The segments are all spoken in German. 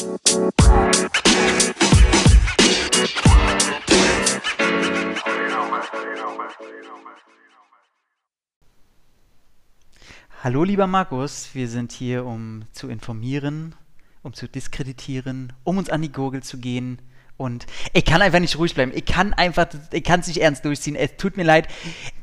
Hallo lieber Markus, wir sind hier, um zu informieren, um zu diskreditieren, um uns an die Gurgel zu gehen. Und ich kann einfach nicht ruhig bleiben. Ich kann einfach, ich kann es nicht ernst durchziehen. Es tut mir leid.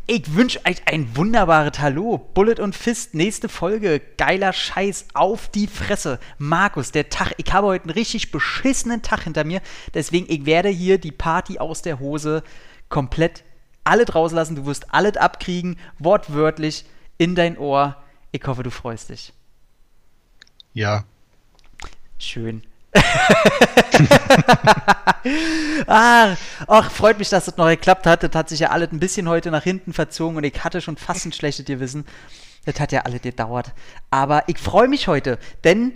Ich wünsche euch ein wunderbares Hallo. Bullet und Fist, nächste Folge. Geiler Scheiß auf die Fresse. Markus, der Tag, ich habe heute einen richtig beschissenen Tag hinter mir. Deswegen, ich werde hier die Party aus der Hose komplett alle draußen lassen. Du wirst alles abkriegen, wortwörtlich in dein Ohr. Ich hoffe, du freust dich. Ja. Schön. Ah, ach, freut mich, dass das noch geklappt hat. Das hat sich ja alles ein bisschen heute nach hinten verzogen und ich hatte schon fast ein schlechtes Gewissen. Das hat ja alles gedauert. Aber ich freue mich heute, denn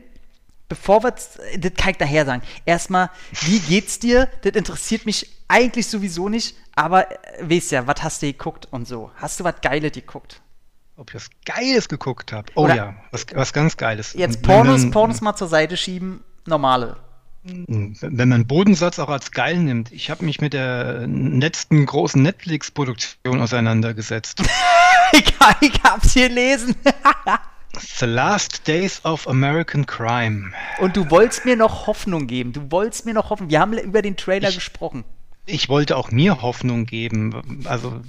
bevor wir, das kann ich daher sagen, erstmal, wie geht's dir? Das interessiert mich eigentlich sowieso nicht, aber äh, weißt ja, was hast du geguckt und so? Hast du was Geiles geguckt? ob ich was Geiles geguckt habe. Oh Oder ja, was, was ganz Geiles. Jetzt Pornos, Pornos mal zur Seite schieben, normale. Wenn man Bodensatz auch als geil nimmt. Ich habe mich mit der letzten großen Netflix-Produktion auseinandergesetzt. ich, ich hab's hier lesen. The Last Days of American Crime. Und du wolltest mir noch Hoffnung geben. Du wolltest mir noch Hoffnung. Wir haben über den Trailer ich, gesprochen ich wollte auch mir Hoffnung geben. Also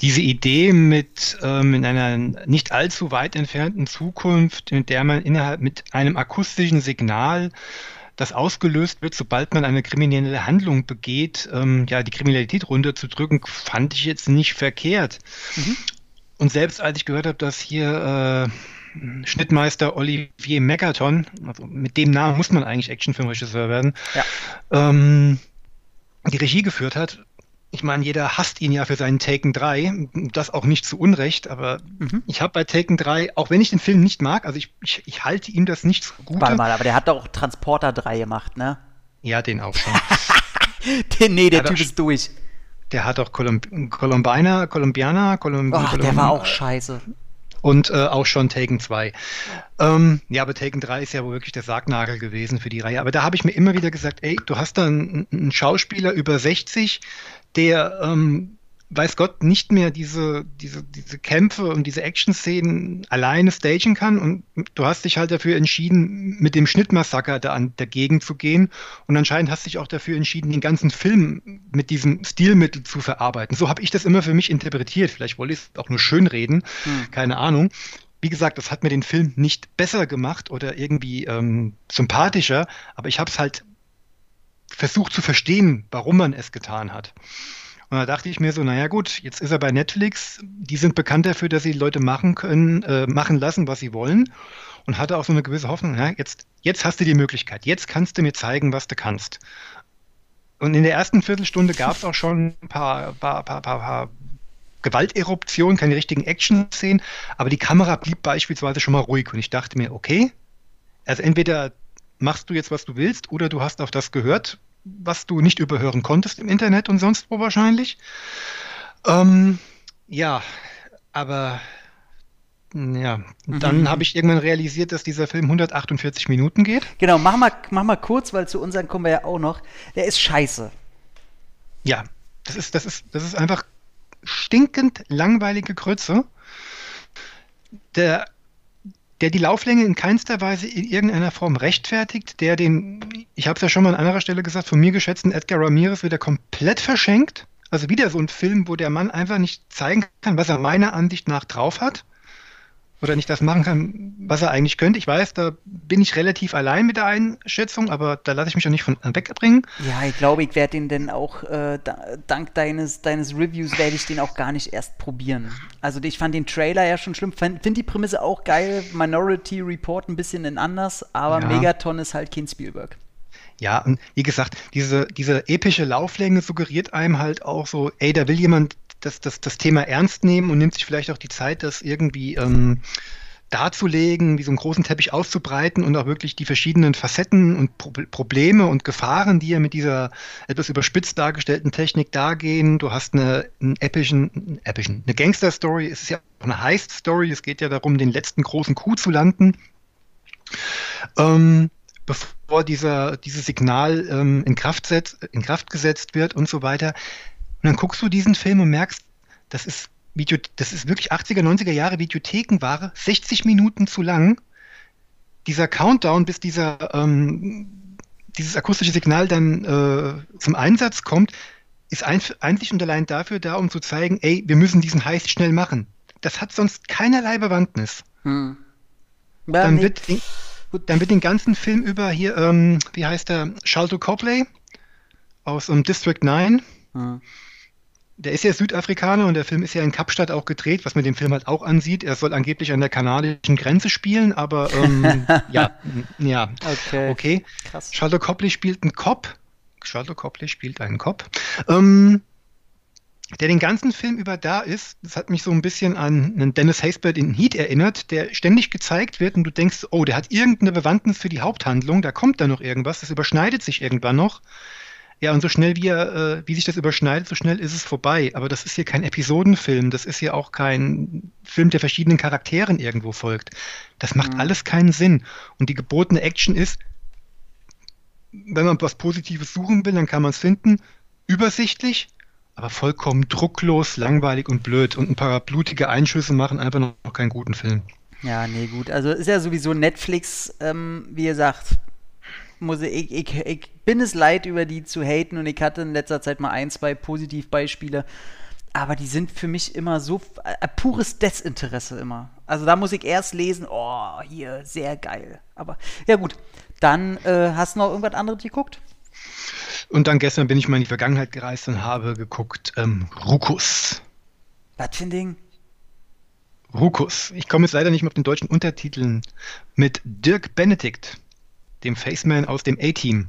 diese Idee mit ähm, in einer nicht allzu weit entfernten Zukunft, in der man innerhalb mit einem akustischen Signal das ausgelöst wird, sobald man eine kriminelle Handlung begeht, ähm, ja, die Kriminalität runterzudrücken, fand ich jetzt nicht verkehrt. Mhm. Und selbst als ich gehört habe, dass hier äh, Schnittmeister Olivier Megaton, also mit dem Namen muss man eigentlich Actionfilmregisseur werden, ja. ähm, die Regie geführt hat. Ich meine, jeder hasst ihn ja für seinen Taken 3, das auch nicht zu Unrecht, aber mhm. ich habe bei Taken 3, auch wenn ich den Film nicht mag, also ich, ich, ich halte ihm das nicht so gut. Warte mal, aber der hat doch Transporter 3 gemacht, ne? Ja, den auch schon. den, nee, der Typ ist durch. Der hat auch Columb Columbiner, Columbiana, Columb Ach, der war auch scheiße und äh, auch schon Taken 2. Ähm, ja, aber Taken 3 ist ja wohl wirklich der Sargnagel gewesen für die Reihe. Aber da habe ich mir immer wieder gesagt, ey, du hast da einen, einen Schauspieler über 60, der ähm, weiß Gott, nicht mehr diese, diese, diese Kämpfe und diese Action-Szenen alleine stagen kann. Und du hast dich halt dafür entschieden, mit dem Schnittmassaker da an, dagegen zu gehen. Und anscheinend hast du dich auch dafür entschieden, den ganzen Film mit diesem Stilmittel zu verarbeiten. So habe ich das immer für mich interpretiert. Vielleicht wollte ich es auch nur schönreden, hm. keine Ahnung. Wie gesagt, das hat mir den Film nicht besser gemacht oder irgendwie ähm, sympathischer, aber ich habe es halt versucht zu verstehen, warum man es getan hat. Und da dachte ich mir so, naja gut, jetzt ist er bei Netflix, die sind bekannt dafür, dass sie Leute machen können, äh, machen lassen, was sie wollen. Und hatte auch so eine gewisse Hoffnung, ja, jetzt, jetzt hast du die Möglichkeit, jetzt kannst du mir zeigen, was du kannst. Und in der ersten Viertelstunde gab es auch schon ein paar, paar, paar, paar, paar Gewalteruptionen, keine richtigen Action-Szenen, aber die Kamera blieb beispielsweise schon mal ruhig. Und ich dachte mir, okay, also entweder machst du jetzt, was du willst, oder du hast auf das gehört, was du nicht überhören konntest im Internet und sonst wo wahrscheinlich. Ähm, ja, aber ja, dann mhm. habe ich irgendwann realisiert, dass dieser Film 148 Minuten geht. Genau, mach mal, mach mal kurz, weil zu unseren kommen wir ja auch noch. Der ist scheiße. Ja, das ist, das ist, das ist einfach stinkend langweilige Grütze. Der der die Lauflänge in keinster Weise in irgendeiner Form rechtfertigt, der den, ich habe es ja schon mal an anderer Stelle gesagt, von mir geschätzten Edgar Ramirez wieder komplett verschenkt. Also wieder so ein Film, wo der Mann einfach nicht zeigen kann, was er meiner Ansicht nach drauf hat oder nicht das machen kann, was er eigentlich könnte. Ich weiß, da bin ich relativ allein mit der Einschätzung, aber da lasse ich mich auch nicht von wegbringen. Ja, ich glaube, ich werde den denn auch, äh, dank deines, deines Reviews, werde ich den auch gar nicht erst probieren. Also ich fand den Trailer ja schon schlimm, finde die Prämisse auch geil, Minority Report ein bisschen in anders, aber ja. Megaton ist halt kein Spielberg. Ja, und wie gesagt, diese, diese epische Lauflänge suggeriert einem halt auch so, ey, da will jemand das, das, das Thema ernst nehmen und nimmt sich vielleicht auch die Zeit, das irgendwie ähm, darzulegen, wie so einen großen Teppich auszubreiten und auch wirklich die verschiedenen Facetten und Pro Probleme und Gefahren, die ja mit dieser etwas überspitzt dargestellten Technik dargehen. Du hast eine, einen epischen, epischen, eine Gangster-Story, es ist ja auch eine Heist-Story, es geht ja darum, den letzten großen Coup zu landen. Ähm, bevor dieser, dieses Signal ähm, in, Kraft setz, in Kraft gesetzt wird und so weiter. Und dann guckst du diesen Film und merkst, das ist Video, das ist wirklich 80er, 90er Jahre Videothekenware, 60 Minuten zu lang. Dieser Countdown, bis dieser, ähm, dieses akustische Signal dann äh, zum Einsatz kommt, ist ein, einzig und allein dafür da, um zu zeigen, ey, wir müssen diesen Heist schnell machen. Das hat sonst keinerlei Bewandtnis. Hm. Ja, dann, nee. wird den, dann wird den ganzen Film über hier, ähm, wie heißt der, Shalto Copley aus um, District 9. Hm der ist ja Südafrikaner und der Film ist ja in Kapstadt auch gedreht, was man dem Film halt auch ansieht. Er soll angeblich an der kanadischen Grenze spielen, aber ähm, ja, ja, okay. okay. Krass. Charlotte Copley spielt einen Cop. Charlotte Copley spielt einen Cop. Ähm, der den ganzen Film über da ist, das hat mich so ein bisschen an einen Dennis Haysbert in Heat erinnert, der ständig gezeigt wird und du denkst, oh, der hat irgendeine Bewandtnis für die Haupthandlung, da kommt da noch irgendwas, das überschneidet sich irgendwann noch. Ja, und so schnell wie, er, äh, wie sich das überschneidet, so schnell ist es vorbei. Aber das ist hier kein Episodenfilm, das ist hier auch kein Film, der verschiedenen Charakteren irgendwo folgt. Das macht mhm. alles keinen Sinn. Und die gebotene Action ist, wenn man was Positives suchen will, dann kann man es finden, übersichtlich, aber vollkommen drucklos, langweilig und blöd. Und ein paar blutige Einschüsse machen einfach noch keinen guten Film. Ja, nee, gut. Also ist ja sowieso Netflix, ähm, wie ihr sagt, muss ich, ich, ich bin es leid, über die zu haten und ich hatte in letzter Zeit mal ein, zwei Positivbeispiele. Aber die sind für mich immer so äh, pures Desinteresse immer. Also da muss ich erst lesen, oh, hier, sehr geil. Aber ja gut, dann äh, hast du noch irgendwas anderes geguckt? Und dann gestern bin ich mal in die Vergangenheit gereist und habe geguckt, ähm, Rukus. Was für ein Ding? Rukus. Ich komme jetzt leider nicht mehr auf den deutschen Untertiteln. Mit Dirk Benedikt dem Faceman aus dem A-Team.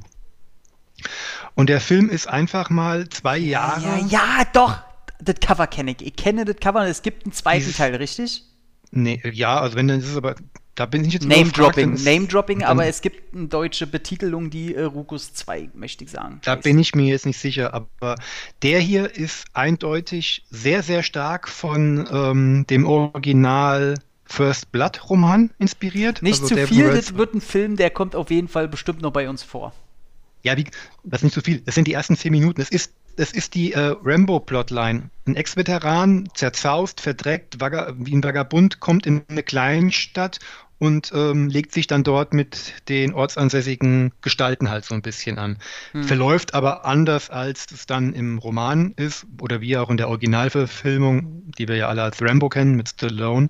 Und der Film ist einfach mal zwei Jahre. Ja, ja, doch. Das Cover kenne ich. Ich kenne das Cover und es gibt einen zweiten Dieses, Teil, richtig? Nee, ja, also wenn dann ist es aber da bin ich jetzt Name-Dropping, Name-Dropping, aber es gibt eine deutsche Betitelung, die äh, Rukus 2, möchte ich sagen. Da bin ich mir jetzt nicht sicher, aber der hier ist eindeutig sehr, sehr stark von ähm, dem Original First Blood Roman inspiriert. Nicht also zu viel, das wird ein Film, der kommt auf jeden Fall bestimmt noch bei uns vor. Ja, wie, das ist nicht zu viel. Das sind die ersten zehn Minuten. Es ist, das ist die äh, Rambo-Plotline. Ein Ex-Veteran, zerzaust, verdreckt, wie ein Vagabund, kommt in eine Kleinstadt und ähm, legt sich dann dort mit den ortsansässigen Gestalten halt so ein bisschen an. Hm. Verläuft aber anders, als es dann im Roman ist oder wie auch in der Originalverfilmung, die wir ja alle als Rambo kennen mit Stallone.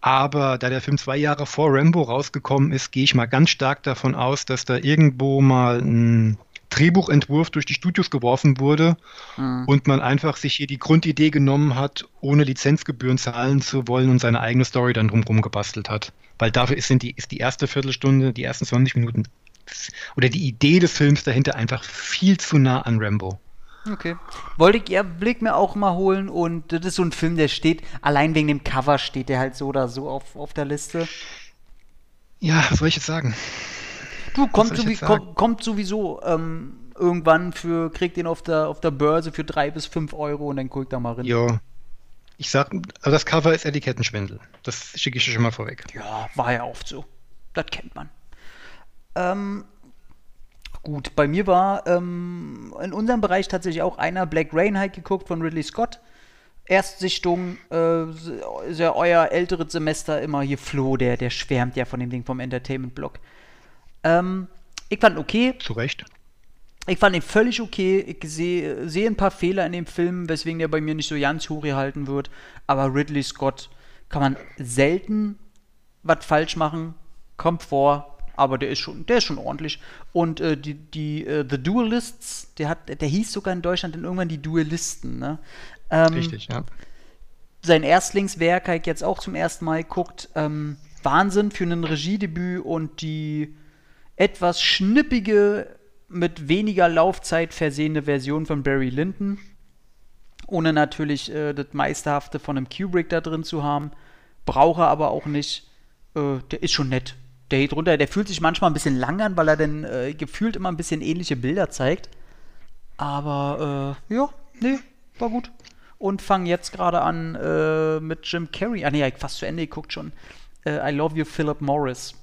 Aber da der Film zwei Jahre vor Rambo rausgekommen ist, gehe ich mal ganz stark davon aus, dass da irgendwo mal ein Drehbuchentwurf durch die Studios geworfen wurde mhm. und man einfach sich hier die Grundidee genommen hat, ohne Lizenzgebühren zahlen zu wollen und seine eigene Story dann drumherum gebastelt hat. Weil dafür ist, die, ist die erste Viertelstunde, die ersten 20 Minuten oder die Idee des Films dahinter einfach viel zu nah an Rambo. Okay. Wollte ich ihr Blick mir auch mal holen und das ist so ein Film, der steht, allein wegen dem Cover steht der halt so oder so auf, auf der Liste. Ja, was soll ich jetzt sagen? Du, kommt, sowie, kommt, kommt sowieso ähm, irgendwann für, kriegt den auf der, auf der Börse für drei bis fünf Euro und dann guckt da mal rein. Ja. Ich sag, also das Cover ist Etikettenschwindel. Das schicke ich schon mal vorweg. Ja, war ja oft so. Das kennt man. Ähm, Gut, bei mir war ähm, in unserem Bereich tatsächlich auch einer Black Rain halt geguckt von Ridley Scott. Erstsichtung, äh, ist ja euer älteres Semester immer hier Flo, der, der schwärmt ja von dem Ding vom Entertainment-Blog. Ähm, ich fand okay. Zu Recht. Ich fand ihn völlig okay. Ich sehe seh ein paar Fehler in dem Film, weswegen der bei mir nicht so ganz hoch gehalten wird. Aber Ridley Scott kann man selten was falsch machen. Kommt vor, aber der ist schon, der ist schon ordentlich. Und äh, die, die äh, The Duelists, der hat, der hieß sogar in Deutschland dann irgendwann die Duellisten, ne? Ähm, Richtig, ja. Sein Erstlingswerk habe ich jetzt auch zum ersten Mal geguckt. Ähm, Wahnsinn für ein Regiedebüt und die etwas schnippige, mit weniger Laufzeit versehene Version von Barry Lyndon. Ohne natürlich äh, das Meisterhafte von einem Kubrick da drin zu haben. Brauche aber auch nicht. Äh, der ist schon nett der geht runter, der fühlt sich manchmal ein bisschen lang an, weil er dann äh, gefühlt immer ein bisschen ähnliche Bilder zeigt. Aber äh, ja, nee, war gut. Und fangen jetzt gerade an äh, mit Jim Carrey. Ah nee, fast zu Ende geguckt schon. Äh, I Love You, Philip Morris.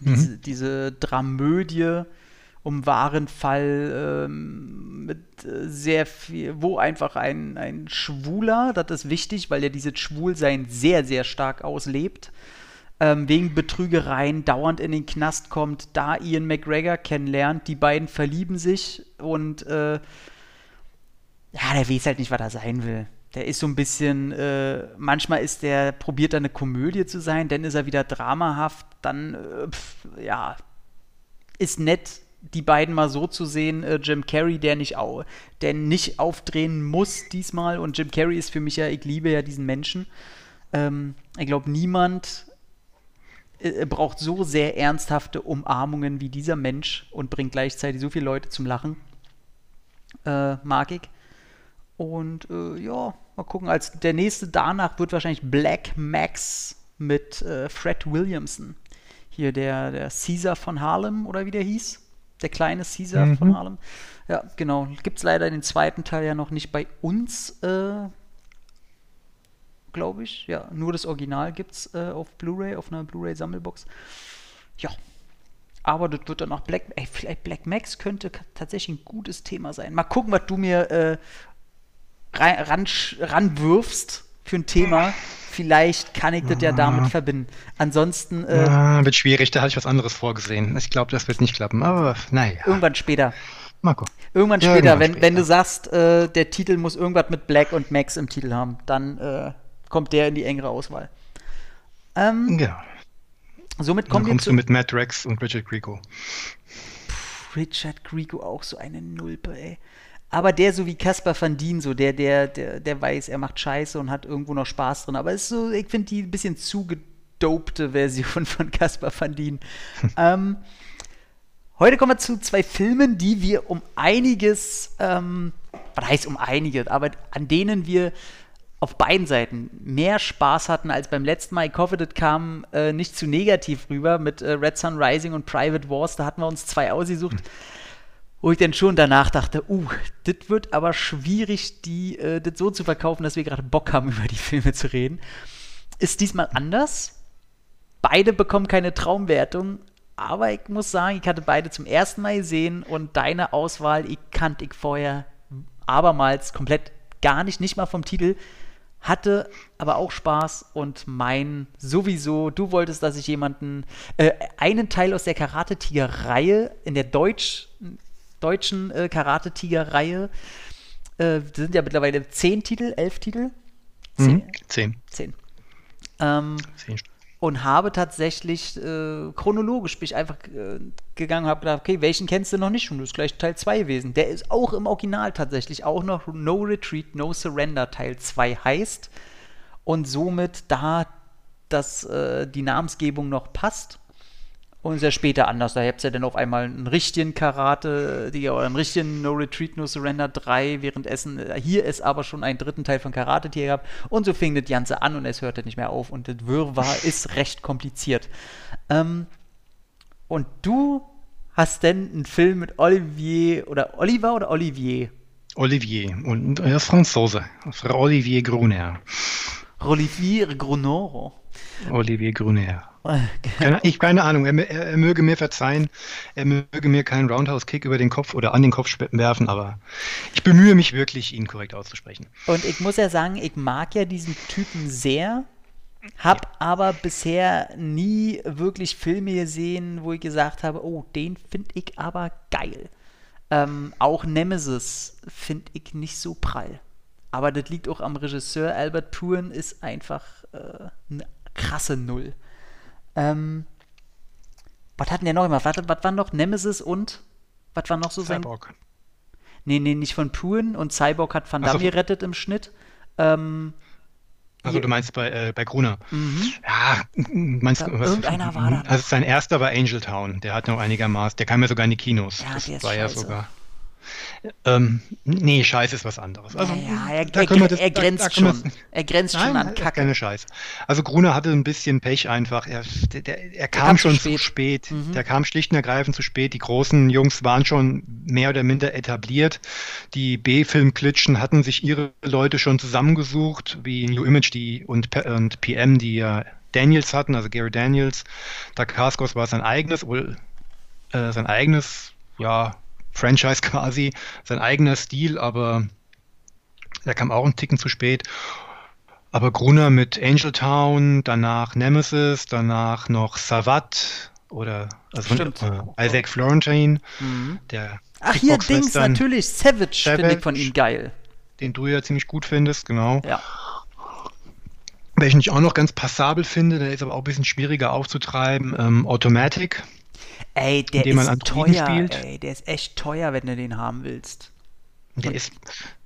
Diese, mhm. diese Dramödie um wahren Fall ähm, mit äh, sehr viel, wo einfach ein, ein Schwuler, das ist wichtig, weil er dieses Schwulsein sehr, sehr stark auslebt, ähm, wegen Betrügereien dauernd in den Knast kommt, da Ian McGregor kennenlernt, die beiden verlieben sich und äh, ja, der weiß halt nicht, was er sein will. Der ist so ein bisschen, äh, manchmal ist der, probiert er eine Komödie zu sein, dann ist er wieder dramahaft, dann, äh, pf, ja, ist nett, die beiden mal so zu sehen, äh, Jim Carrey, der nicht, au der nicht aufdrehen muss diesmal und Jim Carrey ist für mich ja, ich liebe ja diesen Menschen. Ähm, ich glaube, niemand äh, braucht so sehr ernsthafte Umarmungen wie dieser Mensch und bringt gleichzeitig so viele Leute zum Lachen. Äh, mag ich. Und äh, ja, mal gucken. Als der nächste danach wird wahrscheinlich Black Max mit äh, Fred Williamson. Hier der, der Caesar von Harlem oder wie der hieß. Der kleine Caesar mhm. von Harlem. Ja, genau. Gibt es leider den zweiten Teil ja noch nicht bei uns, äh, glaube ich. Ja, nur das Original gibt es äh, auf Blu-ray, auf einer Blu-ray-Sammelbox. Ja. Aber das wird dann auch Black. Ey, vielleicht Black Max könnte tatsächlich ein gutes Thema sein. Mal gucken, was du mir äh, ran, ranwirfst für ein Thema. Vielleicht kann ich das ja damit verbinden. Ansonsten. Äh, ja, wird schwierig, da hatte ich was anderes vorgesehen. Ich glaube, das wird nicht klappen, aber naja. Irgendwann später. Marco. Irgendwann später, irgendwann wenn, später. wenn du sagst, äh, der Titel muss irgendwas mit Black und Max im Titel haben, dann äh, kommt der in die engere Auswahl. Ähm, ja. Somit kommen dann kommst du mit Matt Rex und Richard Grieco. Richard Grieco auch so eine Nulpe, ey. Aber der so wie Caspar van Dien, so der, der, der, der weiß, er macht Scheiße und hat irgendwo noch Spaß drin. Aber ist so, ich finde die ein bisschen zu gedopte Version von Caspar van Dien. ähm, heute kommen wir zu zwei Filmen, die wir um einiges, ähm, was heißt um einiges, aber an denen wir auf beiden Seiten mehr Spaß hatten als beim letzten Mal. Ich hoffe, das kam äh, nicht zu negativ rüber mit äh, Red Sun Rising und Private Wars. Da hatten wir uns zwei ausgesucht. Mhm wo ich dann schon danach dachte, uh, das wird aber schwierig, die, äh, das so zu verkaufen, dass wir gerade Bock haben, über die Filme zu reden. Ist diesmal anders. Beide bekommen keine Traumwertung, aber ich muss sagen, ich hatte beide zum ersten Mal gesehen und deine Auswahl, ich kannte ich vorher abermals komplett gar nicht, nicht mal vom Titel. Hatte aber auch Spaß und mein sowieso, du wolltest, dass ich jemanden, äh, einen Teil aus der Karate-Tiger-Reihe in der Deutsch, deutschen äh, Karate-Tiger-Reihe. Äh, sind ja mittlerweile zehn Titel, elf Titel? Zehn. Mhm, zehn. Zehn. Ähm, zehn. Und habe tatsächlich äh, chronologisch bin ich einfach äh, gegangen und habe gedacht, okay, welchen kennst du noch nicht? Und das ist gleich Teil 2 gewesen. Der ist auch im Original tatsächlich auch noch No Retreat, No Surrender Teil 2 heißt. Und somit, da das, äh, die Namensgebung noch passt, und ja später anders. Da habt ihr ja dann auf einmal einen richtigen Karate, die, oder einen richtigen No Retreat, No Surrender 3 währenddessen. Äh, hier ist aber schon einen dritten Teil von Karate Tiger gehabt. Und so fing das Ganze an und es hörte nicht mehr auf. Und das Wirrwarr ist recht kompliziert. Ähm, und du hast denn einen Film mit Olivier oder Oliver oder Olivier? Olivier und er ist Franzose. Olivier Gruner. Olivier Gruner. Olivier Gruner. Ich keine Ahnung, er, er, er, möge mir verzeihen, er möge mir keinen Roundhouse-Kick über den Kopf oder an den Kopf werfen, aber ich bemühe mich wirklich, ihn korrekt auszusprechen. Und ich muss ja sagen, ich mag ja diesen Typen sehr, hab ja. aber bisher nie wirklich Filme gesehen, wo ich gesagt habe, oh, den finde ich aber geil. Ähm, auch Nemesis finde ich nicht so prall. Aber das liegt auch am Regisseur. Albert Puren ist einfach äh, eine krasse Null. Ähm, was hatten der noch immer? Was, was war noch? Nemesis und was war noch so Cyborg. sein? Nee, nee, nicht von Puren und Cyborg hat Van Damme also, gerettet im Schnitt. Ähm, also du meinst bei, äh, bei Gruner. Mhm. Ja, meinst du, was, Irgendeiner war da. Also sein erster war Angel Town, der hat noch einigermaßen, der kam ja sogar in die Kinos. Ja, das war scheiße. ja sogar. Ähm, nee, Scheiß ist was anderes. Also, ja, er, er, das, er, grenzt da, da schon. Das, er grenzt nein, schon an Kacke. Keine Scheiß. Also Gruner hatte ein bisschen Pech einfach. Er, der, der, er kam, kam, schon zu spät. Spät. Mhm. Der kam schlicht und ergreifend zu spät. Die großen Jungs waren schon mehr oder minder etabliert. Die B-Film-Klitschen hatten sich ihre Leute schon zusammengesucht, wie New Image die und, und PM, die ja Daniels hatten, also Gary Daniels. Dacascos war sein eigenes, äh, sein eigenes, ja, Franchise quasi, sein eigener Stil, aber der kam auch einen Ticken zu spät. Aber Gruner mit Angel Town, danach Nemesis, danach noch Savat oder also Stimmt. äh, Isaac Florentine, Mhm. der Ach, hier, Dings, natürlich. Savage, finde Savage. ich von ihm geil. den du ja ziemlich gut findest, genau. Ja. Welchen ich auch noch ganz passabel finde, der ist aber auch ein bisschen schwieriger aufzutreiben, ähm, Automatic. Ey, der Indem man ist Androiden teuer, spielt. ey. Der ist echt teuer, wenn du den haben willst. Der ist,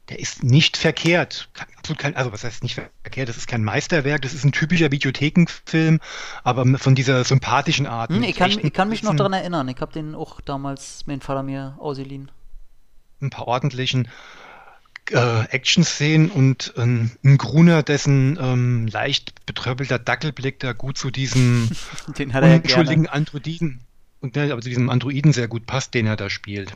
der ist nicht verkehrt. Absolut kein, also was heißt nicht verkehrt? Das ist kein Meisterwerk, das ist ein typischer Videothekenfilm, aber von dieser sympathischen Art. Hm, mit ich, kann, ich kann mich noch Witzen, daran erinnern. Ich habe den auch damals mein Vater mir ausgeliehen. Ein paar ordentlichen äh, Action-Szenen und ähm, ein Gruner, dessen ähm, leicht betröppelter Dackelblick da gut zu diesem ja unschuldigen gerne. Androiden, und, ne, aber zu diesem Androiden sehr gut passt, den er da spielt.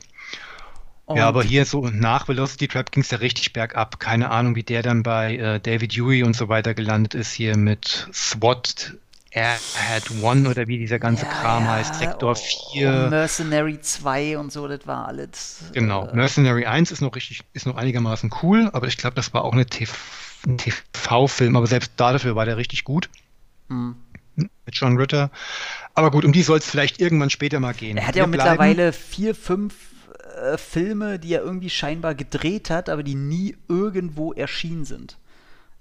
Und Ja, aber hier so nach Velocity Trap ging es ja richtig bergab. Keine Ahnung, wie der dann bei äh, David Huey und so weiter gelandet ist, hier mit SWAT, Airhead One oder wie dieser ganze ja, Kram ja, heißt, Sektor oh, 4. Mercenary 2 und so, das war alles. Genau, Äh, Mercenary 1 ist noch richtig, ist noch einigermaßen cool, aber ich glaube, das war auch eine TV ein TV-Film, aber selbst dafür war der richtig gut hm. Mit John Ritter. Aber gut, um die soll es vielleicht irgendwann später mal gehen. Er hat ja auch mittlerweile vier, fünf äh, Filme, die er irgendwie scheinbar gedreht hat, aber die nie irgendwo erschienen sind.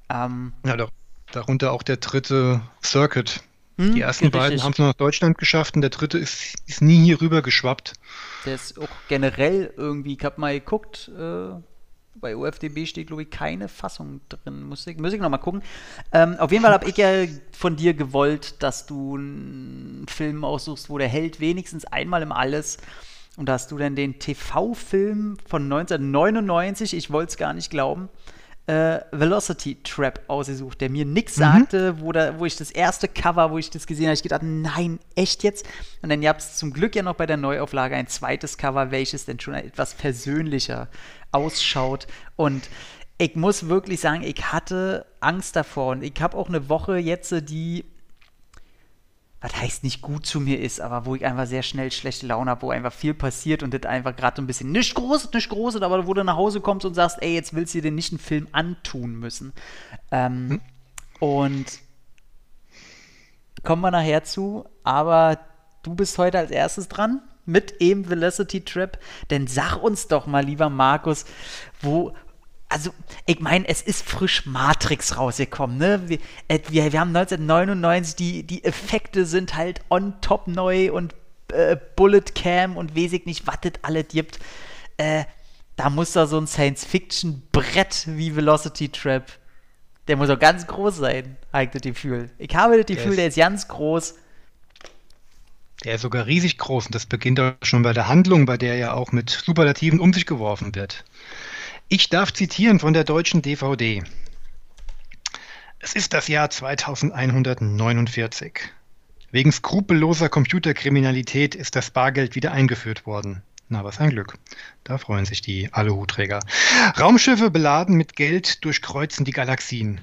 Ähm, Ja, doch. Darunter auch der dritte Circuit. hm, Die ersten beiden richtig. haben es noch nach Deutschland geschafft und der dritte ist, ist nie hier rüber geschwappt. Der ist auch generell irgendwie, ich habe mal geguckt, äh, bei UFDB steht, glaube ich, keine Fassung drin. Muss ich, muss ich nochmal gucken. Ähm, auf jeden Fall habe ich ja von dir gewollt, dass du einen Film aussuchst, wo der Held wenigstens einmal im Alles. Und da hast du dann den TV-Film von 1999, ich wollte es gar nicht glauben, äh, Velocity Trap ausgesucht, der mir nichts sagte, wo, da, wo ich das erste Cover, wo ich das gesehen habe, ich gedacht, nein, echt jetzt? Und dann gab es zum Glück ja noch bei der Neuauflage ein zweites Cover, welches denn schon etwas persönlicher ausschaut. Und ich muss wirklich sagen, ich hatte Angst davor. Und ich habe auch eine Woche jetzt, die was heißt nicht gut zu mir ist, aber wo ich einfach sehr schnell schlechte Laune habe, wo einfach viel passiert und das einfach gerade so ein bisschen nicht groß, nicht groß, aber wo du nach Hause kommst und sagst, ey, jetzt willst du dir nicht einen Film antun müssen. Ähm, Und kommen wir nachher zu, aber du bist heute als erstes dran mit eben Velocity Trap, denn sag uns doch mal, lieber Markus, wo, also, ich meine, es ist frisch Matrix rausgekommen, ne? Wir, äh, wir, wir haben 1999, die, die Effekte sind halt on top neu und äh, Bullet Cam und weiß ich nicht, was das alles gibt. Äh, da muss da so ein Science-Fiction-Brett wie Velocity Trap, der muss auch ganz groß sein, habe ich das Gefühl. Ich habe das Gefühl, der ist ganz groß. Der ist sogar riesig groß und das beginnt auch schon bei der Handlung, bei der ja auch mit Superlativen um sich geworfen wird. Ich darf zitieren von der deutschen DVD. Es ist das Jahr 2149. Wegen skrupelloser Computerkriminalität ist das Bargeld wieder eingeführt worden. Na, was ein Glück. Da freuen sich die Aluhutträger. Raumschiffe beladen mit Geld durchkreuzen die Galaxien.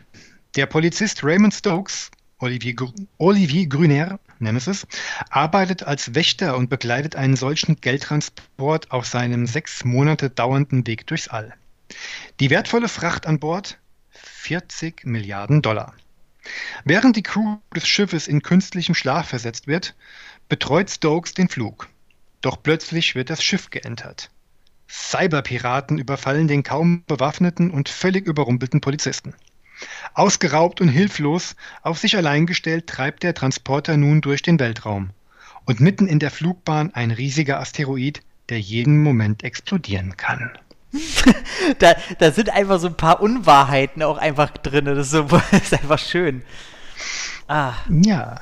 Der Polizist Raymond Stokes, Olivier, Gr Olivier Grüner, Nemesis, arbeitet als Wächter und begleitet einen solchen Geldtransport auf seinem sechs Monate dauernden Weg durchs All. Die wertvolle Fracht an Bord 40 Milliarden Dollar. Während die Crew des Schiffes in künstlichem Schlaf versetzt wird, betreut Stokes den Flug. Doch plötzlich wird das Schiff geentert. Cyberpiraten überfallen den kaum bewaffneten und völlig überrumpelten Polizisten. Ausgeraubt und hilflos, auf sich allein gestellt, treibt der Transporter nun durch den Weltraum. Und mitten in der Flugbahn ein riesiger Asteroid, der jeden Moment explodieren kann. Da, da sind einfach so ein paar Unwahrheiten auch einfach drin. Das ist, so, ist einfach schön. Ah, Ja,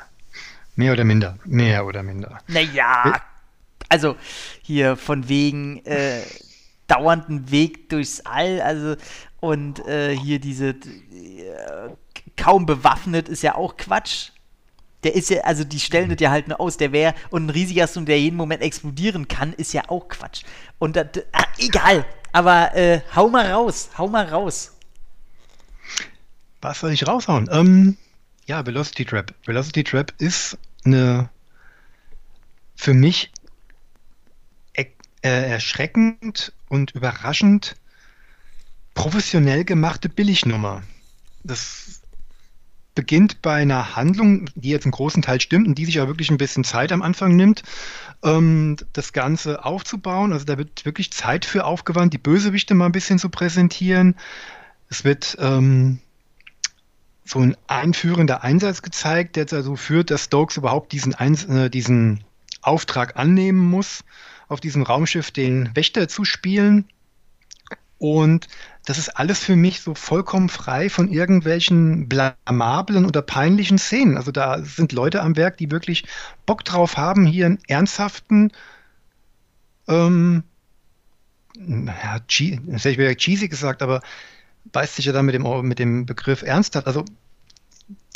mehr oder minder. Mehr oder minder. naja. Also, hier von wegen äh, dauernden Weg durchs All, also und äh, hier diese äh, kaum bewaffnet ist ja auch Quatsch. Der ist ja, also die stellen das ja halt nur aus, der wäre und ein riesiger Ast und der jeden Moment explodieren kann, ist ja auch Quatsch. Und das, ah, egal, aber äh, hau mal raus, hau mal raus. Was soll ich raushauen? Ähm, Ja, Velocity Trap. Velocity Trap ist eine für mich äh, erschreckend und überraschend professionell gemachte Billignummer. Das beginnt bei einer Handlung, die jetzt im großen Teil stimmt und die sich auch wirklich ein bisschen Zeit am Anfang nimmt, ähm, das Ganze aufzubauen. Also da wird wirklich Zeit für aufgewandt, die Bösewichte mal ein bisschen zu präsentieren. Es wird ähm, so ein einführender Einsatz gezeigt, der dazu führt, dass Stokes überhaupt diesen, Eins äh, diesen Auftrag annehmen muss, auf diesem Raumschiff den Wächter zu spielen. Und das ist alles für mich so vollkommen frei von irgendwelchen blamablen oder peinlichen Szenen. Also da sind Leute am Werk, die wirklich Bock drauf haben, hier einen ernsthaften, ähm, ja, hätte ich wieder cheesy gesagt, aber beißt sich ja dann mit dem, mit dem Begriff ernsthaft. Also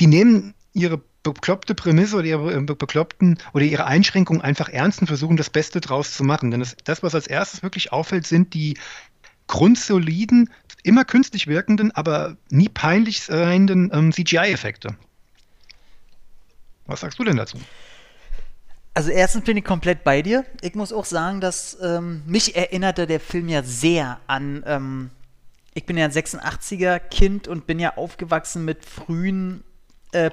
die nehmen ihre bekloppte Prämisse oder ihre bekloppten oder ihre Einschränkungen einfach ernst und versuchen das Beste draus zu machen. Denn das, was als erstes wirklich auffällt, sind die grundsoliden, immer künstlich wirkenden, aber nie peinlich seienden ähm, CGI-Effekte. Was sagst du denn dazu? Also erstens bin ich komplett bei dir. Ich muss auch sagen, dass ähm, mich erinnerte der Film ja sehr an ähm, ich bin ja ein 86er Kind und bin ja aufgewachsen mit frühen äh,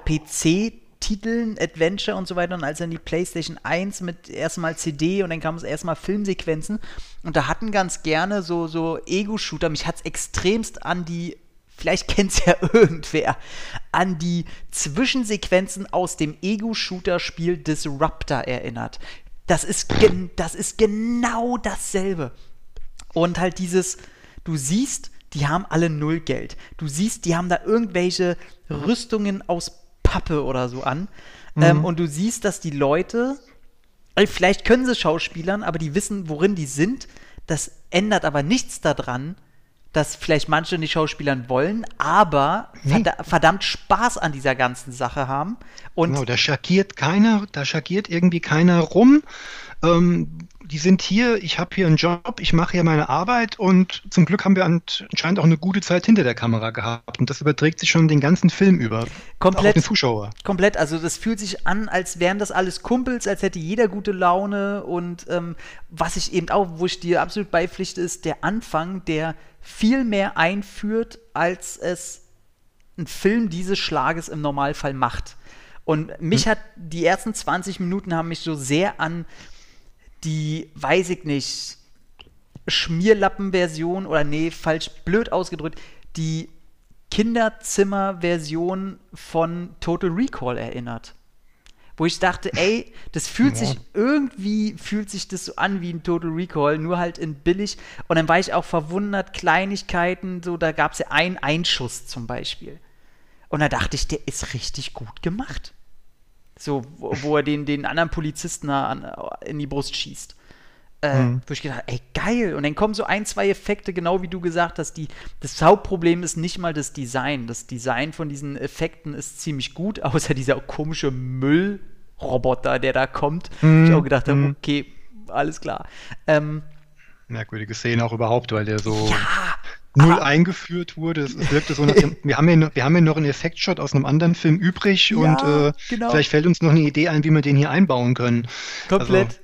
PC-Titeln, Adventure und so weiter. Und als dann die PlayStation 1 mit erstmal CD und dann kam es erstmal Filmsequenzen. Und da hatten ganz gerne so, so Ego-Shooter. Mich hat es extremst an die vielleicht kennt es ja irgendwer, an die Zwischensequenzen aus dem Ego-Shooter-Spiel Disruptor erinnert. Das ist, das ist genau dasselbe. Und halt dieses, du siehst, die haben alle null Geld. Du siehst, die haben da irgendwelche Rüstungen aus Pappe oder so an. Mhm. Ähm, und du siehst, dass die Leute, äh, vielleicht können sie Schauspielern, aber die wissen, worin die sind. Das ändert aber nichts daran, dass vielleicht manche nicht Schauspielern wollen, aber nee. verdammt Spaß an dieser ganzen Sache haben. Und genau, da schockiert keiner, da schockiert irgendwie keiner rum. Ähm, die sind hier, ich habe hier einen Job, ich mache hier meine Arbeit und zum Glück haben wir anscheinend auch eine gute Zeit hinter der Kamera gehabt und das überträgt sich schon den ganzen Film über. Komplett. Auch den Zuschauer. Komplett, also das fühlt sich an, als wären das alles Kumpels, als hätte jeder gute Laune und ähm, was ich eben auch, wo ich dir absolut beipflichte, ist der Anfang, der viel mehr einführt, als es ein Film dieses Schlages im Normalfall macht. Und mich hm. hat die ersten 20 Minuten haben mich so sehr an die, weiß ich nicht, Schmierlappen-Version oder nee, falsch blöd ausgedrückt, die Kinderzimmer-Version von Total Recall erinnert. Wo ich dachte, ey, das fühlt ja. sich irgendwie, fühlt sich das so an wie ein Total Recall, nur halt in billig. Und dann war ich auch verwundert, Kleinigkeiten, so, da gab es ja einen Einschuss zum Beispiel. Und da dachte ich, der ist richtig gut gemacht. So, wo, wo er den, den anderen Polizisten an, in die Brust schießt. Äh, mhm. Wo ich gedacht ey, geil. Und dann kommen so ein, zwei Effekte, genau wie du gesagt hast. Die, das Hauptproblem ist nicht mal das Design. Das Design von diesen Effekten ist ziemlich gut, außer dieser komische Müllroboter, der da kommt. Mhm. Ich auch gedacht habe, mhm. okay, alles klar. Ähm, Merkwürdige Szene auch überhaupt, weil der so. Ja, null ah. eingeführt wurde. Es wirkte so nach dem, wir haben ja noch, wir haben ja noch einen Effektshot aus einem anderen Film übrig ja, und äh, genau. vielleicht fällt uns noch eine Idee ein, wie wir den hier einbauen können. Komplett. Also,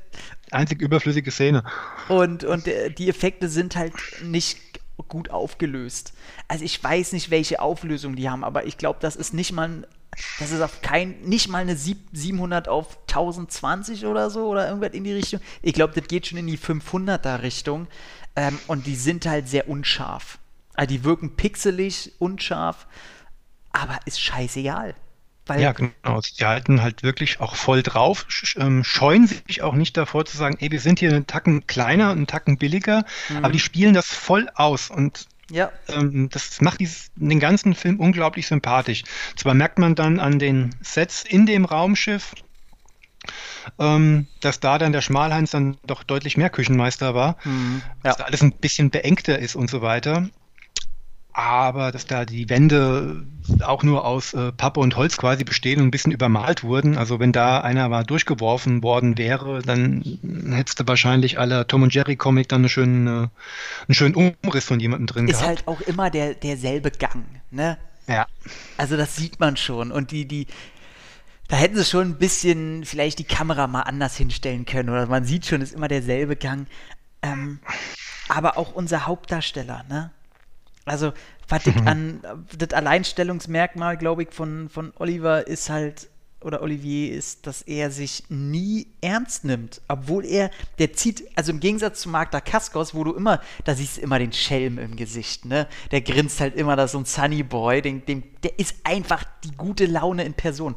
einzig überflüssige Szene. Und, und äh, die Effekte sind halt nicht gut aufgelöst. Also ich weiß nicht, welche Auflösung die haben, aber ich glaube, das ist nicht mal das ist auf kein, nicht mal eine 700 auf 1020 oder so oder irgendwas in die Richtung. Ich glaube, das geht schon in die 500er Richtung. Ähm, und die sind halt sehr unscharf. Also die wirken pixelig, unscharf, aber ist scheißegal. ja, genau. Die halten halt wirklich auch voll drauf, ähm, scheuen sich auch nicht davor zu sagen, ey, wir sind hier einen Tacken kleiner und einen Tacken billiger, mhm. aber die spielen das voll aus und ja. Ähm, das macht dieses, den ganzen Film unglaublich sympathisch. Zwar merkt man dann an den Sets in dem Raumschiff, ähm, dass da dann der Schmalhans dann doch deutlich mehr Küchenmeister war, mhm, ja. dass da alles ein bisschen beengter ist und so weiter. Aber dass da die Wände auch nur aus äh, Pappe und Holz quasi bestehen und ein bisschen übermalt wurden. Also wenn da einer mal durchgeworfen worden wäre, dann hättest du wahrscheinlich aller Tom und Jerry Comic dann eine schöne, einen schönen Umriss von jemandem drin ist gehabt. Ist halt auch immer der, derselbe Gang, ne? Ja. Also das sieht man schon. Und die, die, da hätten sie schon ein bisschen vielleicht die Kamera mal anders hinstellen können. Oder man sieht schon, es ist immer derselbe Gang. Ähm, aber auch unser Hauptdarsteller, ne? Also, was ich an das Alleinstellungsmerkmal, glaube ich, von, von Oliver ist halt, oder Olivier ist, dass er sich nie ernst nimmt. Obwohl er, der zieht, also im Gegensatz zu Magda Kaskos, wo du immer, da siehst du immer den Schelm im Gesicht, ne? Der grinst halt immer, da so ein Sunny Boy, den, dem, der ist einfach die gute Laune in Person.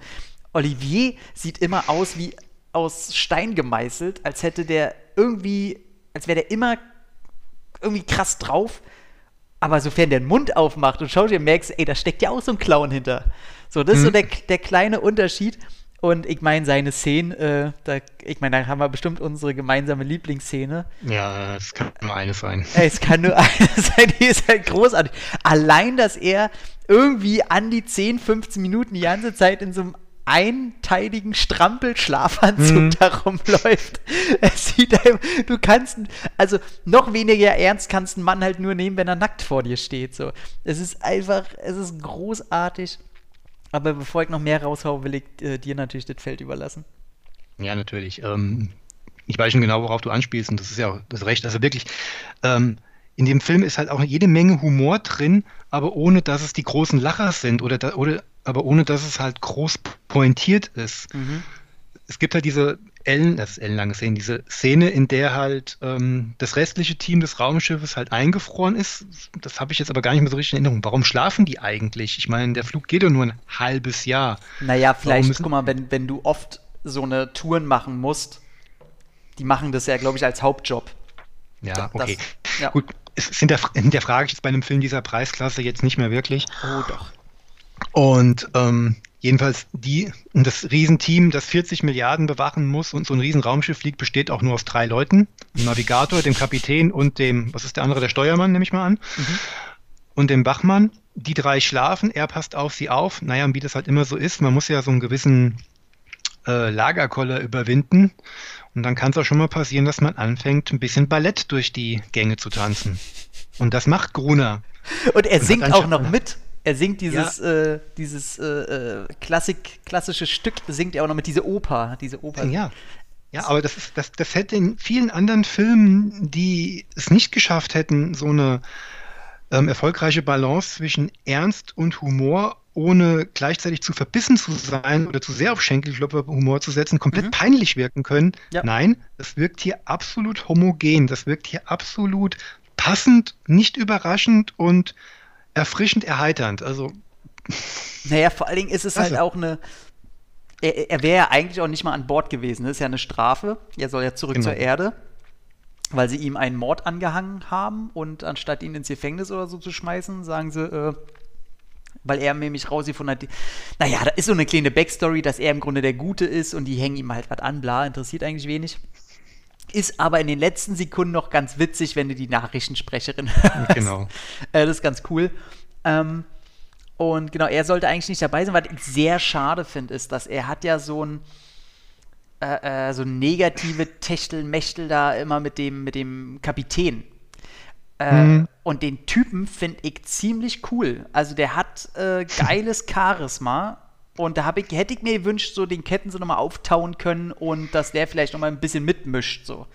Olivier sieht immer aus wie aus Stein gemeißelt, als hätte der irgendwie, als wäre der immer irgendwie krass drauf. Aber sofern der den Mund aufmacht und schaut dir merkst, ey, da steckt ja auch so ein Clown hinter. So, das ist so Mhm. der, der kleine Unterschied. Und ich meine, seine Szenen, äh, da, ich meine, da haben wir bestimmt unsere gemeinsame Lieblingsszene. Ja, es kann nur eine sein. Ey, es kann nur eine sein, die ist halt großartig. Allein, dass er irgendwie an die 10, 15 Minuten die ganze Zeit in so einem einteiligen Strampelschlafanzug Mhm. da rumläuft. Es sieht du kannst, also noch weniger ernst kannst einen Mann halt nur nehmen, wenn er nackt vor dir steht. So. Es ist einfach, es ist großartig. Aber bevor ich noch mehr raushau, will ich äh, dir natürlich das Feld überlassen. Ja, natürlich. Ähm, ich weiß schon genau, worauf du anspielst und das ist ja auch das Recht. Also wirklich, ähm, in dem Film ist halt auch jede Menge Humor drin, aber ohne, dass es die großen Lacher sind oder, da, oder aber ohne, dass es halt groß pointiert ist. Mhm. Es gibt halt diese Ellen, das ist ellenlange Szene, diese Szene, in der halt ähm, das restliche Team des Raumschiffes halt eingefroren ist. Das habe ich jetzt aber gar nicht mehr so richtig in Erinnerung. Warum schlafen die eigentlich? Ich meine, der Flug geht doch nur ein halbes Jahr. Naja, vielleicht, guck mal, wenn, wenn du oft so eine Touren machen musst, die machen das ja, glaube ich, als Hauptjob. Ja, Das- okay. ja. Gut, es hinterf hinterfrage ich jetzt bei einem Film dieser Preisklasse jetzt nicht mehr wirklich. Oh doch. Und ähm, jedenfalls die, das Riesenteam, das 40 Milliarden bewachen muss und so ein Riesenraumschiff fliegt, besteht auch nur aus drei Leuten. Dem Navigator, dem Kapitän und dem, was ist der andere, der Steuermann, nehme ich mal an. Und dem Wachmann. Die drei schlafen, er passt auf sie auf. Naja, und wie das halt immer so ist, man muss ja so einen gewissen äh, Lagerkoller überwinden. Und dann kann es auch schon mal passieren, dass man anfängt, ein bisschen Ballett durch die Gänge zu tanzen. Und das macht Gruner. Und er Und singt auch noch mit. Er singt dieses, äh, dieses äh, äh, Klassik, klassische Stück, singt er auch noch mit, diese Oper, diese Oper. Ja. Ja, aber das, ist, das, das hätte in vielen anderen Filmen, die es nicht geschafft hätten, so eine ähm, erfolgreiche Balance zwischen Ernst und Humor, ohne gleichzeitig zu verbissen zu sein oder zu sehr auf Schenkelklopfer Humor zu setzen, komplett Mhm. peinlich wirken können. Ja. Nein, das wirkt hier absolut homogen, das wirkt hier absolut passend, nicht überraschend und erfrischend erheiternd. Also Naja, vor allen Dingen ist es Klasse. halt auch eine. Er, er wäre ja eigentlich auch nicht mal an Bord gewesen. Das ist ja eine Strafe. Er soll ja zurück Genau. zur Erde, weil sie ihm einen Mord angehangen haben und anstatt ihn ins Gefängnis oder so zu schmeißen, sagen sie, äh, weil er nämlich rausgefunden hat, die- naja, da ist so eine kleine Backstory, dass er im Grunde der Gute ist und die hängen ihm halt was an, bla, interessiert eigentlich wenig. Ist aber in den letzten Sekunden noch ganz witzig, wenn du die Nachrichtensprecherin hörst. Genau. Äh, das ist ganz cool. Ähm, und genau, er sollte eigentlich nicht dabei sein. Was ich sehr schade finde, ist, dass er hat ja so ein äh, äh, so negative Techtelmechtel da immer mit dem, mit dem Kapitän. Äh, Mhm. Und den Typen finde ich ziemlich cool. Also der hat äh, geiles Charisma. Und da ich, hätte ich mir gewünscht, so den Ketten so nochmal auftauen können und dass der vielleicht nochmal ein bisschen mitmischt. So.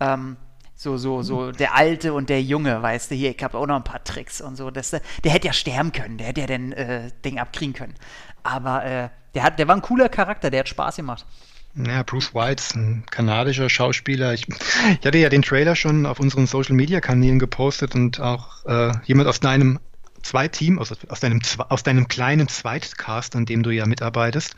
Ähm, so, so, so der Alte und der Junge, weißt du, hier, ich habe auch noch ein paar Tricks und so. Das, der hätte ja sterben können, der hätte ja den äh, Ding abkriegen können. Aber äh, der, hat, der war ein cooler Charakter, der hat Spaß gemacht. Ja, Bruce White ist ein kanadischer Schauspieler. Ich, ich hatte ja den Trailer schon auf unseren Social Media Kanälen gepostet und auch äh, jemand aus deinem Zweitteam, aus, aus, deinem, aus deinem kleinen Zweitcast, an dem du ja mitarbeitest,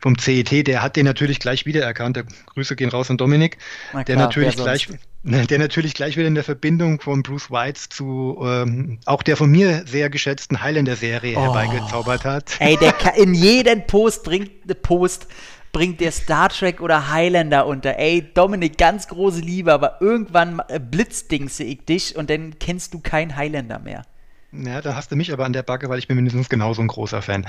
vom CET, der hat den natürlich gleich wiedererkannt. Der Grüße gehen raus an Dominik, Na der klar, natürlich gleich, ne, der natürlich gleich wieder in der Verbindung von Bruce White zu ähm, auch der von mir sehr geschätzten Highlander-Serie Oh. herbeigezaubert hat. Ey, der kann, in jeden Post bringt Post bringt der Star Trek oder Highlander unter. Ey, Dominik, ganz große Liebe, aber irgendwann blitzdingse ich dich und dann kennst du keinen Highlander mehr. Ja, da hast du mich aber an der Backe, weil ich bin mindestens genauso ein großer Fan.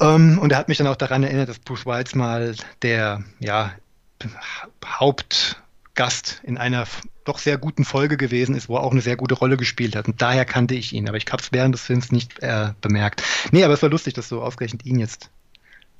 Ähm, und er hat mich dann auch daran erinnert, dass Bruce Willis mal der ja, Gast in einer doch sehr guten Folge gewesen ist, wo er auch eine sehr gute Rolle gespielt hat. Und daher kannte ich ihn, aber ich habe es während des Films nicht äh, bemerkt. Nee, aber es war lustig, dass du ausgerechnet ihn jetzt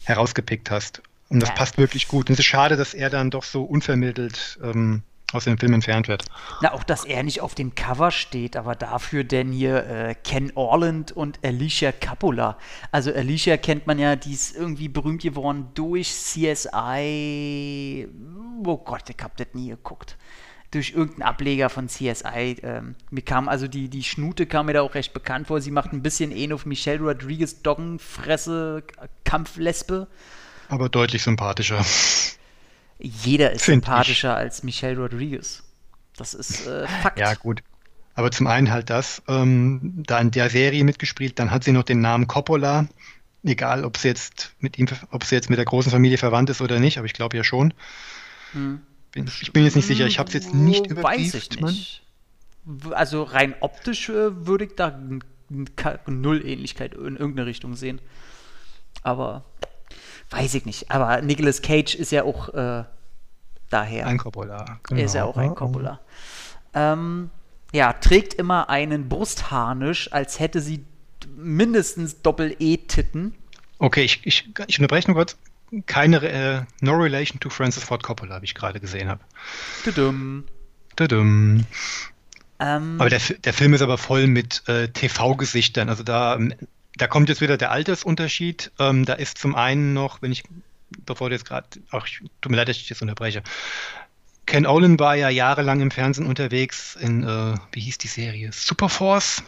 herausgepickt hast. Und das ja. passt wirklich gut. Und es ist schade, dass er dann doch so unvermittelt ähm, aus dem Film entfernt wird. Na, auch dass er nicht auf dem Cover steht, aber dafür denn hier äh, Ken Orland und Alicia Coppola. Also Alicia kennt man ja, die ist irgendwie berühmt geworden durch CSI. Oh Gott, ich hab das nie geguckt. Durch irgendeinen Ableger von CSI. Ähm, mir kam also die, die Schnute kam mir da auch recht bekannt vor. Sie macht ein bisschen ähnlich auf Michelle Rodriguez Doggenfresse Kampflesbe. Aber deutlich sympathischer. Jeder ist Find sympathischer ich. als Michelle Rodriguez. Das ist äh, Fakt. Ja, gut. Aber zum einen halt das, ähm, da in der Serie mitgespielt, dann hat sie noch den Namen Coppola. Egal, ob sie jetzt mit ihm, ob sie jetzt mit der großen Familie verwandt ist oder nicht, aber ich glaube ja schon. Hm. Bin, ich bin jetzt nicht sicher, ich habe es jetzt nicht überprüft. Weiß ich nicht. Also rein optisch äh, würde ich da null Ähnlichkeit in irgendeine Richtung sehen. Aber weiß ich nicht. Aber Nicolas Cage ist ja auch äh, daher. Ein Coppola. Genau. Er ist ja auch ein Coppola. Ähm, ja, trägt immer einen Brustharnisch, als hätte sie mindestens Doppel-E-Titten. Okay, ich, ich, ich unterbreche nur kurz. Keine, äh, no relation to Francis Ford Coppola, wie ich gerade gesehen habe. Tudum. Tudum. Ähm, aber der, der Film ist aber voll mit äh, TV-Gesichtern. Also da da kommt jetzt wieder der Altersunterschied. Ähm, da ist zum einen noch, wenn ich, bevor du jetzt gerade, ach, tut mir leid, dass ich das unterbreche. Ken Olin war ja jahrelang im Fernsehen unterwegs in, äh, wie hieß die Serie? Superforce?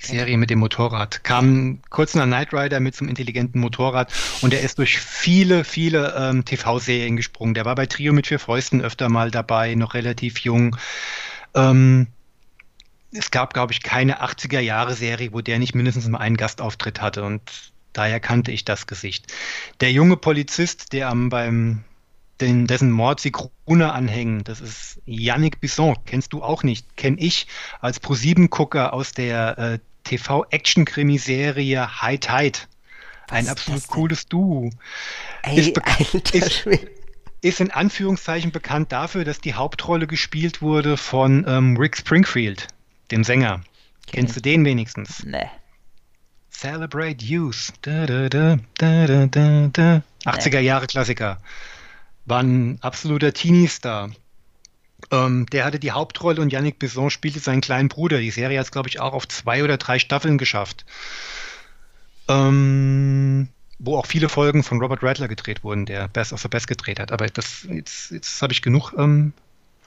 Die Serie mit dem Motorrad. Kam kurz nach Knight Rider mit so einem intelligenten Motorrad und er ist durch viele, viele ähm, TV-Serien gesprungen. Der war bei Trio mit vier Fäusten öfter mal dabei, noch relativ jung. Ähm, es gab, glaube ich, keine 80er-Jahre-Serie, wo der nicht mindestens mal einen Gastauftritt hatte und daher kannte ich das Gesicht. Der junge Polizist, der am beim den, dessen Mord sie Krone anhängen, das ist Yannick Bisson, kennst du auch nicht, kenne ich als Pro-7-Gucker aus der äh, TV-Action-Krimiserie High Tide. Ein absolut cooles Duo. Ey, ist, ist, ist, in Anführungszeichen bekannt dafür, dass die Hauptrolle gespielt wurde von ähm, Rick Springfield dem Sänger. Okay. Kennst du den wenigstens? Nee. Celebrate Youth. Da, da, da, da, da, da. 80er Jahre Klassiker. War ein absoluter Teenie-Star. Ähm, der hatte die Hauptrolle und Yannick Besson spielte seinen kleinen Bruder. Die Serie hat es, glaube ich, auch auf zwei oder drei Staffeln geschafft. Ähm, wo auch viele Folgen von Robert Rattler gedreht wurden, der Best of the Best gedreht hat. Aber das, jetzt, jetzt habe ich genug ähm,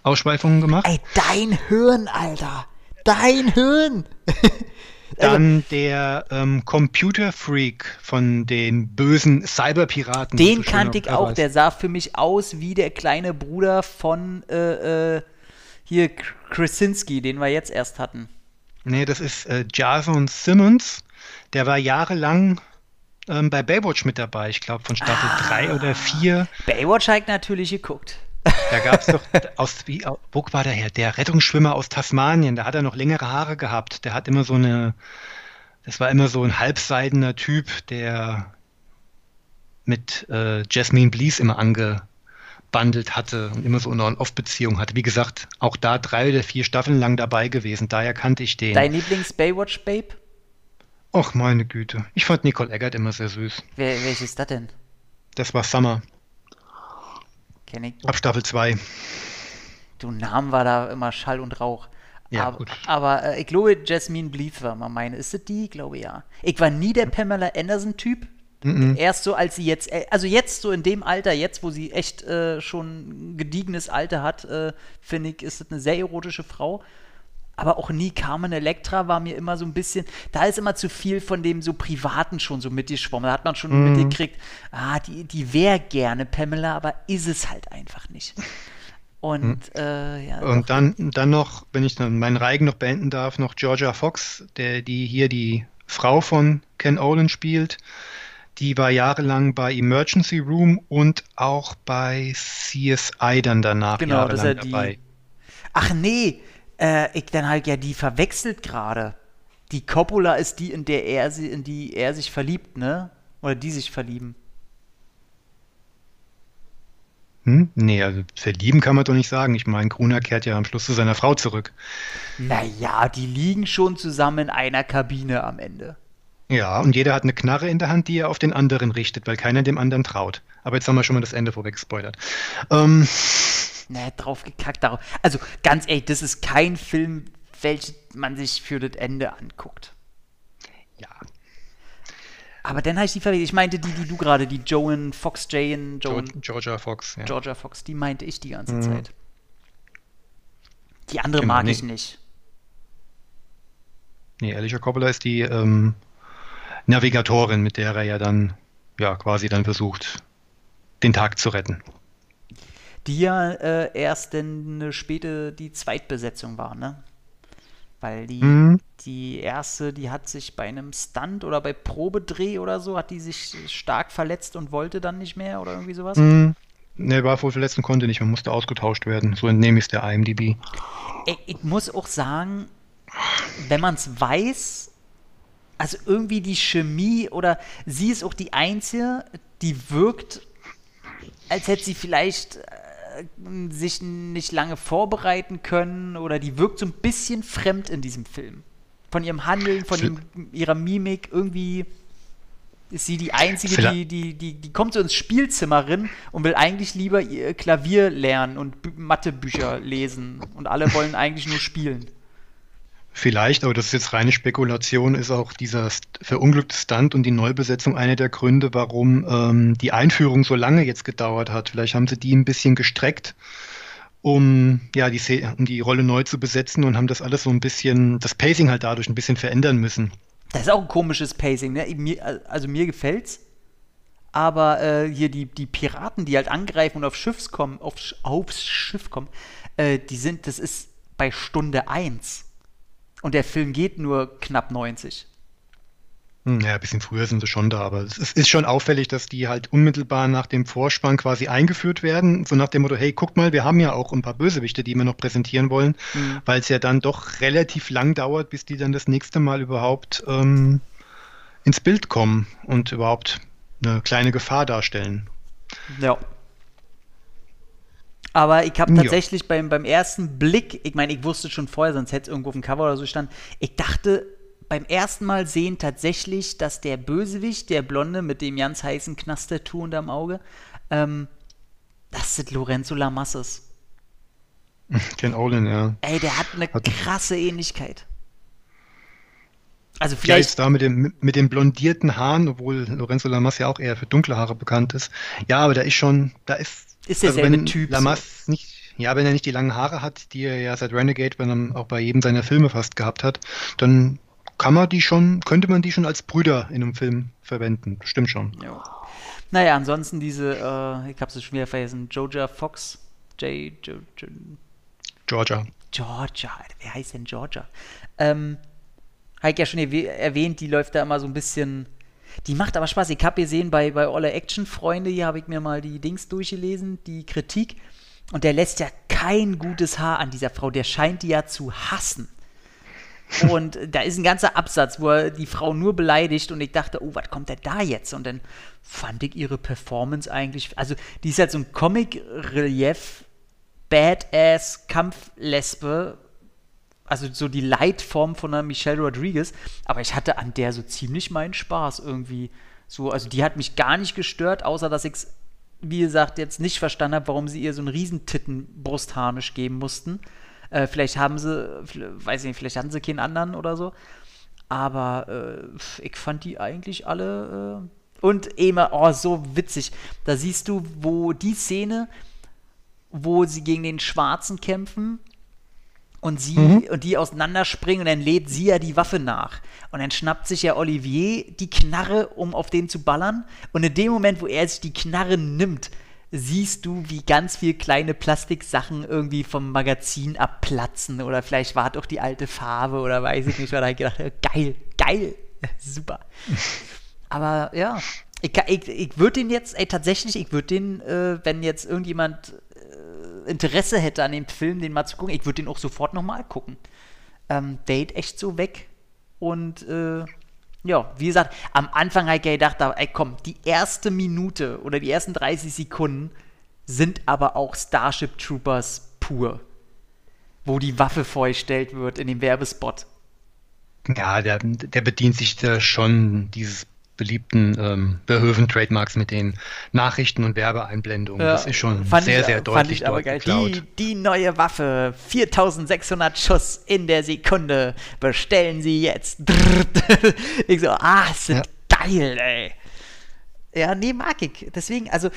Ausschweifungen gemacht. Ey, dein Hirn, Alter dein Hirn. Dann der ähm, Computer Freak von den bösen Cyberpiraten. Den so kannte ich auch. Der sah für mich aus wie der kleine Bruder von äh, äh, hier Krasinski, den wir jetzt erst hatten. Nee, das ist äh, Jason Simmons. Der war jahrelang ähm, bei Baywatch mit dabei. Ich glaube von Staffel 3 ah, oder 4. Baywatch habe ich natürlich geguckt. Da gab es doch, aus, wie, wo war der her? Der Rettungsschwimmer aus Tasmanien, da hat er noch längere Haare gehabt. Der hat immer so eine, das war immer so ein halbseidener Typ, der mit äh, Jasmine Blees immer angebandelt hatte und immer so eine On-Off-Beziehung hatte. Wie gesagt, auch da drei oder vier Staffeln lang dabei gewesen, daher kannte ich den. Dein Lieblings-Baywatch-Babe? Och, meine Güte. Ich fand Nicole Eggert immer sehr süß. Wer, welches ist das denn? Das war Summer. Kenn ich. Ab Staffel 2. Du Namen war da immer Schall und Rauch. Ja, aber, gut. aber äh, ich glaube, Jasmine Bleeth war mal meine. Ist das die? Ich glaube ja. Ich war nie der Pamela Anderson-Typ. -mm. Erst so, als sie jetzt, äh, also jetzt so in dem Alter, jetzt, wo sie echt äh, schon ein gediegenes Alter hat, äh, finde ich, ist das eine sehr erotische Frau aber auch nie Carmen Electra war mir immer so ein bisschen, da ist immer zu viel von dem so Privaten schon so mitgeschwommen. Da hat man schon mhm. mitgekriegt, ah, die, die wäre gerne Pamela, aber ist es halt einfach nicht. Und, mhm. äh, ja, Und dann, dann noch, wenn ich dann meinen Reigen noch beenden darf, noch Georgia Fox, der, die hier die Frau von Ken Olin spielt. Die war jahrelang bei Emergency Room und auch bei CSI dann danach genau, jahrelang dabei. Die... Ach nee, äh, ich dann halt ja die verwechselt gerade. Die Coppola ist die, in der er in die er sich verliebt, ne? Oder die sich verlieben. Hm? Nee, also verlieben kann man doch nicht sagen. Ich meine, Gruner kehrt ja am Schluss zu seiner Frau zurück. Naja, die liegen schon zusammen in einer Kabine am Ende. Ja, und jeder hat eine Knarre in der Hand, die er auf den anderen richtet, weil keiner dem anderen traut. Aber jetzt haben wir schon mal das Ende vorweg gespoilert. Ähm, Ne, drauf gekackt. Darauf. Also ganz ehrlich, das ist kein Film, welchen man sich für das Ende anguckt. ja, Aber dann habe ich die verwechselt. Ich meinte die, die du gerade, die Joan Fox, Jane, Joan, Georgia Fox. Ja. Georgia Fox, die meinte ich die ganze Mhm. Zeit. Die andere Genau, mag nee. ich nicht. Nee, Alicia Coppola ist die ähm, Navigatorin, mit der er ja dann ja quasi dann versucht, den Tag zu retten. Die ja äh, erst denn eine späte, die Zweitbesetzung war, ne? Weil die, Mhm. die erste, die hat sich bei einem Stunt oder bei Probedreh oder so, hat die sich stark verletzt und wollte dann nicht mehr oder irgendwie sowas. Mhm. Ne, war wohl verletzt und konnte nicht, man musste ausgetauscht werden. So entnehme ich es der IMDb. Ich, ich muss auch sagen, wenn man es weiß, also irgendwie die Chemie oder sie ist auch die Einzige, die wirkt, als hätte sie vielleicht äh, sich nicht lange vorbereiten können oder die wirkt so ein bisschen fremd in diesem Film. Von ihrem Handeln, vonVi- ihrem, ihrer Mimik, irgendwie ist sie die Einzige, die, die, die, die kommt so ins Spielzimmer rein und will eigentlich lieber ihr Klavier lernen und Bü Mathebücher lesen. Und alle wollen eigentlich nur spielen. Vielleicht, aber das ist jetzt reine Spekulation, ist auch dieser verunglückte Stunt und die Neubesetzung einer der Gründe, warum ähm, die Einführung so lange jetzt gedauert hat. Vielleicht haben sie die ein bisschen gestreckt, um ja die, um die Rolle neu zu besetzen und haben das alles so ein bisschen, das Pacing halt dadurch ein bisschen verändern müssen. Das ist auch ein komisches Pacing, ne? Mir, also mir gefällt's. Aber äh, hier die, die Piraten, die halt angreifen und auf Schiffs kommen, auf, aufs Schiff kommen, äh, die sind, das ist bei Stunde 1. Und der Film geht nur knapp 90. Hm, Ja, ein bisschen früher sind sie schon da, aber es ist, schon auffällig, dass die halt unmittelbar nach dem Vorspann quasi eingeführt werden. So nach dem Motto, hey, guckt mal, wir haben ja auch ein paar Bösewichte, die wir noch präsentieren wollen, Mhm. weil es ja dann doch relativ lang dauert, bis die dann das nächste Mal überhaupt ähm, ins Bild kommen und überhaupt eine kleine Gefahr darstellen. Ja. Aber ich habe Ja. tatsächlich beim, beim ersten Blick, ich meine, ich wusste schon vorher, sonst hätte es irgendwo auf dem Cover oder so stand, ich dachte beim ersten Mal sehen tatsächlich, dass der Bösewicht, der Blonde mit dem ganz heißen Knastertuch unterm Auge, ähm, das ist Lorenzo Lamas ist. Ken Olin, ja. Ey, der hat eine Hat- krasse Ähnlichkeit. Also Ja, vielleicht, jetzt da mit dem, mit den blondierten Haaren, obwohl Lorenzo Lamas ja auch eher für dunkle Haare bekannt ist. Ja, aber da ist schon, da ist, Ist derselbe wenn Typ, Lamas nicht, ja, wenn er nicht die langen Haare hat, die er ja seit Renegade wenn er auch bei jedem seiner Filme fast gehabt hat, dann kann man die schon, könnte man die schon als Brüder in einem Film verwenden. Stimmt schon. Ja. Naja, ansonsten diese, äh, ich hab's schon wieder vergessen, Joja Fox, J, jo, jo, Georgia. Georgia, wer heißt denn Georgia? Ähm, habe ich ja schon erwäh- erwähnt, die läuft da immer so ein bisschen. Die macht aber Spaß. Ich habe gesehen, bei, bei Olle Action Freunde, hier habe ich mir mal die Dings durchgelesen, die Kritik. Und der lässt ja kein gutes Haar an dieser Frau. Der scheint die ja zu hassen. Und da ist ein ganzer Absatz, wo er die Frau nur beleidigt und ich dachte, oh, was kommt denn da jetzt? Und dann fand ich ihre Performance eigentlich, also die ist halt so ein Comic-Relief, Badass, Kampflesbe, also so die Leitform von einer Michelle Rodriguez, aber ich hatte an der so ziemlich meinen Spaß irgendwie. So, also die hat mich gar nicht gestört, außer dass ich es, wie gesagt, jetzt nicht verstanden habe, warum sie ihr so einen Riesentitten-Brustharnisch geben mussten. Äh, vielleicht haben sie, weiß ich nicht, vielleicht hatten sie keinen anderen oder so. Aber äh, ich fand die eigentlich alle. Äh und immer, oh, so witzig. Da siehst du, wo die Szene, wo sie gegen den Schwarzen kämpfen und sie und die auseinanderspringen und dann lädt sie ja die Waffe nach. Und dann schnappt sich ja Olivier die Knarre, um auf den zu ballern. Und in dem Moment, wo er sich die Knarre nimmt, siehst du, wie ganz viel kleine Plastiksachen irgendwie vom Magazin abplatzen. Oder vielleicht war auch die alte Farbe oder weiß ich nicht. Weil ich gedacht, äh, geil, geil, super. Aber ja, ich, ich, ich würde den jetzt, ey, tatsächlich, ich würde den, äh, wenn jetzt irgendjemand Interesse hätte an dem Film, den mal zu gucken, ich würde den auch sofort nochmal gucken. Ähm, Date echt so weg. Und äh, ja, wie gesagt, am Anfang habe ich ja gedacht, ey komm, die erste Minute oder die ersten 30 Sekunden sind aber auch Starship Troopers pur. Wo die Waffe vorgestellt wird in dem Werbespot. Ja, der, der bedient sich da schon dieses beliebten ähm, Behöven-Trademarks mit den Nachrichten und Werbeeinblendungen. Ja, das ist schon sehr, ich, sehr deutlich dort Die, die, neue Waffe, 4600 Schuss in der Sekunde, bestellen Sie jetzt. ich so, ah, ist ja. geil, ey. Ja, nee, mag ich. Deswegen, also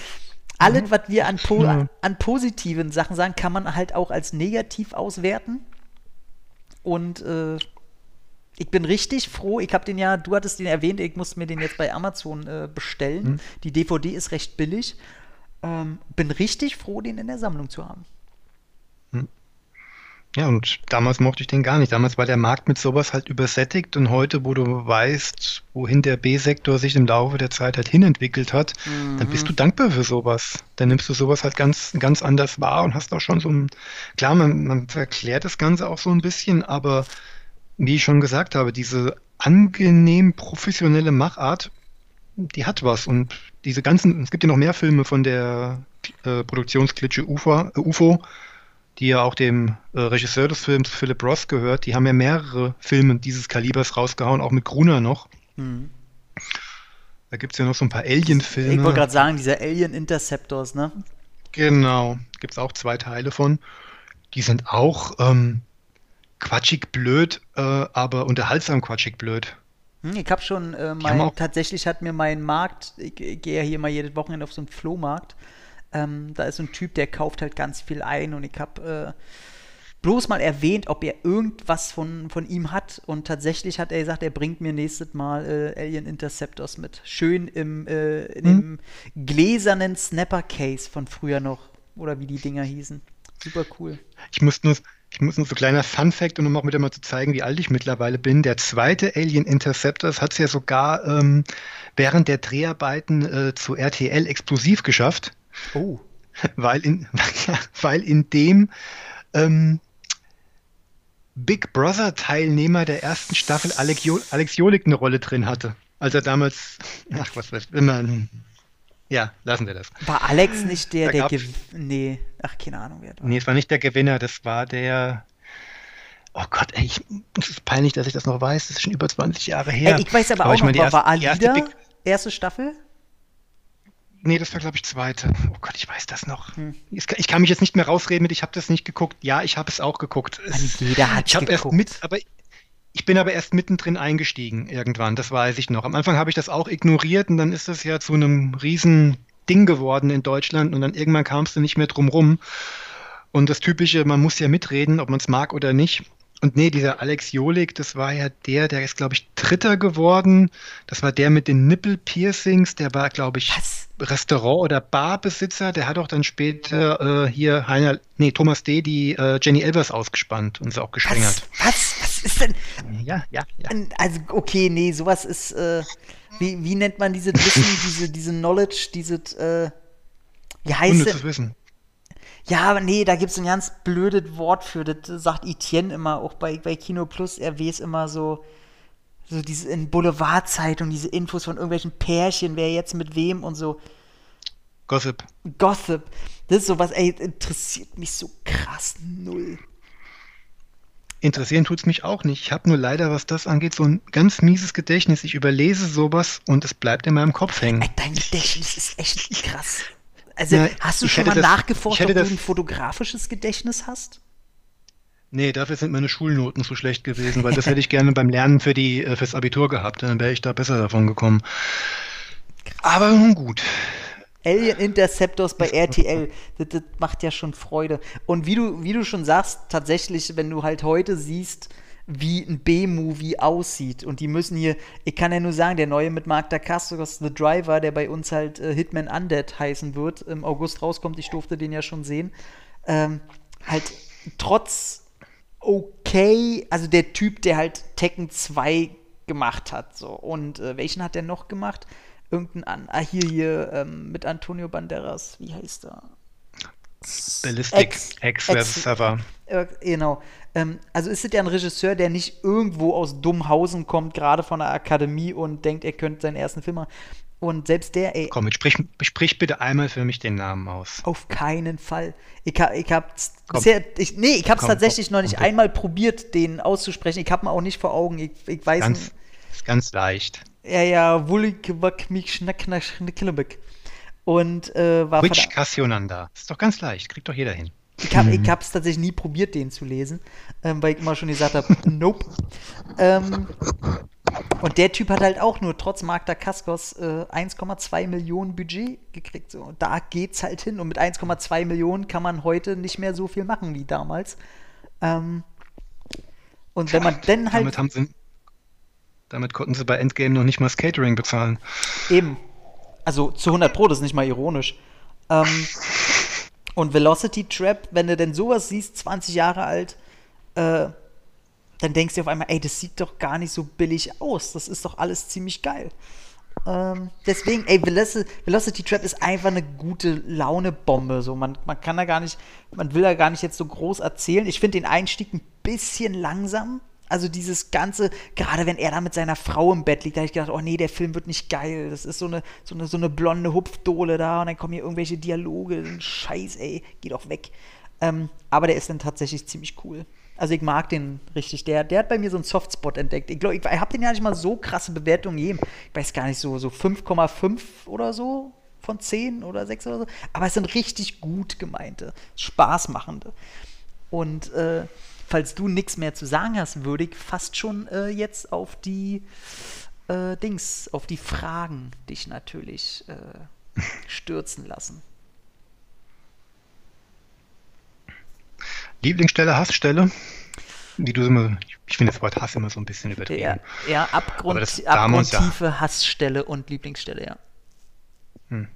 alles, mhm. was wir an, po ja. an positiven Sachen sagen, kann man halt auch als negativ auswerten. Und äh, ich bin richtig froh. Ich habe den ja, du hattest den erwähnt, ich musste mir den jetzt bei Amazon äh, bestellen. Hm. Die DVD ist recht billig. Ähm, bin richtig froh, den in der Sammlung zu haben. Hm. Ja, und damals mochte ich den gar nicht. Damals war der Markt mit sowas halt übersättigt und heute, wo du weißt, wohin der B-Sektor sich im Laufe der Zeit halt hinentwickelt hat, mhm. dann bist du dankbar für sowas. Dann nimmst du sowas halt ganz, ganz anders wahr und hast auch schon so ein, klar, man, man verklärt das Ganze auch so ein bisschen, aber wie ich schon gesagt habe, diese angenehm professionelle Machart, die hat was. Und diese ganzen, es gibt ja noch mehr Filme von der äh, Produktionsklitsche UFO, äh, UFO, die ja auch dem äh, Regisseur des Films Philip Ross gehört. Die haben ja mehrere Filme dieses Kalibers rausgehauen, auch mit Gruner noch. Mhm. Da gibt es ja noch so ein paar Alien-Filme. Ich wollte gerade sagen, diese Alien Interceptors, ne? Genau, gibt es auch zwei Teile von. Die sind auch ähm, quatschig blöd, äh, aber unterhaltsam quatschig blöd. Hm, ich habe schon äh, mein, tatsächlich hat mir mein Markt, ich, ich gehe ja hier mal jedes Wochenende auf so einen Flohmarkt. Ähm, da ist so ein Typ, der kauft halt ganz viel ein und ich habe äh, bloß mal erwähnt, ob er irgendwas von, von ihm hat. Und tatsächlich hat er gesagt, er bringt mir nächstes Mal äh, Alien Interceptors mit. Schön im, äh, in hm. dem gläsernen Snapper-Case von früher noch. Oder wie die Dinger hießen. Super cool. Ich muss nur, ich muss nur so kleiner Fun-Fact, um auch wieder mal zu zeigen, wie alt ich mittlerweile bin. Der zweite Alien Interceptor, das hat es ja sogar ähm, während der Dreharbeiten äh, zu RTL explosiv geschafft. Oh. Weil in, weil in dem ähm, Big Brother-Teilnehmer der ersten Staffel Alex, Alex Jolik eine Rolle drin hatte. Als er damals, ach was weiß ich, ja, lassen wir das. War Alex nicht der, der Gewinner? Nee, ach, keine Ahnung, wer war. Nee, es war nicht der Gewinner, das war der. Oh Gott, ey, es ist peinlich, dass ich das noch weiß. Das ist schon über 20 Jahre her. Ey, ich weiß aber, aber auch noch, meine, war, erste, war Alida erste, erste Staffel? Nee, das war, glaube ich, zweite. Oh Gott, ich weiß das noch. Hm. Ich kann mich jetzt nicht mehr rausreden mit, ich habe das nicht geguckt. Ja, ich habe es auch geguckt. Es, jeder hat ich geguckt. Erst mit, aber ich bin aber erst mittendrin eingestiegen irgendwann, das weiß ich noch. Am Anfang habe ich das auch ignoriert und dann ist das ja zu einem riesen Ding geworden in Deutschland und dann irgendwann kamst du nicht mehr drum rum. Und das Typische, man muss ja mitreden, ob man es mag oder nicht. Und nee, dieser Alex Jolik, das war ja der, der ist, glaube ich, Dritter geworden. Das war der mit den Nippel-Piercings. Der war, glaube ich, Was? Restaurant- oder Barbesitzer. Der hat auch dann später äh, hier Heiner, nee, Thomas D., die äh, Jenny Elvers ausgespannt und sie auch geschwängert. Was? Was? Ist denn? Ja, ja, ja. Also, okay, nee, sowas ist, äh, wie, wie nennt man diese Wissen, diese, diese Knowledge, diese, äh, wie heißt es? Wissen. Ja, aber nee, da gibt es ein ganz blödes Wort für. Das sagt Etienne immer, auch bei, bei Kino Plus, RW ist immer so, so diese in Boulevardzeitung, diese Infos von irgendwelchen Pärchen, wer jetzt mit wem und so. Gossip. Gossip. Das ist sowas, ey, interessiert mich so krass null. Interessieren tut es mich auch nicht. Ich habe nur leider, was das angeht, so ein ganz mieses Gedächtnis. Ich überlese sowas und es bleibt in meinem Kopf hängen. Dein Gedächtnis ist echt krass. Also ja, hast du schon mal das, nachgeforscht, ob du ein fotografisches Gedächtnis hast? Nee, dafür sind meine Schulnoten zu schlecht gewesen, weil das hätte ich gerne beim Lernen für die, äh, fürs Abitur gehabt. Dann wäre ich da besser davon gekommen. Aber nun gut. Alien Interceptors bei RTL, das, das, macht ja schon Freude. Und wie du, wie du schon sagst, tatsächlich, wenn du halt heute siehst, wie ein B-Movie aussieht. Und die müssen hier, ich kann ja nur sagen, der neue mit Mark Dacascos, The Driver, der bei uns halt äh, Hitman Undead heißen wird, im August rauskommt, ich durfte den ja schon sehen, ähm, halt trotz okay, also der Typ, der halt Tekken 2 gemacht hat, so. Und äh, welchen hat der noch gemacht? Irgendein, an, ah, hier, hier, ähm, mit Antonio Banderas, wie heißt er? Ballistic X, versus Server. Äh, genau. Ähm, also ist es ja ein Regisseur, der nicht irgendwo aus Dummhausen kommt, gerade von der Akademie und denkt, er könnte seinen ersten Film machen. Und selbst der, ey. Komm, sprich, sprich bitte einmal für mich den Namen aus. Auf keinen Fall. Ich, ich hab's komm. bisher, ich, nee, ich hab's komm, tatsächlich komm, noch nicht einmal probiert, den auszusprechen. Ich hab ihn auch nicht vor Augen. Ich, ich weiß ganz, Ist ganz leicht. Ja, ja, Wulik, Wak, Mik, Schnack, Schnack, Schnack, Und äh, war Witch Kassionanda. Ist doch ganz leicht, kriegt doch jeder hin. Ich habe mhm. es tatsächlich nie probiert, den zu lesen, ähm, weil ich immer schon gesagt habe, nope. Ähm, und der Typ hat halt auch nur trotz Magda Kaskos äh, 1,2 Millionen Budget gekriegt. So. Und da geht's halt hin. Und mit 1,2 Millionen kann man heute nicht mehr so viel machen wie damals. Ähm, und wenn man dann halt. Damit, haben sie, damit konnten sie bei Endgame noch nicht mal das Catering bezahlen. Eben. Also zu 100 Pro, das ist nicht mal ironisch. Ähm, und Velocity Trap, wenn du denn sowas siehst, 20 Jahre alt, äh, dann denkst du auf einmal, ey, das sieht doch gar nicht so billig aus. Das ist doch alles ziemlich geil. Ähm, deswegen, ey, Velocity, Velocity Trap ist einfach eine gute Laune-Bombe. So, man, man kann da gar nicht, man will da gar nicht jetzt so groß erzählen. Ich finde den Einstieg ein bisschen langsam. Also dieses Ganze, gerade wenn er da mit seiner Frau im Bett liegt, da habe ich gedacht, oh nee, der Film wird nicht geil. Das ist so eine, so eine, so eine blonde Hupfdohle da und dann kommen hier irgendwelche Dialoge. Scheiß, ey, geh doch weg. Ähm, aber der ist dann tatsächlich ziemlich cool. Also ich mag den richtig. Der, der hat bei mir so einen Softspot entdeckt. Ich glaube, ich, ich habe den ja nicht mal so krasse Bewertungen gegeben. Ich weiß gar nicht, so, so 5,5 oder so von 10 oder 6 oder so. Aber es sind richtig gut gemeinte, spaßmachende. Und äh, falls du nichts mehr zu sagen hast, würde ich fast schon äh, jetzt auf die äh, Dings, auf die Fragen dich natürlich äh, stürzen lassen. Lieblingsstelle, Hassstelle? Wie du immer, ich finde das Wort Hass immer so ein bisschen übertrieben. Ja, ja Abgrund, abgrundtiefe ja. Hassstelle und Lieblingsstelle, ja. Hm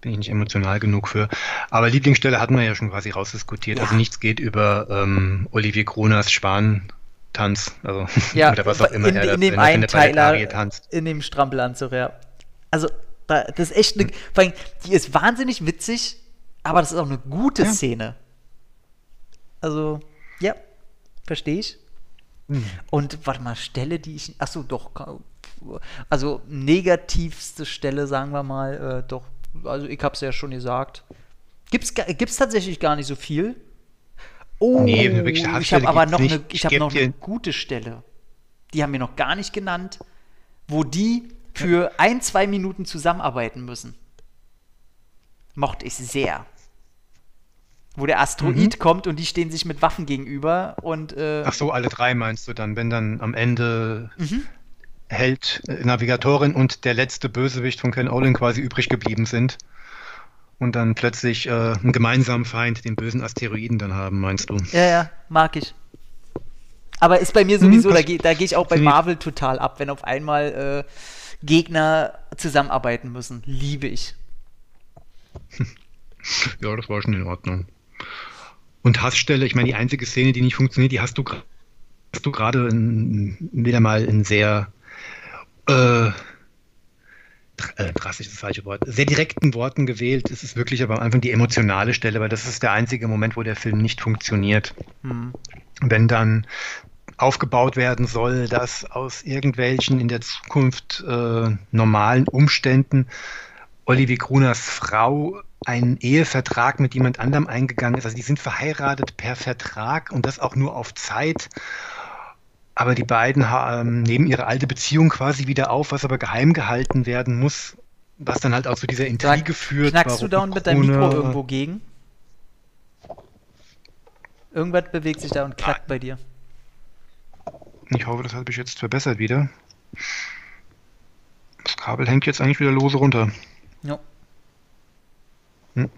bin ich nicht emotional genug für. Aber Lieblingsstelle hatten wir ja schon quasi rausdiskutiert. Ja. Also nichts geht über ähm, Olivier Kroners Schwan-Tanz. Also, ja, oder was auch immer in, er in dem einen Teiler tanzt. In dem Strampelanzug, ja. Also, das ist echt eine. Vor allem, die ist wahnsinnig witzig, aber das ist auch eine gute ja. Szene. Also, ja, verstehe ich. Mhm. Und warte mal, Stelle, die ich. Achso, doch. Also, negativste Stelle, sagen wir mal, äh, doch also ich habe es ja schon gesagt. Gibt es tatsächlich gar nicht so viel? Oh, nee, ich habe aber noch eine, ich hab noch eine gute Stelle. Die haben wir noch gar nicht genannt, wo die für ein, zwei Minuten zusammenarbeiten müssen. Mochte ich sehr. Wo der Asteroid mhm. kommt und die stehen sich mit Waffen gegenüber und. Äh, Ach so, alle drei meinst du dann, wenn dann am Ende mhm. Held, äh, Navigatorin und der letzte Bösewicht von Ken Olin quasi übrig geblieben sind. Und dann plötzlich äh, einen gemeinsamen Feind, den bösen Asteroiden dann haben, meinst du? Ja, ja, mag ich. Aber ist bei mir sowieso, hm, da gehe da geh ich auch bei Marvel total ab, wenn auf einmal äh, Gegner zusammenarbeiten müssen. Liebe ich. Ja, das war schon in Ordnung. Und Hassstelle, ich meine, die einzige Szene, die nicht funktioniert, die hast du, hast du gerade wieder mal in sehr äh, äh, drastisch das falsche Wort, sehr direkten Worten gewählt. Es ist wirklich aber einfach die emotionale Stelle, weil das ist der einzige Moment, wo der Film nicht funktioniert. Hm. Wenn dann aufgebaut werden soll, dass aus irgendwelchen in der Zukunft äh, normalen Umständen Olivier Gruners Frau einen Ehevertrag mit jemand anderem eingegangen ist. Also die sind verheiratet per Vertrag und das auch nur auf Zeit aber die beiden ähm, nehmen ihre alte Beziehung quasi wieder auf, was aber geheim gehalten werden muss, was dann halt auch zu dieser Intrige Sag, führt. Knackst du da und mit deinem Mikro irgendwo gegen? Irgendwas bewegt sich da und klackt bei dir. Ich hoffe, das hat mich jetzt verbessert wieder. Das Kabel hängt jetzt eigentlich wieder lose runter. Ja. Hm.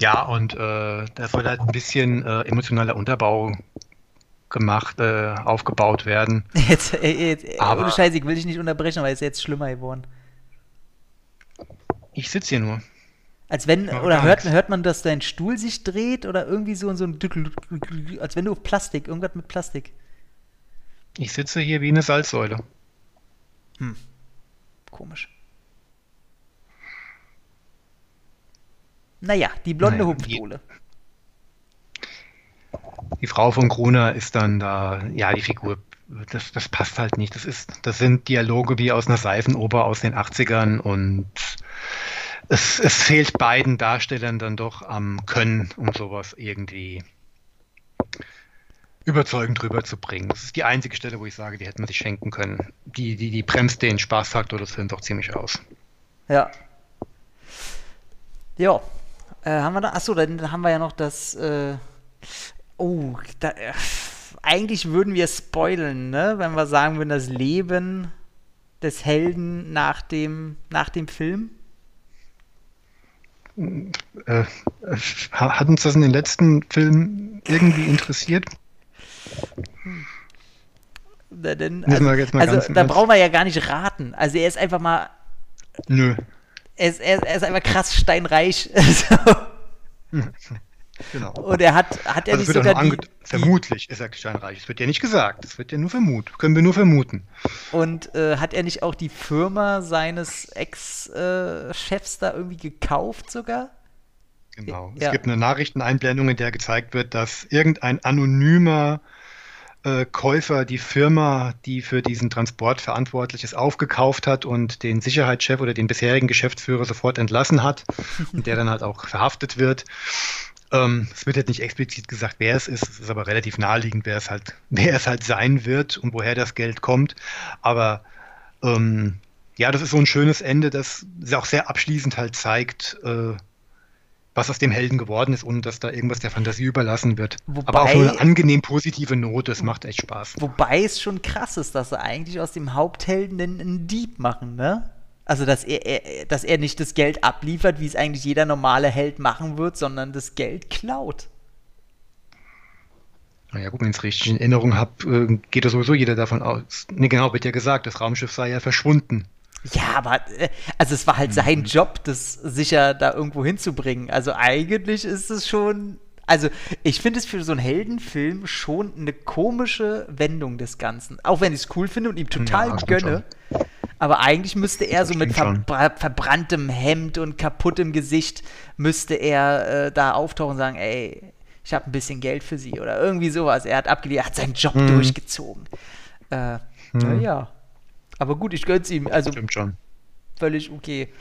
Ja, und äh, da soll halt ein bisschen äh, emotionaler Unterbau gemacht, äh, aufgebaut werden. Jetzt, äh, jetzt äh, aber ohne Scheiße, ich will dich nicht unterbrechen, aber es ist jetzt schlimmer geworden. Ich sitze hier nur. Als wenn, ja, oder hört, hört man, dass dein Stuhl sich dreht oder irgendwie so, so ein, als wenn du auf Plastik, irgendwas mit Plastik. Ich sitze hier wie eine Salzsäule. Hm. Komisch. Naja, die blonde naja, Hupfdohle die Frau von Gruner ist dann da, ja, die Figur das, das passt halt nicht. Das, ist, das sind Dialoge wie aus einer Seifenoper aus den 80ern und es, es fehlt beiden Darstellern dann doch am Können, um sowas irgendwie überzeugend rüberzubringen. Das ist die einzige Stelle, wo ich sage, die hätten man sich schenken können. Die, die, die bremst den Spaßfaktor des Films doch ziemlich aus. Ja. Ja. Äh, haben wir da? Achso, dann haben wir ja noch das. Äh, oh, da, äh, eigentlich würden wir spoilen, ne? Wenn wir sagen würden, das Leben des Helden nach dem, nach dem Film. Äh, hat uns das in den letzten Filmen irgendwie interessiert? Na, denn, also, also da brauchen wir ja gar nicht raten. Also er ist einfach mal. Nö. Er ist, er, er ist einfach krass steinreich. Genau. Und er hat, hat er also nicht sogar die, Vermutlich ist er steinreich. Es wird ja nicht gesagt. Es wird ja nur vermutet. Können wir nur vermuten. Und äh, hat er nicht auch die Firma seines Ex-Chefs da irgendwie gekauft sogar? Genau. Ja. Es gibt eine Nachrichteneinblendung, in der gezeigt wird, dass irgendein anonymer äh, Käufer die Firma, die für diesen Transport verantwortlich ist, aufgekauft hat und den Sicherheitschef oder den bisherigen Geschäftsführer sofort entlassen hat und der dann halt auch verhaftet wird. Ähm, es wird jetzt nicht explizit gesagt, wer es ist, es ist aber relativ naheliegend, wer es halt, wer es halt sein wird und woher das Geld kommt. Aber ähm, ja, das ist so ein schönes Ende, das auch sehr abschließend halt zeigt, äh, was aus dem Helden geworden ist, ohne dass da irgendwas der Fantasie überlassen wird. Wobei, Aber auch eine angenehm positive Note, das macht echt Spaß. Wobei es schon krass ist, dass sie eigentlich aus dem Haupthelden einen Dieb machen, ne? Also, dass er, er, dass er nicht das Geld abliefert, wie es eigentlich jeder normale Held machen wird, sondern das Geld klaut. Naja, gut, wenn ich es richtig in Erinnerung habe, äh, geht da sowieso jeder davon aus. Ne, genau, wird ja gesagt, das Raumschiff sei ja verschwunden. Ja, aber äh, also es war halt mhm. sein Job, das sicher da irgendwo hinzubringen. Also eigentlich ist es schon. Also ich finde es für so einen Heldenfilm schon eine komische Wendung des Ganzen. Auch wenn ich es cool finde und ihm total ja, gönne. Schon. Aber eigentlich müsste er so mit verbra verbranntem Hemd und kaputtem Gesicht müsste er äh, da auftauchen und sagen, ey, ich habe ein bisschen Geld für sie oder irgendwie sowas. Er hat abgelehnt, er hat seinen Job hm. durchgezogen. Äh, hm. Naja. Aber gut, ich gönn's ihm. Also Stimmt schon. Völlig okay.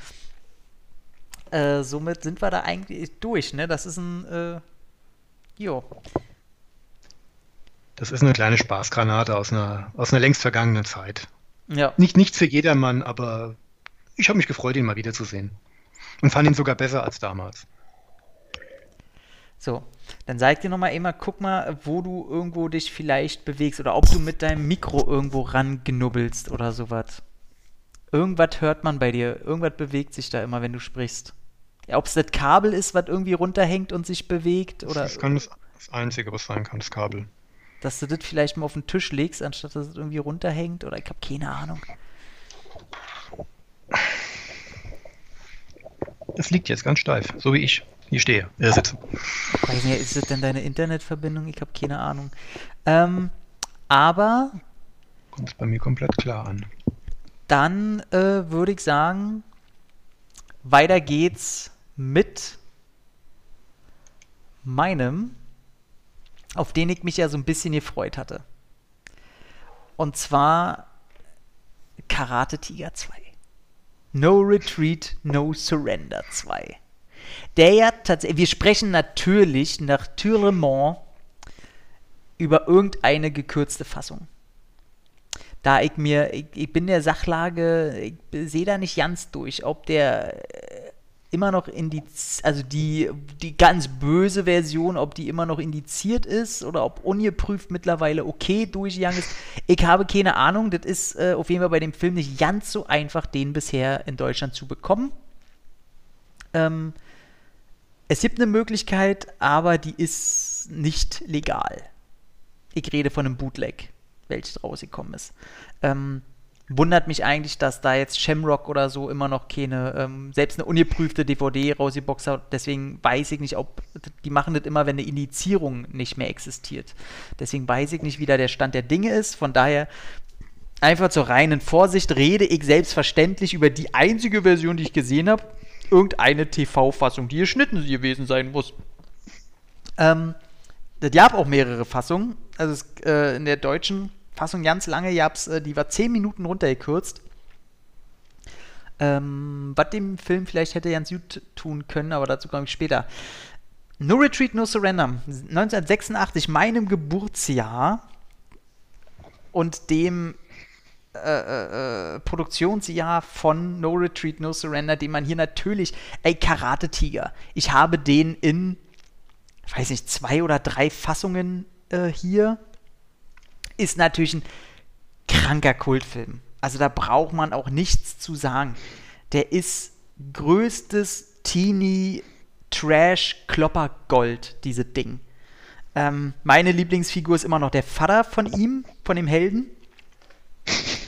Äh, somit sind wir da eigentlich durch, ne? Das ist ein, äh, jo. Das ist eine kleine Spaßgranate aus einer, aus einer längst vergangenen Zeit. Ja. Nicht nichts für jedermann, aber ich habe mich gefreut, ihn mal wiederzusehen. Und fand ihn sogar besser als damals. So, dann sag dir nochmal immer, guck mal, wo du irgendwo dich vielleicht bewegst oder ob du mit deinem Mikro irgendwo rangenubbelst oder sowas. Irgendwas hört man bei dir, irgendwas bewegt sich da immer, wenn du sprichst. Ja, ob es das Kabel ist, was irgendwie runterhängt und sich bewegt oder. Das kann das, das Einzige, was sein kann, das Kabel dass du das vielleicht mal auf den Tisch legst, anstatt dass es irgendwie runterhängt oder ich habe keine Ahnung. Das liegt jetzt ganz steif, so wie ich hier stehe, äh, sitze. Weiß nicht, ist das denn deine Internetverbindung? Ich habe keine Ahnung. Ähm, aber. Kommt es bei mir komplett klar an. Dann äh, würde ich sagen, weiter geht's mit meinem auf den ich mich ja so ein bisschen gefreut hatte. Und zwar Karate Tiger 2. No Retreat, No Surrender 2. Der ja tatsächlich, wir sprechen natürlich nach Türlemont über irgendeine gekürzte Fassung. Da ich mir, ich, ich bin der Sachlage, ich sehe da nicht ganz durch, ob der immer noch indiziert, also die, die ganz böse Version, ob die immer noch indiziert ist oder ob ungeprüft mittlerweile okay durchgegangen ist. Ich habe keine Ahnung. Das ist äh, auf jeden Fall bei dem Film nicht ganz so einfach, den bisher in Deutschland zu bekommen. Ähm, es gibt eine Möglichkeit, aber die ist nicht legal. Ich rede von einem Bootleg, welches rausgekommen ist. Ähm, wundert mich eigentlich, dass da jetzt Shamrock oder so immer noch keine, ähm, selbst eine ungeprüfte DVD rausgeboxt hat. Deswegen weiß ich nicht, ob, die machen das immer, wenn eine Indizierung nicht mehr existiert. Deswegen weiß ich nicht, wie da der Stand der Dinge ist. Von daher einfach zur reinen Vorsicht rede ich selbstverständlich über die einzige Version, die ich gesehen habe. Irgendeine TV-Fassung, die geschnitten gewesen sein muss. Ähm, das gab auch mehrere Fassungen. Also es, äh, in der deutschen Fassung ganz lange, ihr habt's, äh, die war 10 Minuten runtergekürzt. Ähm, was dem Film vielleicht hätte ganz gut tun können, aber dazu komme ich später. No Retreat, No Surrender. 1986, meinem Geburtsjahr und dem äh, äh, äh, Produktionsjahr von No Retreat, No Surrender, den man hier natürlich, ey, Karate Tiger. Ich habe den in, weiß nicht, zwei oder drei Fassungen äh, hier. Ist natürlich ein kranker Kultfilm. Also da braucht man auch nichts zu sagen. Der ist größtes Teenie Trash Klopper Gold, diese Ding. Ähm, meine Lieblingsfigur ist immer noch der Vater von ihm, von dem Helden.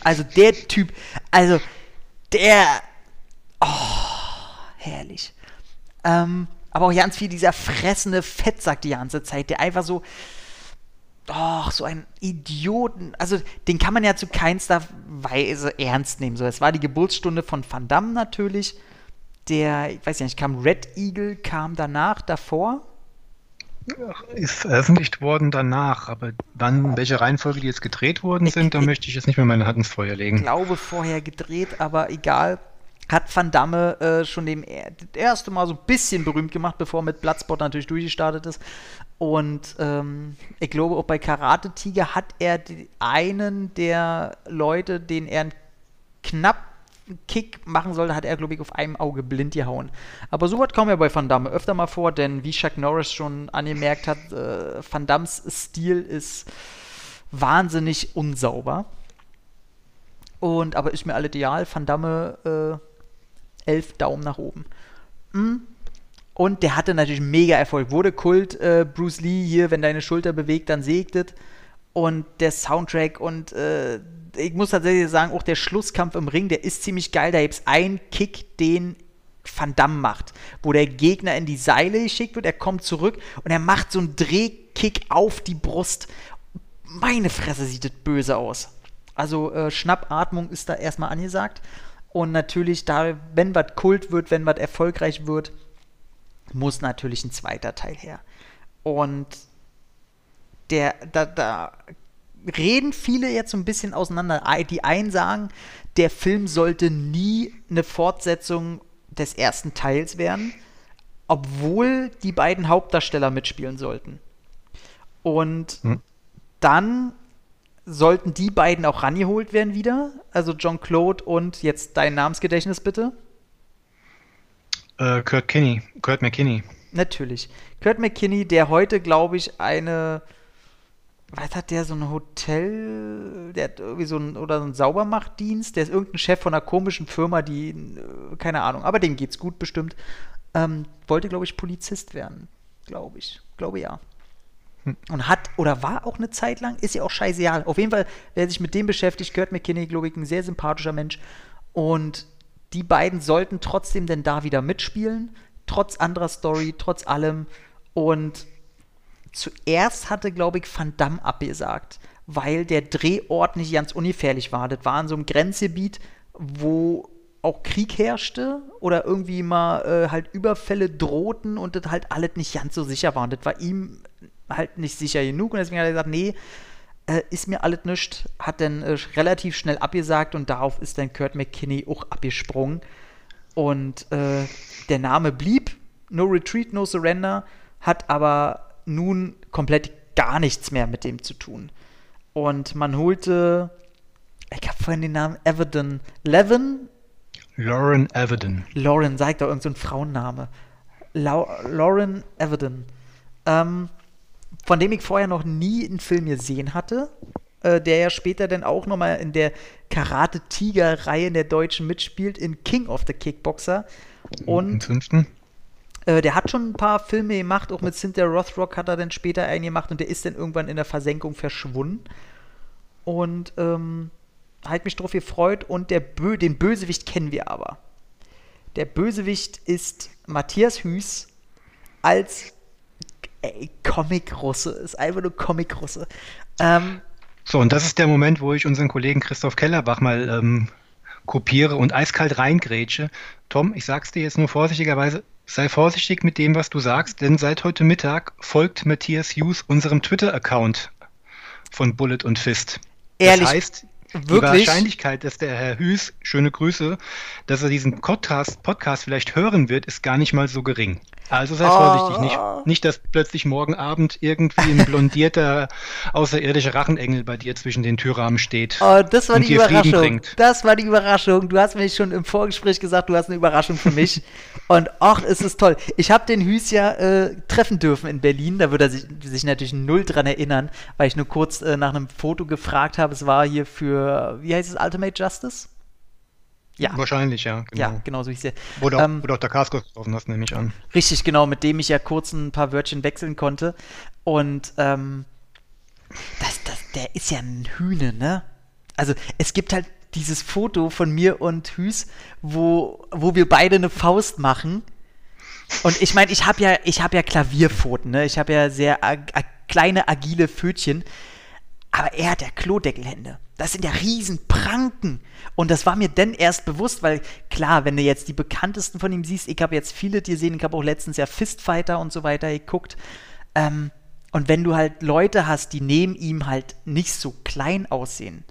Also der Typ, also der, oh, herrlich. Ähm, aber auch ganz viel dieser fressende Fettsack die ganze Zeit, der einfach so, oh, so ein Idioten, also den kann man ja zu keinster Weise ernst nehmen. So, es war die Geburtsstunde von Van Damme natürlich. Der, ich weiß ja nicht, kam Red Eagle, kam danach, davor ist veröffentlicht worden danach, aber wann, welche Reihenfolge die jetzt gedreht worden sind, da möchte ich jetzt nicht mehr meine Hand ins Feuer legen. Ich glaube vorher gedreht, aber egal. Hat Van Damme äh, schon dem er das erste Mal so ein bisschen berühmt gemacht, bevor er mit Bloodspot natürlich durchgestartet ist. Und ähm, ich glaube, auch bei Karate Tiger hat er die, einen der Leute, den er knapp Kick machen sollte, hat er, glaube ich, auf einem Auge blind gehauen. Aber sowas kommt ja bei Van Damme öfter mal vor, denn wie Chuck Norris schon angemerkt hat, äh, Van Dammes Stil ist wahnsinnig unsauber. Und aber ist mir alle ideal. Van Damme äh, elf Daumen nach oben. Mhm. Und der hatte natürlich mega Erfolg. Wurde Kult, äh, Bruce Lee hier, wenn deine Schulter bewegt, dann segtet. Und der Soundtrack und äh, ich muss tatsächlich sagen, auch der Schlusskampf im Ring, der ist ziemlich geil. Da gibt es einen Kick, den Van Damme macht, wo der Gegner in die Seile geschickt wird, er kommt zurück und er macht so einen Drehkick auf die Brust. Meine Fresse sieht das böse aus. Also äh, Schnappatmung ist da erstmal angesagt. Und natürlich, da, wenn was Kult wird, wenn was erfolgreich wird, muss natürlich ein zweiter Teil her. Und der, da, da reden viele jetzt so ein bisschen auseinander. Die einen sagen, der Film sollte nie eine Fortsetzung des ersten Teils werden, obwohl die beiden Hauptdarsteller mitspielen sollten. Und hm. dann sollten die beiden auch rangeholt werden wieder. Also John Claude und jetzt dein Namensgedächtnis bitte. Äh, Kurt Kinney, Kurt McKinney. Natürlich. Kurt McKinney, der heute, glaube ich, eine was hat der, so ein Hotel, der hat irgendwie so ein, oder so einen Saubermachtdienst, der ist irgendein Chef von einer komischen Firma, die, äh, keine Ahnung, aber dem geht's gut bestimmt. Ähm, wollte, glaube ich, Polizist werden. Glaube ich. Glaube ja. Und hat, oder war auch eine Zeit lang, ist ja auch scheißegal. Auf jeden Fall, wer sich mit dem beschäftigt, gehört McKinney, glaube ich, ein sehr sympathischer Mensch. Und die beiden sollten trotzdem denn da wieder mitspielen, trotz anderer Story, trotz allem. Und zuerst hatte, glaube ich, Van Damme abgesagt, weil der Drehort nicht ganz ungefährlich war. Das war in so einem Grenzgebiet, wo auch Krieg herrschte oder irgendwie mal äh, halt Überfälle drohten und das halt alles nicht ganz so sicher war. Und das war ihm halt nicht sicher genug und deswegen hat er gesagt, nee, äh, ist mir alles nichts, hat dann äh, relativ schnell abgesagt und darauf ist dann Kurt McKinney auch abgesprungen. Und äh, der Name blieb, No Retreat, No Surrender, hat aber nun komplett gar nichts mehr mit dem zu tun. Und man holte, ich habe vorhin den Namen Everton, Levin? Lauren Everton. Lauren, sagt doch irgendein so Frauenname. Lau Lauren Everton. Ähm, von dem ich vorher noch nie einen Film gesehen hatte, äh, der ja später dann auch nochmal in der Karate-Tiger-Reihe der Deutschen mitspielt, in King of the Kickboxer. Und Im fünften? Äh, der hat schon ein paar Filme gemacht, auch mit Cynthia Rothrock hat er dann später einen gemacht und der ist dann irgendwann in der Versenkung verschwunden. Und ähm, halt mich drauf gefreut und der Bö den Bösewicht kennen wir aber. Der Bösewicht ist Matthias Hüß als Comic-Russe. Ist einfach nur Comic-Russe. Ähm, so, und das ist der Moment, wo ich unseren Kollegen Christoph Kellerbach mal ähm, kopiere und eiskalt reingrätsche. Tom, ich sag's dir jetzt nur vorsichtigerweise, Sei vorsichtig mit dem, was du sagst, denn seit heute Mittag folgt Matthias Hughes unserem Twitter-Account von Bullet und Fist. Ehrlich, das heißt, wirklich? die Wahrscheinlichkeit, dass der Herr Hüß, schöne Grüße, dass er diesen Podcast, Podcast vielleicht hören wird, ist gar nicht mal so gering. Also sei vorsichtig, nicht, Oh. nicht, dass plötzlich morgen Abend irgendwie ein blondierter außerirdischer Rachenengel bei dir zwischen den Türrahmen steht. Oh, das war und die Überraschung. Das war die Überraschung. Du hast mir schon im Vorgespräch gesagt, du hast eine Überraschung für mich. Und ach, es ist toll. Ich habe den Hüß ja äh, treffen dürfen in Berlin. Da würde er sich, sich natürlich null dran erinnern, weil ich nur kurz äh, nach einem Foto gefragt habe. Es war hier für, wie heißt es, Ultimate Justice? Ja, Wahrscheinlich, ja. Genau. ja, genau so hieß er. Wo, du, Ähm, wo du auch der Casco getroffen hast, nehme ich an. Richtig, genau, mit dem ich ja kurz ein paar Wörtchen wechseln konnte. Und ähm, das, das, der ist ja ein Hühne, ne? Also es gibt halt dieses Foto von mir und Hüß, wo, wo wir beide eine Faust machen. Und ich meine, ich habe ja, ich habe ja Klavierpfoten, ne? Ich habe ja sehr ag kleine, agile Pfötchen. Aber er hat ja Klodeckelhände. Das sind ja Riesenpranken. Und das war mir dann erst bewusst, weil klar, wenn du jetzt die bekanntesten von ihm siehst, ich habe jetzt viele gesehen, ich habe auch letztens ja Fistfighter und so weiter geguckt. Ähm, und wenn du halt Leute hast, die neben ihm halt nicht so klein aussehen,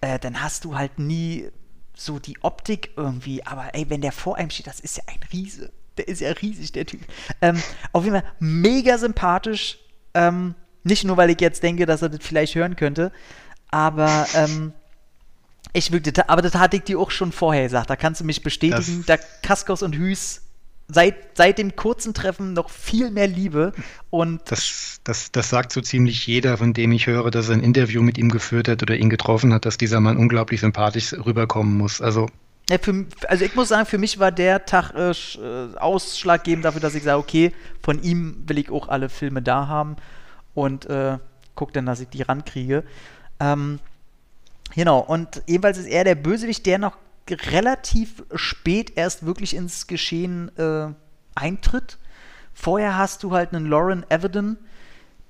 äh, dann hast du halt nie so die Optik irgendwie. Aber ey, wenn der vor einem steht, das ist ja ein Riese. Der ist ja riesig, der Typ. Ähm, auf jeden Fall mega sympathisch. Ähm, nicht nur, weil ich jetzt denke, dass er das vielleicht hören könnte, aber ähm, ich wirklich, aber das hatte ich dir auch schon vorher gesagt. Da kannst du mich bestätigen, da Kaskos und Hüß seit, seit dem kurzen Treffen noch viel mehr Liebe und Das, das, das sagt so ziemlich jeder, von dem ich höre, dass er ein Interview mit ihm geführt hat oder ihn getroffen hat, dass dieser Mann unglaublich sympathisch rüberkommen muss. Also Ja, für, also ich muss sagen, für mich war der Tag äh, äh, ausschlaggebend dafür, dass ich sage, okay, von ihm will ich auch alle Filme da haben und äh, guck dann, dass ich die rankriege. Ähm, genau, und ebenfalls ist er der Bösewicht, der noch relativ spät erst wirklich ins Geschehen äh, eintritt. Vorher hast du halt einen Lauren Avedon,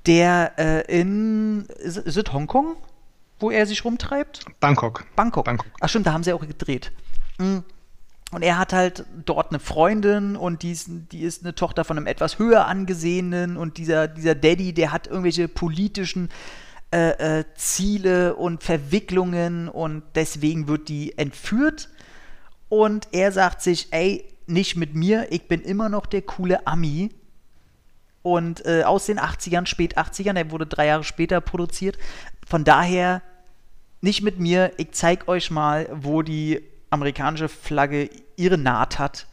der äh, in, ist, ist es Hongkong, wo er sich rumtreibt? Bangkok. Bangkok. Bangkok. Ach stimmt, da haben sie auch gedreht. Mm. Und er hat halt dort eine Freundin und die ist, die ist eine Tochter von einem etwas höher angesehenen und dieser, dieser Daddy, der hat irgendwelche politischen äh, äh, Ziele und Verwicklungen und deswegen wird die entführt und er sagt sich, ey, nicht mit mir, ich bin immer noch der coole Ami und äh, aus den 80ern, spät 80ern, der wurde drei Jahre später produziert. Von daher nicht mit mir, ich zeig euch mal, wo die amerikanische Flagge ihre Naht hat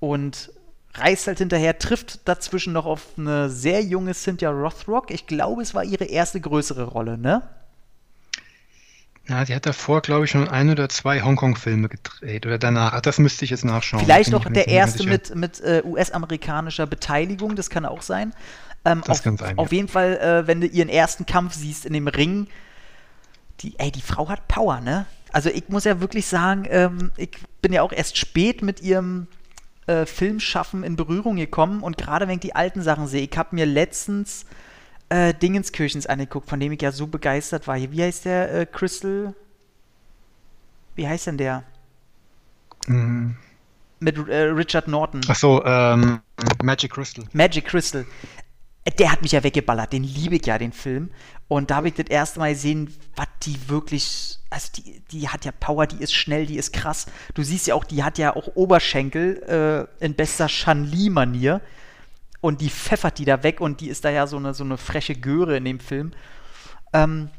und reist halt hinterher, trifft dazwischen noch auf eine sehr junge Cynthia Rothrock. Ich glaube, es war ihre erste größere Rolle, ne? Ja, sie hat davor, glaube ich, schon ein oder zwei Hongkong-Filme gedreht oder danach. Ach, das müsste ich jetzt nachschauen. Vielleicht mir der erste mit, mit äh, US-amerikanischer Beteiligung, das kann auch sein. Ähm, Das auf, kann sein, Auf ja. jeden Fall, äh, wenn du ihren ersten Kampf siehst in dem Ring, die, ey, die Frau hat Power, ne? Also ich muss ja wirklich sagen, ähm, ich bin ja auch erst spät mit ihrem äh, Filmschaffen in Berührung gekommen und gerade wenn ich die alten Sachen sehe, ich habe mir letztens äh, Dingenskirchens angeguckt, von dem ich ja so begeistert war. Wie heißt der? Äh, Crystal? Wie heißt denn der? Mhm. Mit äh, Richard Norton. Ach so, ähm, Magic Crystal. Magic Crystal. Äh, Der hat mich ja weggeballert, den liebe ich ja, den Film. Und da habe ich das erste Mal gesehen, was die wirklich, also die, die hat ja Power, die ist schnell, die ist krass. Du siehst ja auch, die hat ja auch Oberschenkel äh, in bester Shan-Li-Manier. Und die pfeffert die da weg und die ist da ja so eine, so eine freche Göre in dem Film. Ähm,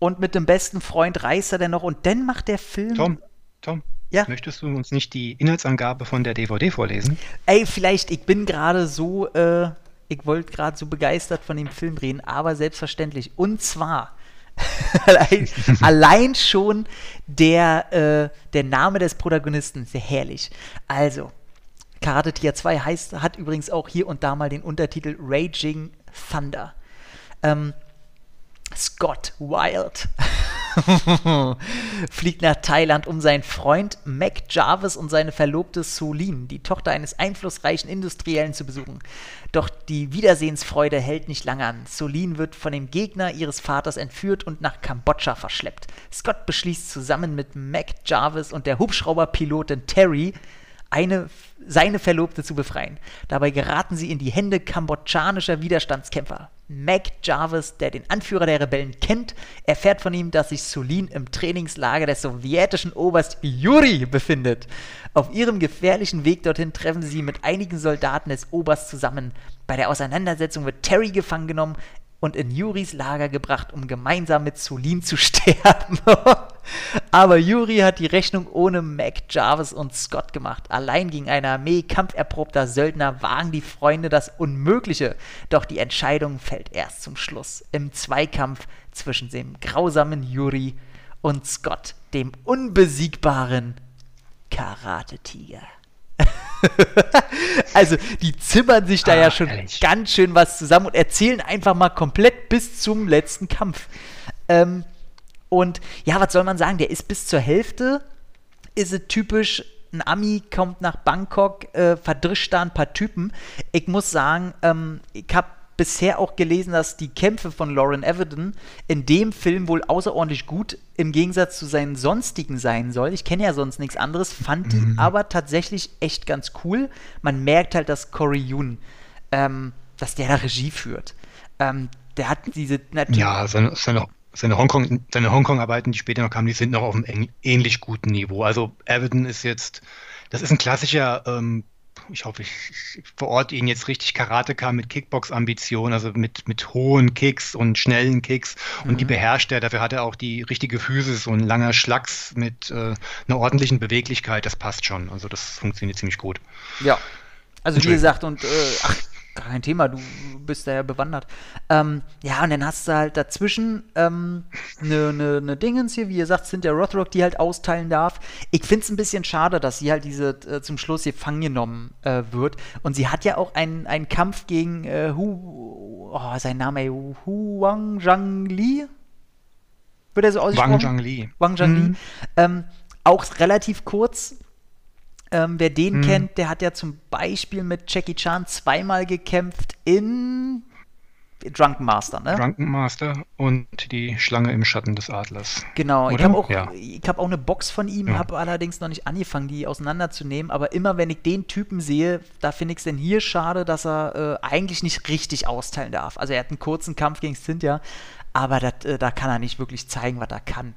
und mit dem besten Freund reist er dann noch und dann macht der Film. Tom, Tom, Ja. möchtest du uns nicht die Inhaltsangabe von der DVD vorlesen? Ey, vielleicht, ich bin gerade so, äh, ich wollte gerade so begeistert von dem Film reden, aber selbstverständlich. Und zwar, allein, allein schon der, äh, der Name des Protagonisten, sehr herrlich. Also, Karate Tier 2 heißt, hat übrigens auch hier und da mal den Untertitel Raging Thunder. Ähm, Scott Wild fliegt nach Thailand, um seinen Freund Mac Jarvis und seine Verlobte Solin, die Tochter eines einflussreichen Industriellen, zu besuchen. Doch die Wiedersehensfreude hält nicht lange an. Solin wird von dem Gegner ihres Vaters entführt und nach Kambodscha verschleppt. Scott beschließt zusammen mit Mac Jarvis und der Hubschrauberpilotin Terry, eine, seine Verlobte zu befreien. Dabei geraten sie in die Hände kambodschanischer Widerstandskämpfer. Mac Jarvis, der den Anführer der Rebellen kennt, erfährt von ihm, dass sich Sulin im Trainingslager des sowjetischen Oberst Yuri befindet. Auf ihrem gefährlichen Weg dorthin treffen sie mit einigen Soldaten des Obersts zusammen. Bei der Auseinandersetzung wird Terry gefangen genommen und in Juris Lager gebracht, um gemeinsam mit Sulin zu sterben. Aber Yuri hat die Rechnung ohne Mac, Jarvis und Scott gemacht. Allein gegen eine Armee kampferprobter Söldner wagen die Freunde das Unmögliche. Doch die Entscheidung fällt erst zum Schluss. Im Zweikampf zwischen dem grausamen Yuri und Scott, dem unbesiegbaren Karate-Tiger. also, die zimmern sich da ah, ja schon ehrlich. ganz schön was zusammen und erzählen einfach mal komplett bis zum letzten Kampf. Ähm, und ja, was soll man sagen? Der ist bis zur Hälfte, ist es typisch, ein Ami kommt nach Bangkok, äh, verdrischt da ein paar Typen. Ich muss sagen, ähm, ich habe bisher auch gelesen, dass die Kämpfe von Lauren Everton in dem Film wohl außerordentlich gut im Gegensatz zu seinen sonstigen sein soll. Ich kenne ja sonst nichts anderes, fand mhm. die aber tatsächlich echt ganz cool. Man merkt halt, dass Corey Yoon, ähm, dass der da Regie führt. Ähm, der hat diese. Ja, seine, seine, seine Hongkong, seine Hongkong-Arbeiten, die später noch kamen, die sind noch auf einem ähnlich guten Niveau. Also Everton ist jetzt, das ist ein klassischer ähm, ich hoffe, ich, ich verorte ihn jetzt richtig, Karateka mit Kickbox-Ambition, also mit, mit hohen Kicks und schnellen Kicks. Und mhm. die beherrscht er. Dafür hat er auch die richtige Physis, so ein langer Schlags mit äh, einer ordentlichen Beweglichkeit. Das passt schon. Also das funktioniert ziemlich gut. Ja. Also wie gesagt, und äh, ach, gar kein Thema, du bist da ja bewandert. Ähm, ja, und dann hast du halt dazwischen eine ähm, ne, ne, ne Dingens hier, wie ihr sagt, Cynthia Rothrock, die halt austeilen darf. Ich finde es ein bisschen schade, dass sie halt diese äh, zum Schluss gefangen genommen äh, wird. Und sie hat ja auch einen, einen Kampf gegen äh, Hu, oh, sein Name, Hu Wang Zhangli? Wird er so ausgesprochen? Wang Zhangli. Wang Zhangli. Mhm. Ähm, auch relativ kurz, ähm, wer den hm. kennt, der hat ja zum Beispiel mit Jackie Chan zweimal gekämpft in Drunken Master, ne? Drunken Master und die Schlange im Schatten des Adlers. Genau, Oder? ich habe auch, ja. hab auch eine Box von ihm, ja. habe allerdings noch nicht angefangen, die auseinanderzunehmen. Aber immer wenn ich den Typen sehe, da finde ich es denn hier schade, dass er äh, eigentlich nicht richtig austeilen darf. Also er hat einen kurzen Kampf gegen Cynthia, aber dat, äh, da kann er nicht wirklich zeigen, was er kann.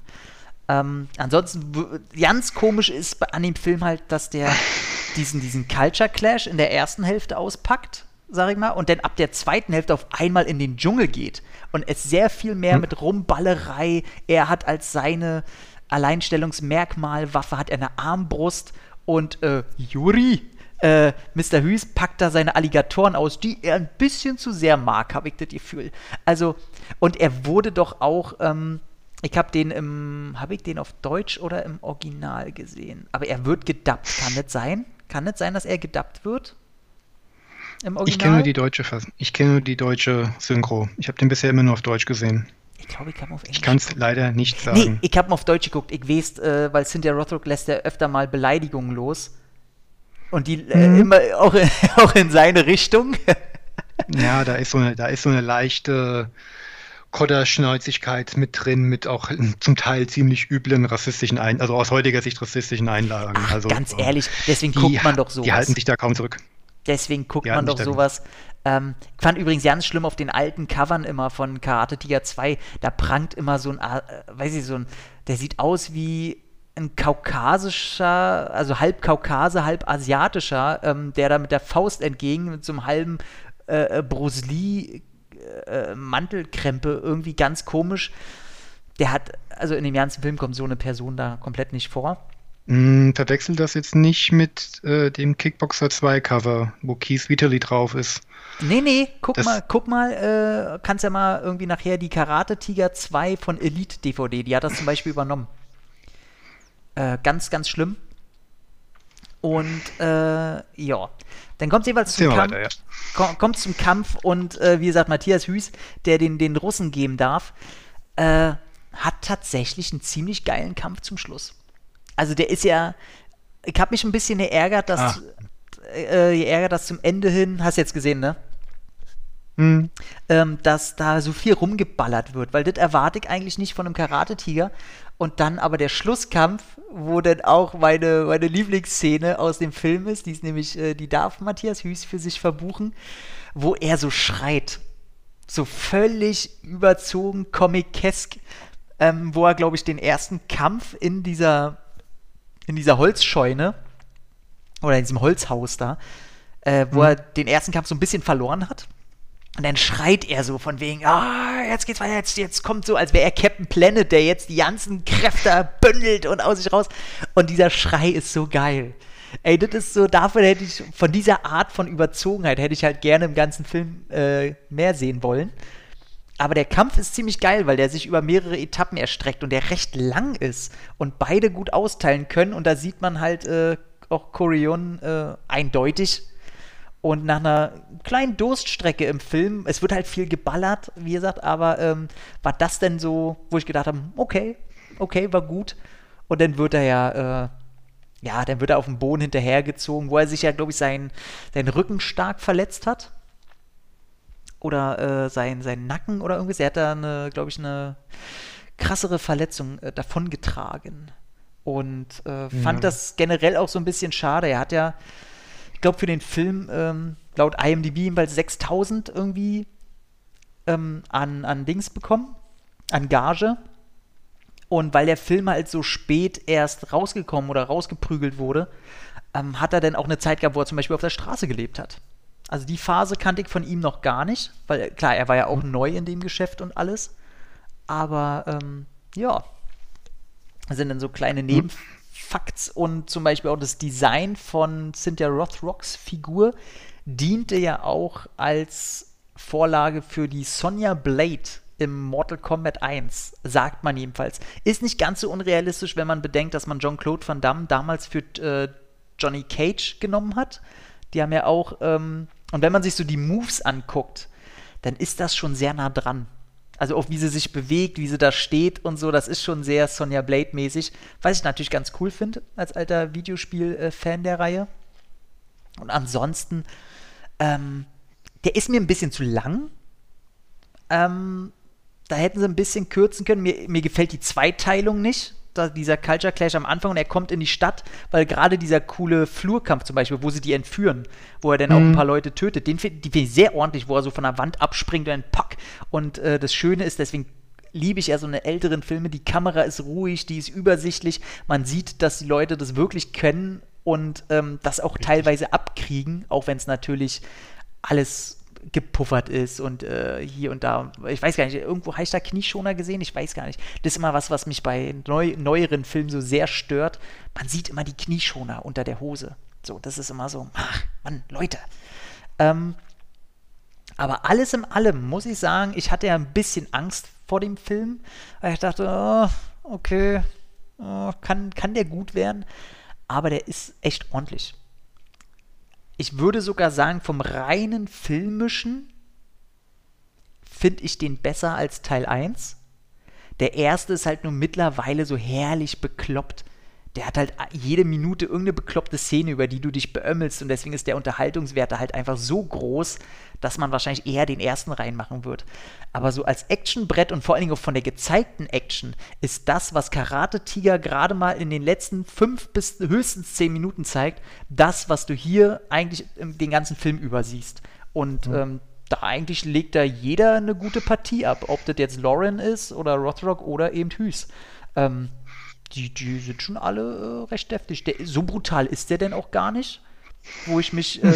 Ähm, ansonsten, ganz komisch ist an dem Film halt, dass der diesen, diesen Culture Clash in der ersten Hälfte auspackt, sag ich mal, und dann ab der zweiten Hälfte auf einmal in den Dschungel geht und es sehr viel mehr hm. mit Rumballerei, er hat als seine Alleinstellungsmerkmal, Waffe hat er eine Armbrust und äh, Yuri, äh, Mr. Hughes packt da seine Alligatoren aus, die er ein bisschen zu sehr mag, habe ich das Gefühl. Also, und er wurde doch auch, ähm, ich habe den im, habe ich den auf Deutsch oder im Original gesehen? Aber er wird gedubbt, kann das sein? Kann es sein, dass er gedubbt wird? Im Original? Ich kenne nur die deutsche Ich kenne nur die deutsche Synchro. Ich habe den bisher immer nur auf Deutsch gesehen. Ich glaube, ich habe auf Englisch. Ich kann es leider nicht sagen. Nee, ich habe auf Deutsch geguckt. Ich weiß, äh, weil Cynthia Rothrock lässt ja öfter mal Beleidigungen los. Und die äh, mhm. immer auch in, auch in seine Richtung. ja, da ist so eine, da ist so eine leichte Kodderschnäuzigkeit mit drin, mit auch zum Teil ziemlich üblen rassistischen Einlagen, also aus heutiger Sicht rassistischen Einlagen. Ach, also, ganz ehrlich, deswegen die, guckt man doch sowas. Die halten sich da kaum zurück. Deswegen guckt man doch sowas. Ähm, ich fand übrigens ganz schlimm auf den alten Covern immer von Karate Tiger 2, da prangt immer so ein, äh, weiß ich, so ein, der sieht aus wie ein kaukasischer, also halb Kaukase, halb asiatischer, ähm, der da mit der Faust entgegen mit so einem halben äh, äh Bruce Lee äh, Mantelkrempe irgendwie ganz komisch. Der hat, also in dem ganzen Film kommt so eine Person da komplett nicht vor. Mm, verwechselt das jetzt nicht mit äh, dem Kickboxer 2 Cover, wo Keith Vitali drauf ist. Nee, nee, guck das mal, guck mal, äh, kannst ja mal irgendwie nachher die Karate Tiger 2 von Elite DVD, die hat das zum Beispiel übernommen. Äh, ganz, ganz schlimm. Und äh, ja, dann kommt es jeweils zum Kampf, weiter, ja. kommt zum Kampf und äh, wie gesagt, Matthias Hüß, der den, den Russen geben darf, äh, hat tatsächlich einen ziemlich geilen Kampf zum Schluss. Also der ist ja, ich habe mich ein bisschen geärgert, dass, ah. äh, geärgert, dass zum Ende hin, hast du jetzt gesehen, ne? Mhm. Ähm, dass da so viel rumgeballert wird, weil das erwarte ich eigentlich nicht von einem Karate-Tiger. Und dann aber der Schlusskampf, wo dann auch meine, meine Lieblingsszene aus dem Film ist, die ist nämlich, äh, die darf Matthias Hüß für sich verbuchen, wo er so schreit. so völlig überzogen, comic-esque, ähm, wo er, glaube ich, den ersten Kampf in dieser, in dieser Holzscheune oder in diesem Holzhaus da, äh, wo mhm. er den ersten Kampf so ein bisschen verloren hat. Und dann schreit er so von wegen, ah, jetzt geht's weiter, jetzt, jetzt kommt so, als wäre er Captain Planet, der jetzt die ganzen Kräfte bündelt und aus sich raus. Und dieser Schrei ist so geil. Ey, das ist so, dafür hätte ich, von dieser Art von Überzogenheit hätte ich halt gerne im ganzen Film äh, mehr sehen wollen. Aber der Kampf ist ziemlich geil, weil der sich über mehrere Etappen erstreckt und der recht lang ist und beide gut austeilen können. Und da sieht man halt äh, auch Corion äh, eindeutig und nach einer kleinen Durststrecke im Film, es wird halt viel geballert, wie gesagt, aber ähm, war das denn so, wo ich gedacht habe, okay, okay, war gut. Und dann wird er ja, äh, ja, dann wird er auf den Boden hinterhergezogen, wo er sich ja, glaube ich, seinen, seinen Rücken stark verletzt hat. Oder äh, sein, seinen Nacken oder irgendwas. Er hat da, glaube ich, eine krassere Verletzung äh, davongetragen. Und äh, fand ja. das generell auch so ein bisschen schade. Er hat ja glaube, für den Film ähm, laut IMDb jedenfalls 6000 irgendwie ähm, an, an Dings bekommen, an Gage. Und weil der Film halt so spät erst rausgekommen oder rausgeprügelt wurde, ähm, hat er dann auch eine Zeit gehabt, wo er zum Beispiel auf der Straße gelebt hat. Also die Phase kannte ich von ihm noch gar nicht, weil klar, er war ja auch mhm. neu in dem Geschäft und alles. Aber ähm, ja, das sind dann so kleine mhm. Neben Facts und zum Beispiel auch das Design von Cynthia Rothrocks Figur diente ja auch als Vorlage für die Sonja Blade im Mortal Kombat 1, sagt man jedenfalls. Ist nicht ganz so unrealistisch, wenn man bedenkt, dass man Jean-Claude Van Damme damals für äh, Johnny Cage genommen hat. Die haben ja auch, ähm, und wenn man sich so die Moves anguckt, dann ist das schon sehr nah dran. Also auch wie sie sich bewegt, wie sie da steht und so, das ist schon sehr Sonja Blade-mäßig. Was ich natürlich ganz cool finde, als alter Videospiel-Fan der Reihe. Und ansonsten, ähm, der ist mir ein bisschen zu lang. Ähm, da hätten sie ein bisschen kürzen können. Mir, mir gefällt die Zweiteilung nicht da, dieser Culture Clash am Anfang und er kommt in die Stadt, weil gerade dieser coole Flurkampf zum Beispiel, wo sie die entführen, wo er dann mhm. auch ein mhm. paar Leute tötet, den finde find ich sehr ordentlich, wo er so von der Wand abspringt und dann pack. Und äh, das Schöne ist, deswegen liebe ich ja so eine älteren Filme, die Kamera ist ruhig, die ist übersichtlich, man sieht, dass die Leute das wirklich können und ähm, das auch Richtig. teilweise abkriegen, auch wenn es natürlich alles gepuffert ist und äh, hier und da. Ich weiß gar nicht, irgendwo habe ich da Knieschoner gesehen? Ich weiß gar nicht. Das ist immer was, was mich bei neu, neueren Filmen so sehr stört. Man sieht immer die Knieschoner unter der Hose. So, das ist immer so, ach, Mann, Leute. Ähm, aber alles in allem muss ich sagen, ich hatte ja ein bisschen Angst vor dem Film, weil ich dachte, oh, okay, oh, kann, kann der gut werden? Aber der ist echt ordentlich ich würde sogar sagen, vom reinen filmischen finde ich den besser als Teil 1. Der erste ist halt nur mittlerweile so herrlich bekloppt der hat halt jede Minute irgendeine bekloppte Szene, über die du dich beömmelst und deswegen ist der Unterhaltungswert halt einfach so groß, dass man wahrscheinlich eher den ersten reinmachen wird. Aber so als Actionbrett und vor allen Dingen auch von der gezeigten Action ist das, was Karate Tiger gerade mal in den letzten fünf bis höchstens zehn Minuten zeigt, das, was du hier eigentlich den ganzen Film übersiehst. Und mhm. ähm, da eigentlich legt da jeder eine gute Partie ab, ob das jetzt Lauren ist oder Rothrock oder eben Hüß. Ähm, die, die sind schon alle äh, recht deftig. Der, so brutal ist der denn auch gar nicht, wo ich mich. Äh,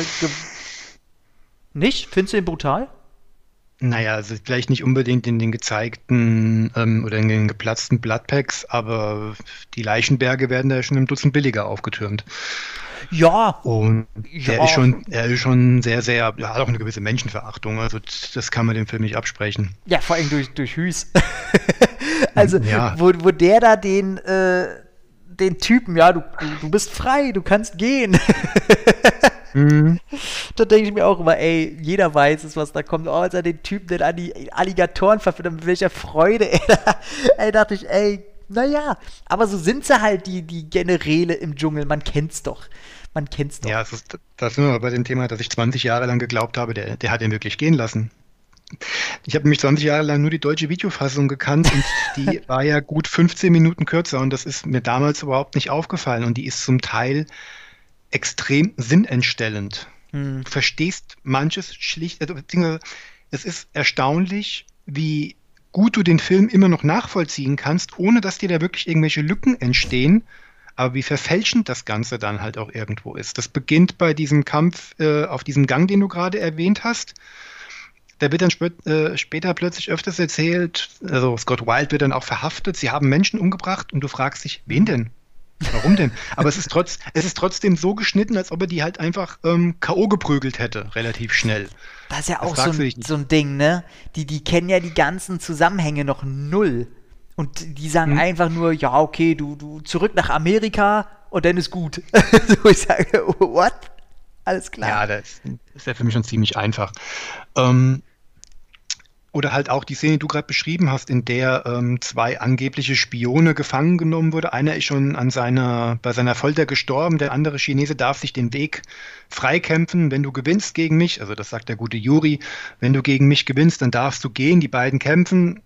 nicht? Findest du ihn brutal? Naja, also vielleicht nicht unbedingt in den gezeigten ähm, oder in den geplatzten Bloodpacks, aber die Leichenberge werden da schon im Dutzend billiger aufgetürmt. Ja. Und ja. er ist schon, er ist schon sehr, sehr, ja, hat auch eine gewisse Menschenverachtung. Also das kann man dem Film nicht absprechen. Ja, vor allem durch, durch Hüß. also, ja. wo, wo der da den, äh, den Typen, ja, du, du, bist frei, du kannst gehen. mhm. Da denke ich mir auch immer, ey, jeder weiß es, was da kommt. Oh, als er den Typen den Alligatoren verführt, mit welcher Freude, ey. ey, dachte ich, ey, naja, aber so sind sie halt, die, die Generäle im Dschungel, man kennt's doch. Man kennt's doch. Ja, das ist, das ist nur bei dem Thema, dass ich 20 Jahre lang geglaubt habe, der, der hat ihn wirklich gehen lassen. Ich habe nämlich 20 Jahre lang nur die deutsche Videofassung gekannt und die war ja gut 15 Minuten kürzer und das ist mir damals überhaupt nicht aufgefallen und die ist zum Teil extrem sinnentstellend. Hm. Du verstehst manches schlicht, also, es ist erstaunlich, wie gut du den Film immer noch nachvollziehen kannst, ohne dass dir da wirklich irgendwelche Lücken entstehen. Aber wie verfälschend das Ganze dann halt auch irgendwo ist. Das beginnt bei diesem Kampf äh, auf diesem Gang, den du gerade erwähnt hast. Da wird dann spä äh, später plötzlich öfters erzählt, also Scott Wilde wird dann auch verhaftet, sie haben Menschen umgebracht und du fragst dich, wen denn? Warum denn? Aber es ist, trotz, es ist trotzdem so geschnitten, als ob er die halt einfach ähm, K.O. geprügelt hätte, relativ schnell. Das ist ja auch so ein, so ein Ding, ne? Die, die kennen ja die ganzen Zusammenhänge noch null. Und die sagen hm. einfach nur, ja, okay, du, du zurück nach Amerika und dann ist gut. so ich sage, what? Alles klar. Ja, das ist ja für mich schon ziemlich einfach. Ähm, oder halt auch die Szene, die du gerade beschrieben hast, in der ähm, zwei angebliche Spione gefangen genommen wurde. Einer ist schon an seiner, bei seiner Folter gestorben, der andere Chinese darf sich den Weg freikämpfen. Wenn du gewinnst gegen mich, also das sagt der gute Juri, wenn du gegen mich gewinnst, dann darfst du gehen, die beiden kämpfen.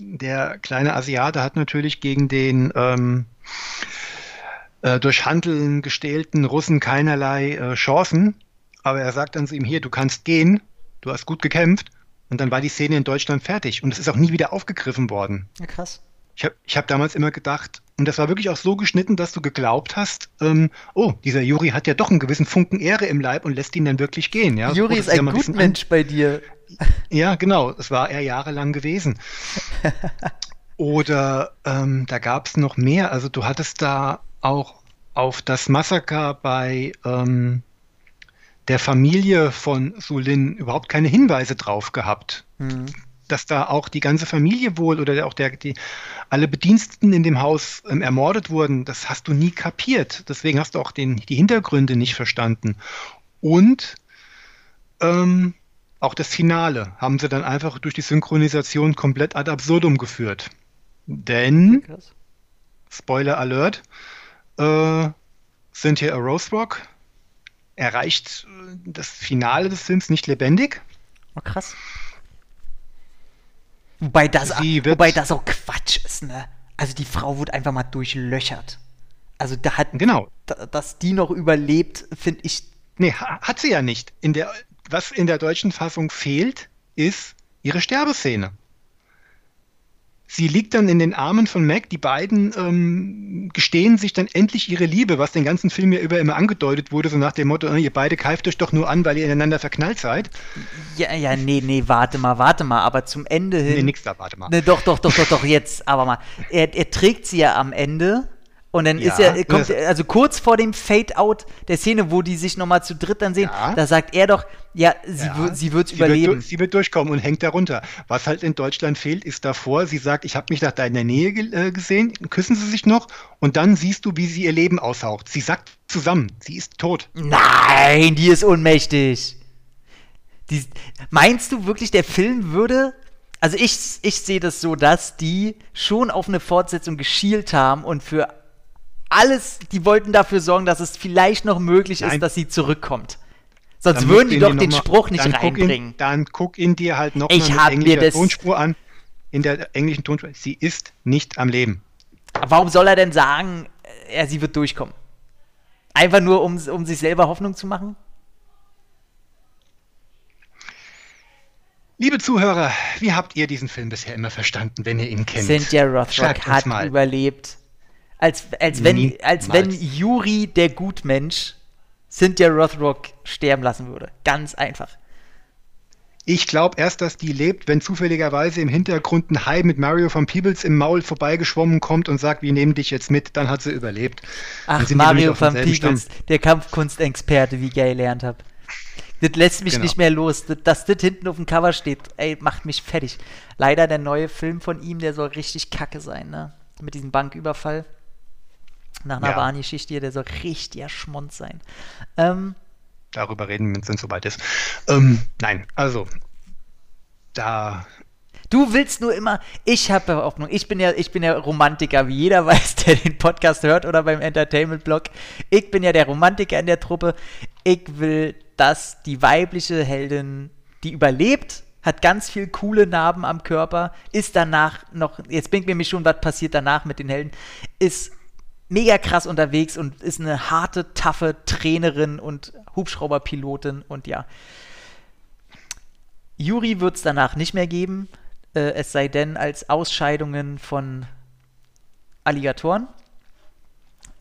Der kleine Asiate hat natürlich gegen den ähm, äh, durch Handeln gestählten Russen keinerlei äh, Chancen. Aber er sagt dann zu ihm, hier, du kannst gehen, du hast gut gekämpft. Und dann war die Szene in Deutschland fertig und es ist auch nie wieder aufgegriffen worden. Ja, krass. Ich habe ich hab damals immer gedacht, und das war wirklich auch so geschnitten, dass du geglaubt hast, ähm, oh, dieser Juri hat ja doch einen gewissen Funken Ehre im Leib und lässt ihn dann wirklich gehen. Ja? Juri oh, ist ein ja guter Mensch bei dir. Ja, genau, es war er jahrelang gewesen. Oder ähm, da gab es noch mehr. Also du hattest da auch auf das Massaker bei ähm, der Familie von Sulin überhaupt keine Hinweise drauf gehabt. Mhm. Dass da auch die ganze Familie wohl oder auch der, die, alle Bediensteten in dem Haus ähm, ermordet wurden, das hast du nie kapiert. Deswegen hast du auch den, die Hintergründe nicht verstanden. Und ähm, auch das Finale haben sie dann einfach durch die Synchronisation komplett ad absurdum geführt. Denn, Spoiler Alert, äh, Cynthia Roserock erreicht das Finale des Films nicht lebendig. Oh, krass. Wobei das, wobei das auch Quatsch ist, ne? Also die Frau wurde einfach mal durchlöchert. Also da hat, genau. Da, dass die noch überlebt, finde ich. Nee, hat sie ja nicht. In der, was in der deutschen Fassung fehlt, ist ihre Sterbeszene. Sie liegt dann in den Armen von Mac. Die beiden ähm, gestehen sich dann endlich ihre Liebe, was den ganzen Film ja über immer angedeutet wurde, so nach dem Motto, ihr beide keift euch doch nur an, weil ihr ineinander verknallt seid. Ja, ja, nee, nee, warte mal, warte mal, aber zum Ende hin. Nee, nix da, warte mal. Nee, doch, doch, doch, doch, doch, jetzt, aber mal. Er, er trägt sie ja am Ende und dann ja, ist er, kommt, also kurz vor dem Fade-out der Szene, wo die sich nochmal zu dritt dann sehen, ja. da sagt er doch, ja, sie, ja. sie wird überleben. Wird, sie wird durchkommen und hängt darunter. Was halt in Deutschland fehlt, ist davor, sie sagt, ich habe mich nach deiner Nähe äh, gesehen, küssen sie sich noch und dann siehst du, wie sie ihr Leben aushaucht. Sie sagt zusammen, sie ist tot. Nein, die ist ohnmächtig. Die, meinst du wirklich, der Film würde also ich, ich sehe das so, dass die schon auf eine Fortsetzung geschielt haben und für alles, die wollten dafür sorgen, dass es vielleicht noch möglich ist, Nein. dass sie zurückkommt. Sonst dann würden die doch den Spruch nicht reinbringen. Guck ihn, dann guck ihn dir halt noch ich mal mit englischer Tonspur an. In der englischen Tonspur. Sie ist nicht am Leben. Warum soll er denn sagen, er, sie wird durchkommen? Einfach nur, um, um sich selber Hoffnung zu machen? Liebe Zuhörer, wie habt ihr diesen Film bisher immer verstanden, wenn ihr ihn kennt? Cynthia Rothrock hat mal. überlebt. Als, als, wenn, als wenn Yuri, der Gutmensch, Cynthia Rothrock sterben lassen würde. Ganz einfach. Ich glaube erst, dass die lebt, wenn zufälligerweise im Hintergrund ein Hai mit Mario von Peebles im Maul vorbeigeschwommen kommt und sagt, wir nehmen dich jetzt mit, dann hat sie überlebt. Ach, Mario von Peebles, der Kampfkunstexperte, wie ich gelernt habe. Das lässt mich genau. nicht mehr los. Das, dass das hinten auf dem Cover steht, ey, macht mich fertig. Leider der neue Film von ihm, der soll richtig kacke sein, ne? Mit diesem Banküberfall nach einer ja. Warngeschichte hier, der soll richtiger Schmond sein. Ähm, Darüber reden, wenn es soweit ist. Ähm, nein, also, da. Du willst nur immer, ich habe Hoffnung, ich bin ja, ich bin ja Romantiker, wie jeder weiß, der den Podcast hört oder beim Entertainment-Blog. Ich bin ja der Romantiker in der Truppe. Ich will, dass die weibliche Heldin, die überlebt, hat ganz viel coole Narben am Körper, ist danach noch, jetzt bringt mir mich schon, was passiert danach mit den Helden, ist mega krass unterwegs und ist eine harte, taffe Trainerin und Hubschrauberpilotin und ja. Yuri wird es danach nicht mehr geben, äh, es sei denn als Ausscheidungen von Alligatoren.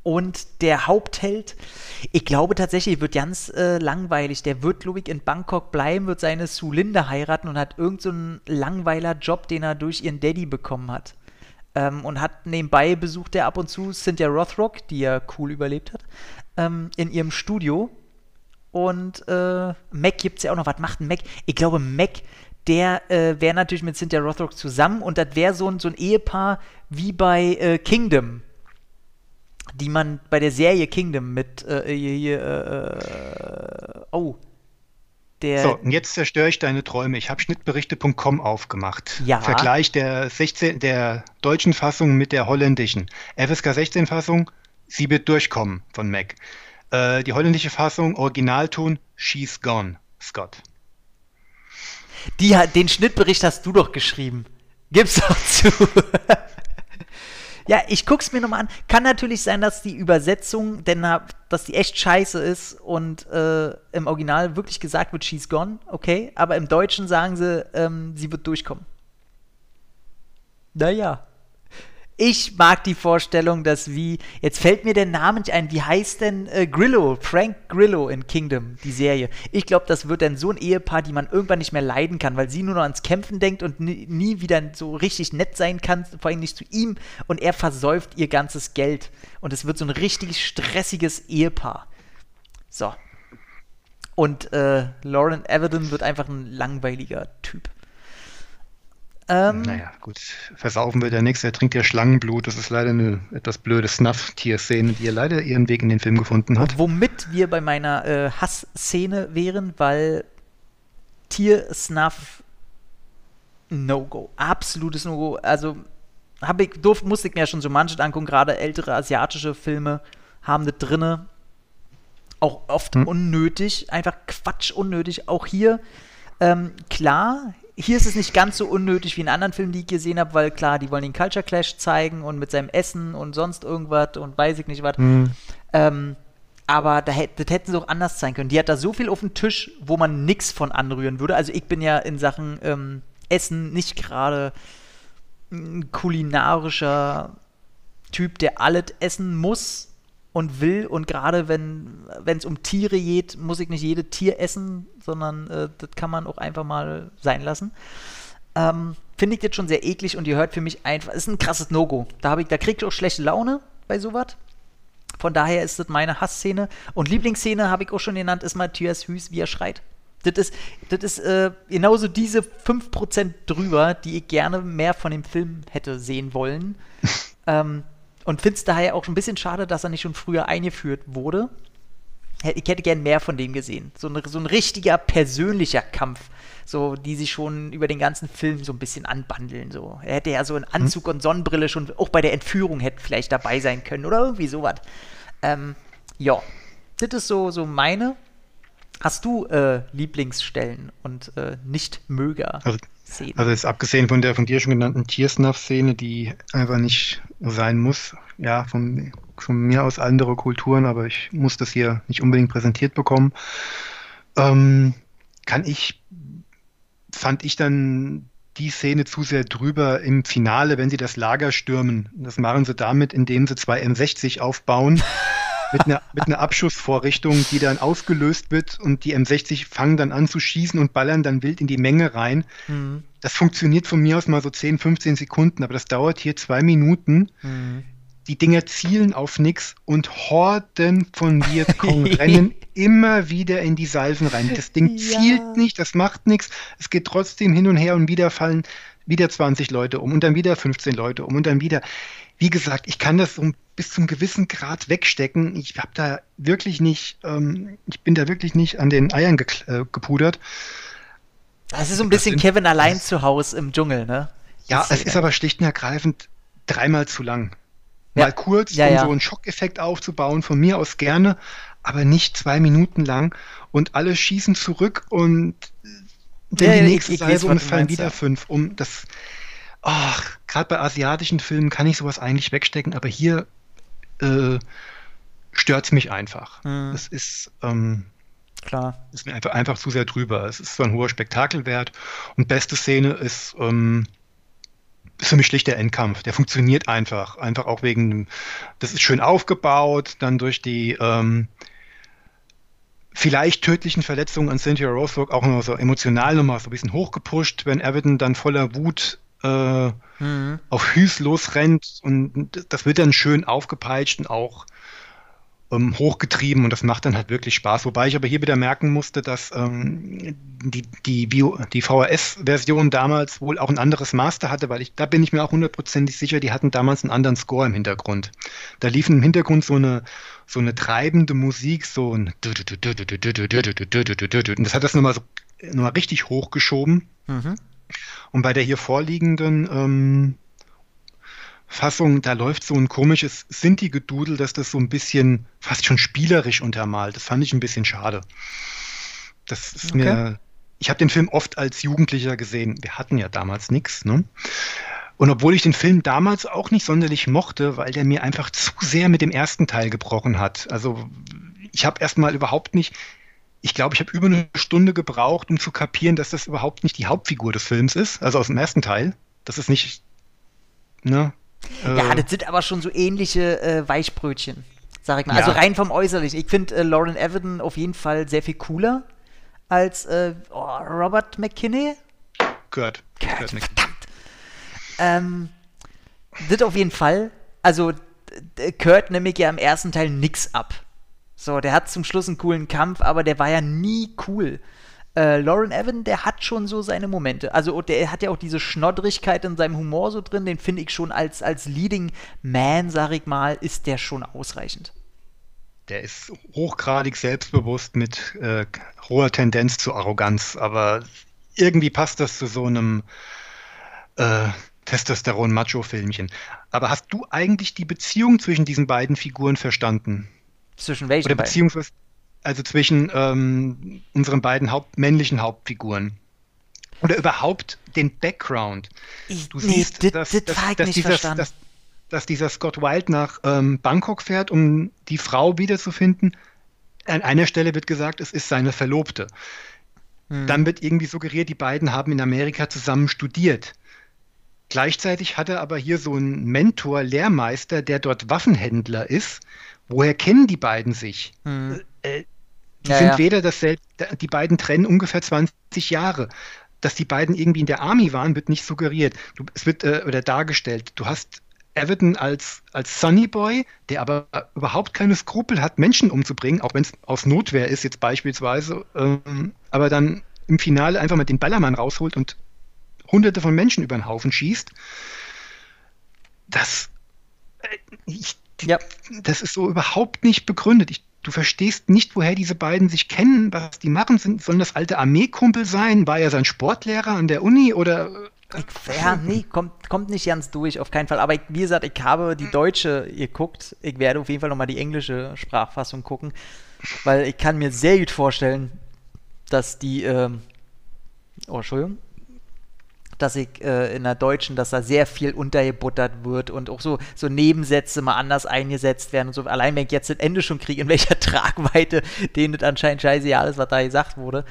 Und der Hauptheld, ich glaube tatsächlich, wird ganz äh, langweilig. Der wird, glaube ich, in Bangkok bleiben, wird seine Sulinde heiraten und hat irgendeinen so langweiler Job, den er durch ihren Daddy bekommen hat. Ähm, und hat nebenbei besucht er ab und zu Cynthia Rothrock, die ja cool überlebt hat, ähm, in ihrem Studio. Und äh, Mac gibt es ja auch noch. Was macht Mac? Ich glaube, Mac der äh, wäre natürlich mit Cynthia Rothrock zusammen und das wäre so ein, so ein Ehepaar wie bei äh, Kingdom die man bei der Serie Kingdom mit äh, hier, äh, oh, der so, und jetzt zerstöre ich deine Träume. Ich habe schnittberichte.com aufgemacht. Ja. Vergleich der, 16, der deutschen Fassung mit der holländischen. FSK 16 Fassung, sie wird durchkommen von Mac. Äh, die holländische Fassung, Originalton, She's Gone, Scott. Die, den Schnittbericht hast du doch geschrieben. Gib's doch zu. Ja, ich guck's mir nochmal an. Kann natürlich sein, dass die Übersetzung, denn dass die echt scheiße ist und äh, im Original wirklich gesagt wird, she's gone, okay. Aber im Deutschen sagen sie, ähm, sie wird durchkommen. Naja. Ich mag die Vorstellung, dass wie, jetzt fällt mir der Name nicht ein, wie heißt denn äh, Grillo, Frank Grillo in Kingdom, die Serie. Ich glaube, das wird dann so ein Ehepaar, die man irgendwann nicht mehr leiden kann, weil sie nur noch ans Kämpfen denkt und nie, nie wieder so richtig nett sein kann, vor allem nicht zu ihm und er versäuft ihr ganzes Geld. Und es wird so ein richtig stressiges Ehepaar. So. Und äh, Lauren Everton wird einfach ein langweiliger Typ. Ähm, naja, gut. Versaufen wird er nichts. Er trinkt ja Schlangenblut. Das ist leider eine etwas blöde Snuff-Tier-Szene, die ja leider ihren Weg in den Film gefunden hat. Womit wir bei meiner äh, Hass-Szene wären, weil Tier-Snuff No-Go. Absolutes No-Go. Also hab ich, durf, musste ich mir ja schon so manches angucken. Gerade ältere asiatische Filme haben das drinne. Auch oft hm. unnötig. Einfach Quatsch unnötig. Auch hier, ähm, klar, hier ist es nicht ganz so unnötig wie in anderen Filmen, die ich gesehen habe, weil klar, die wollen den Culture Clash zeigen und mit seinem Essen und sonst irgendwas und weiß ich nicht was. Mhm. Ähm, aber da, das hätten sie auch anders sein können. Die hat da so viel auf dem Tisch, wo man nichts von anrühren würde. Also ich bin ja in Sachen ähm, Essen nicht gerade ein kulinarischer Typ, der alles essen muss und will. Und gerade wenn es um Tiere geht, muss ich nicht jedes Tier essen, sondern äh, das kann man auch einfach mal sein lassen. Ähm, Finde ich jetzt schon sehr eklig und ihr hört für mich einfach, ist ein krasses No-Go. Da, da kriege ich auch schlechte Laune bei sowas. Von daher ist das meine Hassszene. Und Lieblingsszene, habe ich auch schon genannt, ist Matthias Hüß, wie er schreit. Das ist, das ist äh, genauso diese 5% drüber, die ich gerne mehr von dem Film hätte sehen wollen. ähm, und finde es daher auch ein bisschen schade, dass er nicht schon früher eingeführt wurde. Ich hätte gern mehr von dem gesehen. So ein, so ein richtiger persönlicher Kampf, so die sich schon über den ganzen Film so ein bisschen anbandeln. So. Er hätte ja so einen mhm. Anzug hm. und Sonnenbrille schon auch bei der Entführung hätte vielleicht dabei sein können oder irgendwie sowas. Ähm, ja, das ist so, so meine. Hast du äh, Lieblingsstellen und äh, Nicht-Möger? Also, also jetzt abgesehen von der von dir schon genannten Tiersnuff-Szene, die einfach nicht sein muss. Ja, von, von mir aus andere Kulturen, aber ich muss das hier nicht unbedingt präsentiert bekommen. Ähm, kann ich, fand ich dann die Szene zu sehr drüber im Finale, wenn sie das Lager stürmen. Das machen sie damit, indem sie zwei M60 aufbauen. mit einer, mit einer Abschussvorrichtung, die dann ausgelöst wird und die M60 fangen dann an zu schießen und ballern dann wild in die Menge rein. Mhm. Das funktioniert von mir aus mal so 10, 15 Sekunden, aber das dauert hier zwei Minuten. Mhm. Die Dinger zielen auf nichts und Horden von Vietcong rennen immer wieder in die Salven rein. Das Ding ja. zielt nicht, das macht nichts. Es geht trotzdem hin und her und wieder fallen wieder 20 Leute um und dann wieder 15 Leute um und dann wieder. Wie gesagt, ich kann das so bis zum gewissen Grad wegstecken. Ich habe da wirklich nicht, ähm, ich bin da wirklich nicht an den Eiern ge äh, gepudert. Das ist so ein bisschen das, Kevin allein zu Hause im Dschungel, ne? Ja, es ist aber schlicht und ergreifend dreimal zu lang. Mal ja. kurz, ja, um ja. so einen Schockeffekt aufzubauen, von mir aus gerne, aber nicht zwei Minuten lang und alle schießen zurück und dann die nächste ich, ich Salve und fallen wieder fünf. Um das, ach, gerade bei asiatischen Filmen kann ich sowas eigentlich wegstecken, aber hier äh, stört es mich einfach. Hm. Es ist, ähm, Klar. Ist mir einfach, einfach zu sehr drüber. Es ist so ein hoher Spektakelwert. Und beste Szene ist, ähm, ist für mich schlicht der Endkampf. Der funktioniert einfach. Einfach auch wegen, das ist schön aufgebaut, dann durch die ähm, vielleicht tödlichen Verletzungen an Cynthia Roseburg auch noch so emotional nochmal so ein bisschen hochgepusht, wenn Everton dann voller Wut äh, mhm. auf Hüß losrennt und das wird dann schön aufgepeitscht und auch ähm, hochgetrieben und das macht dann halt wirklich Spaß. Wobei ich aber hier wieder merken musste, dass ähm, die, die, die VHS-Version damals wohl auch ein anderes Master hatte, weil ich, da bin ich mir auch hundertprozentig sicher, die hatten damals einen anderen Score im Hintergrund. Da lief im Hintergrund so eine, so eine treibende Musik, so ein und das hat das nochmal so nochmal richtig hochgeschoben. Mhm. Und bei der hier vorliegenden ähm, Fassung, da läuft so ein komisches Sinti-Gedudel, dass das so ein bisschen fast schon spielerisch untermalt. Das fand ich ein bisschen schade. Das ist okay. mir. Ich habe den Film oft als Jugendlicher gesehen. Wir hatten ja damals nichts, ne? Und obwohl ich den Film damals auch nicht sonderlich mochte, weil der mir einfach zu sehr mit dem ersten Teil gebrochen hat. Also ich habe erstmal überhaupt nicht, ich glaube, ich habe über eine Stunde gebraucht, um zu kapieren, dass das überhaupt nicht die Hauptfigur des Films ist, also aus dem ersten Teil. Das ist nicht, ne, ja, äh. das sind aber schon so ähnliche äh, Weichbrötchen, sag ich mal. Also ja. Also rein vom Äußerlichen. Ich finde äh, Lauren Everton auf jeden Fall sehr viel cooler als äh, oh, Robert McKinney. Gehört. Kurt, Kurt verdammt. Ähm, das auf jeden Fall. Also Kurt nämlich ja im ersten Teil nix ab. So, der hat zum Schluss einen coolen Kampf, aber der war ja nie cool äh, Lauren Evan, der hat schon so seine Momente. Also der hat ja auch diese Schnoddrigkeit in seinem Humor so drin, den finde ich schon als, als Leading Man, sag ich mal, ist der schon ausreichend. Der ist hochgradig selbstbewusst mit äh, hoher Tendenz zu Arroganz, aber irgendwie passt das zu so einem äh, Testosteron-Macho-Filmchen. Aber hast du eigentlich die Beziehung zwischen diesen beiden Figuren verstanden? Zwischen welchen? Oder beziehungsweise also zwischen ähm, unseren beiden Haupt männlichen Hauptfiguren. Oder überhaupt den Background. Ich, du nee, siehst, dit, dass, dit dass, dass, dieser, dass, dass, dieser Scott Wilde nach ähm, Bangkok fährt, um die Frau wiederzufinden. An einer Stelle wird gesagt, es ist seine Verlobte. Hm. Dann wird irgendwie suggeriert, die beiden haben in Amerika zusammen studiert. Gleichzeitig hat er aber hier so einen Mentor, Lehrmeister, der dort Waffenhändler ist. Woher kennen die beiden sich? Hm. Äh, die ja, sind ja. weder dasselbe, die beiden trennen ungefähr 20 Jahre. Dass die beiden irgendwie in der Army waren, wird nicht suggeriert. Du, es wird äh, oder dargestellt. Du hast Everton als, als Sunny Boy, der aber überhaupt keine Skrupel hat, Menschen umzubringen, auch wenn es aus Notwehr ist, jetzt beispielsweise, ähm, aber dann im Finale einfach mal den Ballermann rausholt und hunderte von Menschen über den Haufen schießt. Das, äh, ich, ja. das ist so überhaupt nicht begründet. Ich Du verstehst nicht, woher diese beiden sich kennen, was die machen. Sind, sollen das alte Armeekumpel sein? War er sein Sportlehrer an der Uni oder ich, ja, nee, kommt, kommt nicht ganz durch, auf keinen Fall. Aber ich, wie gesagt, ich habe die deutsche geguckt. Ich werde auf jeden Fall nochmal die englische Sprachfassung gucken, weil ich kann mir sehr gut vorstellen, dass die, ähm, oh, Entschuldigung, dass ich äh, in der Deutschen, dass da sehr viel untergebuttert wird und auch so, so Nebensätze mal anders eingesetzt werden und so. Allein wenn ich jetzt das Ende schon kriege, in welcher Tragweite denen das anscheinend scheißegal ist, was da gesagt wurde,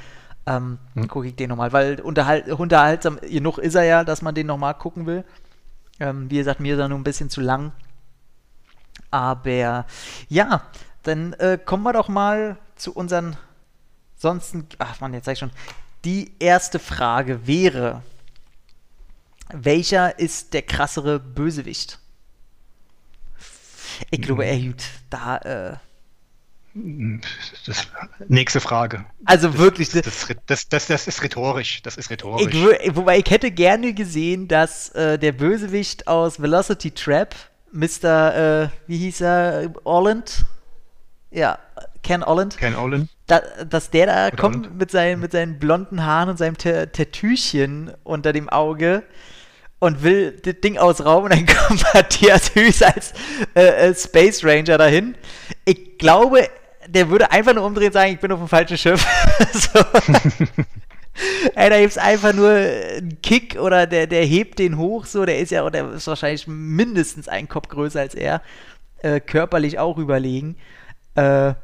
ähm, hm. gucke ich den nochmal. Weil unterhalt, unterhaltsam genug ist er ja, dass man den nochmal gucken will. Ähm, wie gesagt, mir ist er nur ein bisschen zu lang. Aber ja, dann äh, kommen wir doch mal zu unseren sonsten. Ach man, jetzt sag ich schon. Die erste Frage wäre, welcher ist der krassere Bösewicht? Ich glaube, er hielt da. Äh, das, nächste Frage. Also das, wirklich. Das, das, das, das, ist rhetorisch. Das ist rhetorisch. Ich, wobei ich hätte gerne gesehen, dass äh, der Bösewicht aus Velocity Trap, Mr. Äh, wie hieß er? Orland? Ja, Ken Orland. Ken Orland. Da, dass der da Oder kommt mit seinen, mit seinen blonden Haaren und seinem Tattoochen unter dem Auge und will das Ding ausrauben und dann kommt Matthias Hüß als äh, äh, Space Ranger dahin. Ich glaube, der würde einfach nur umdrehen und sagen, ich bin auf dem falschen Schiff. so. Ey, da gibt es einfach nur einen Kick oder der, der hebt den hoch, so, der ist ja, der ist wahrscheinlich mindestens einen Kopf größer als er. Äh, körperlich auch überlegen. Äh,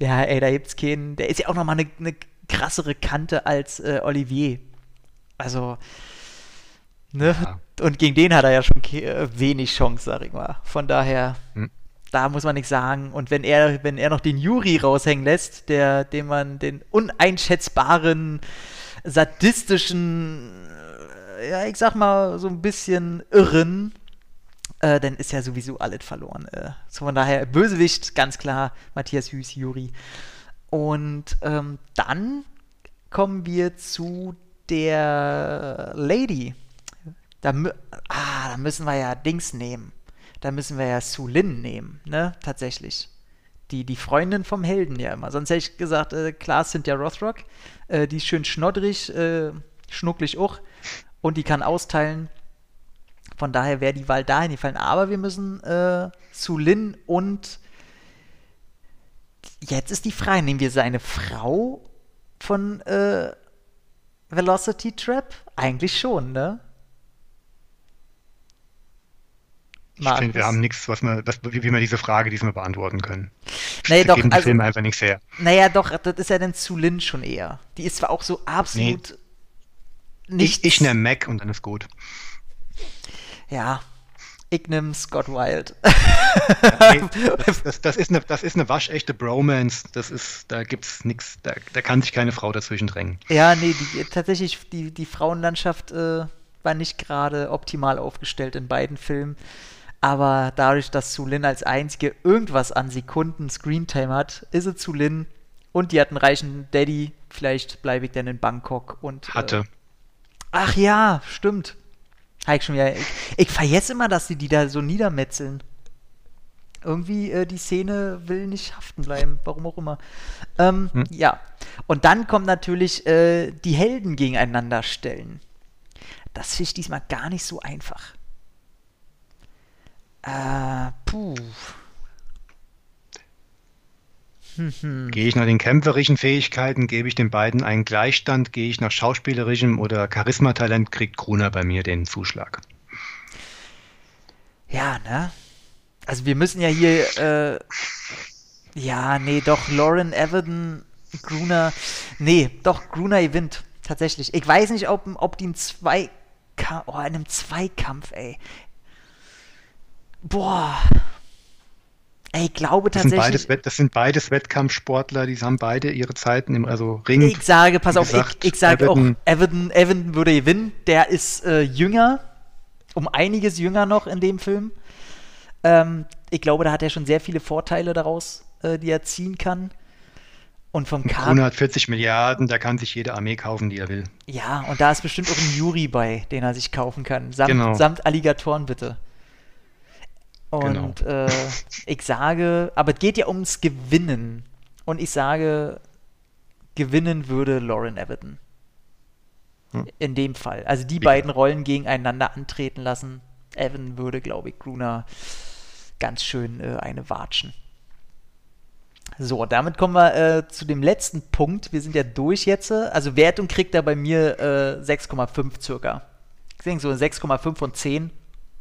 Ja, ey, da gibt's keinen. Der ist ja auch nochmal eine, eine krassere Kante als äh, Olivier. Also, ne? Ja. Und gegen den hat er ja schon äh, wenig Chance, sag ich mal. Von daher, hm. da muss man nichts sagen. Und wenn er, wenn er noch den Juri raushängen lässt, der, dem man den uneinschätzbaren, sadistischen, äh, ja, ich sag mal, so ein bisschen irren, äh, dann ist ja sowieso alles verloren. Äh, so von daher, Bösewicht, ganz klar, Matthias Hüß, Juri. Und ähm, dann kommen wir zu der Lady. Da, ah, da müssen wir ja Dings nehmen. Da müssen wir ja Su Lin nehmen, ne? Tatsächlich. Die, die Freundin vom Helden ja immer. Sonst hätte ich gesagt, äh, klar, Cynthia Rothrock. Äh, die ist schön schnoddrig, äh, schnucklig auch. Und die kann austeilen. Von daher wäre die Wahl dahin gefallen. Aber wir müssen äh, Su Lin und jetzt ist die Frage, nehmen wir seine Frau von äh, Velocity Trap? Eigentlich schon, ne? Ich finde, wir haben nichts, was wir, was, wie, wie wir diese Frage diesmal beantworten können. Nee, doch, geben die also, Filme einfach nichts her. Naja, doch, das ist ja dann zu Lin schon eher. Die ist zwar auch so absolut nee. nicht. Ich, ich nehme Mac und dann ist gut. Ja, ich nehme Scott Wild. Nee, das, das, das, ist eine, das ist eine waschechte Bromance. Das ist, da gibt's nichts, da, da kann sich keine Frau dazwischen drängen. Ja, nee, die, tatsächlich, die, die Frauenlandschaft äh, war nicht gerade optimal aufgestellt in beiden Filmen. Aber dadurch, dass Sulin als einzige irgendwas an Sekunden Screentime hat, ist sie Sulin und die hat einen reichen Daddy. Vielleicht bleibe ich dann in Bangkok und. Äh, Hatte. Äh, ach ja, stimmt. Ich, schon wieder, ich, ich vergesse immer, dass sie die da so niedermetzeln. Irgendwie äh, die Szene will nicht haften bleiben, warum auch immer. Ähm, hm. Ja. Und dann kommt natürlich äh, die Helden gegeneinander stellen. Das finde ich diesmal gar nicht so einfach. Äh, puh. Gehe ich nach den kämpferischen Fähigkeiten, gebe ich den beiden einen Gleichstand, gehe ich nach schauspielerischem oder Charismatalent, kriegt Gruner bei mir den Zuschlag. Ja, ne? Also wir müssen ja hier, äh, ja, nee, doch, Lauren Everton, Gruner, nee, doch, Gruner gewinnt, tatsächlich. Ich weiß nicht, ob, ob die in zwei, oh, in einem Zweikampf, ey. Boah, ich glaube tatsächlich. Das sind beides, das sind beides Wettkampfsportler, die haben beide ihre Zeiten im also Ring. Ich sage, pass auf, gesagt, ich, ich sage Everton, auch, Everton, Everton würde gewinnen. Der ist äh, jünger, um einiges jünger noch in dem Film. Ähm, ich glaube, da hat er schon sehr viele Vorteile daraus, äh, die er ziehen kann. Und vom K. 140 Milliarden, da kann sich jede Armee kaufen, die er will. Ja, und da ist bestimmt auch ein Juri bei, den er sich kaufen kann. Samt, genau. samt Alligatoren bitte. Und genau. äh, ich sage, aber es geht ja ums Gewinnen. Und ich sage, gewinnen würde Lauren Everton. Hm. In dem Fall. Also die Wie beiden Rollen gegeneinander antreten lassen. Evan würde, glaube ich, Gruner ganz schön äh, eine watschen. So, damit kommen wir äh, zu dem letzten Punkt. Wir sind ja durch jetzt. Also Wertung kriegt er bei mir äh, 6,5 circa. Ich denke so 6,5 von 10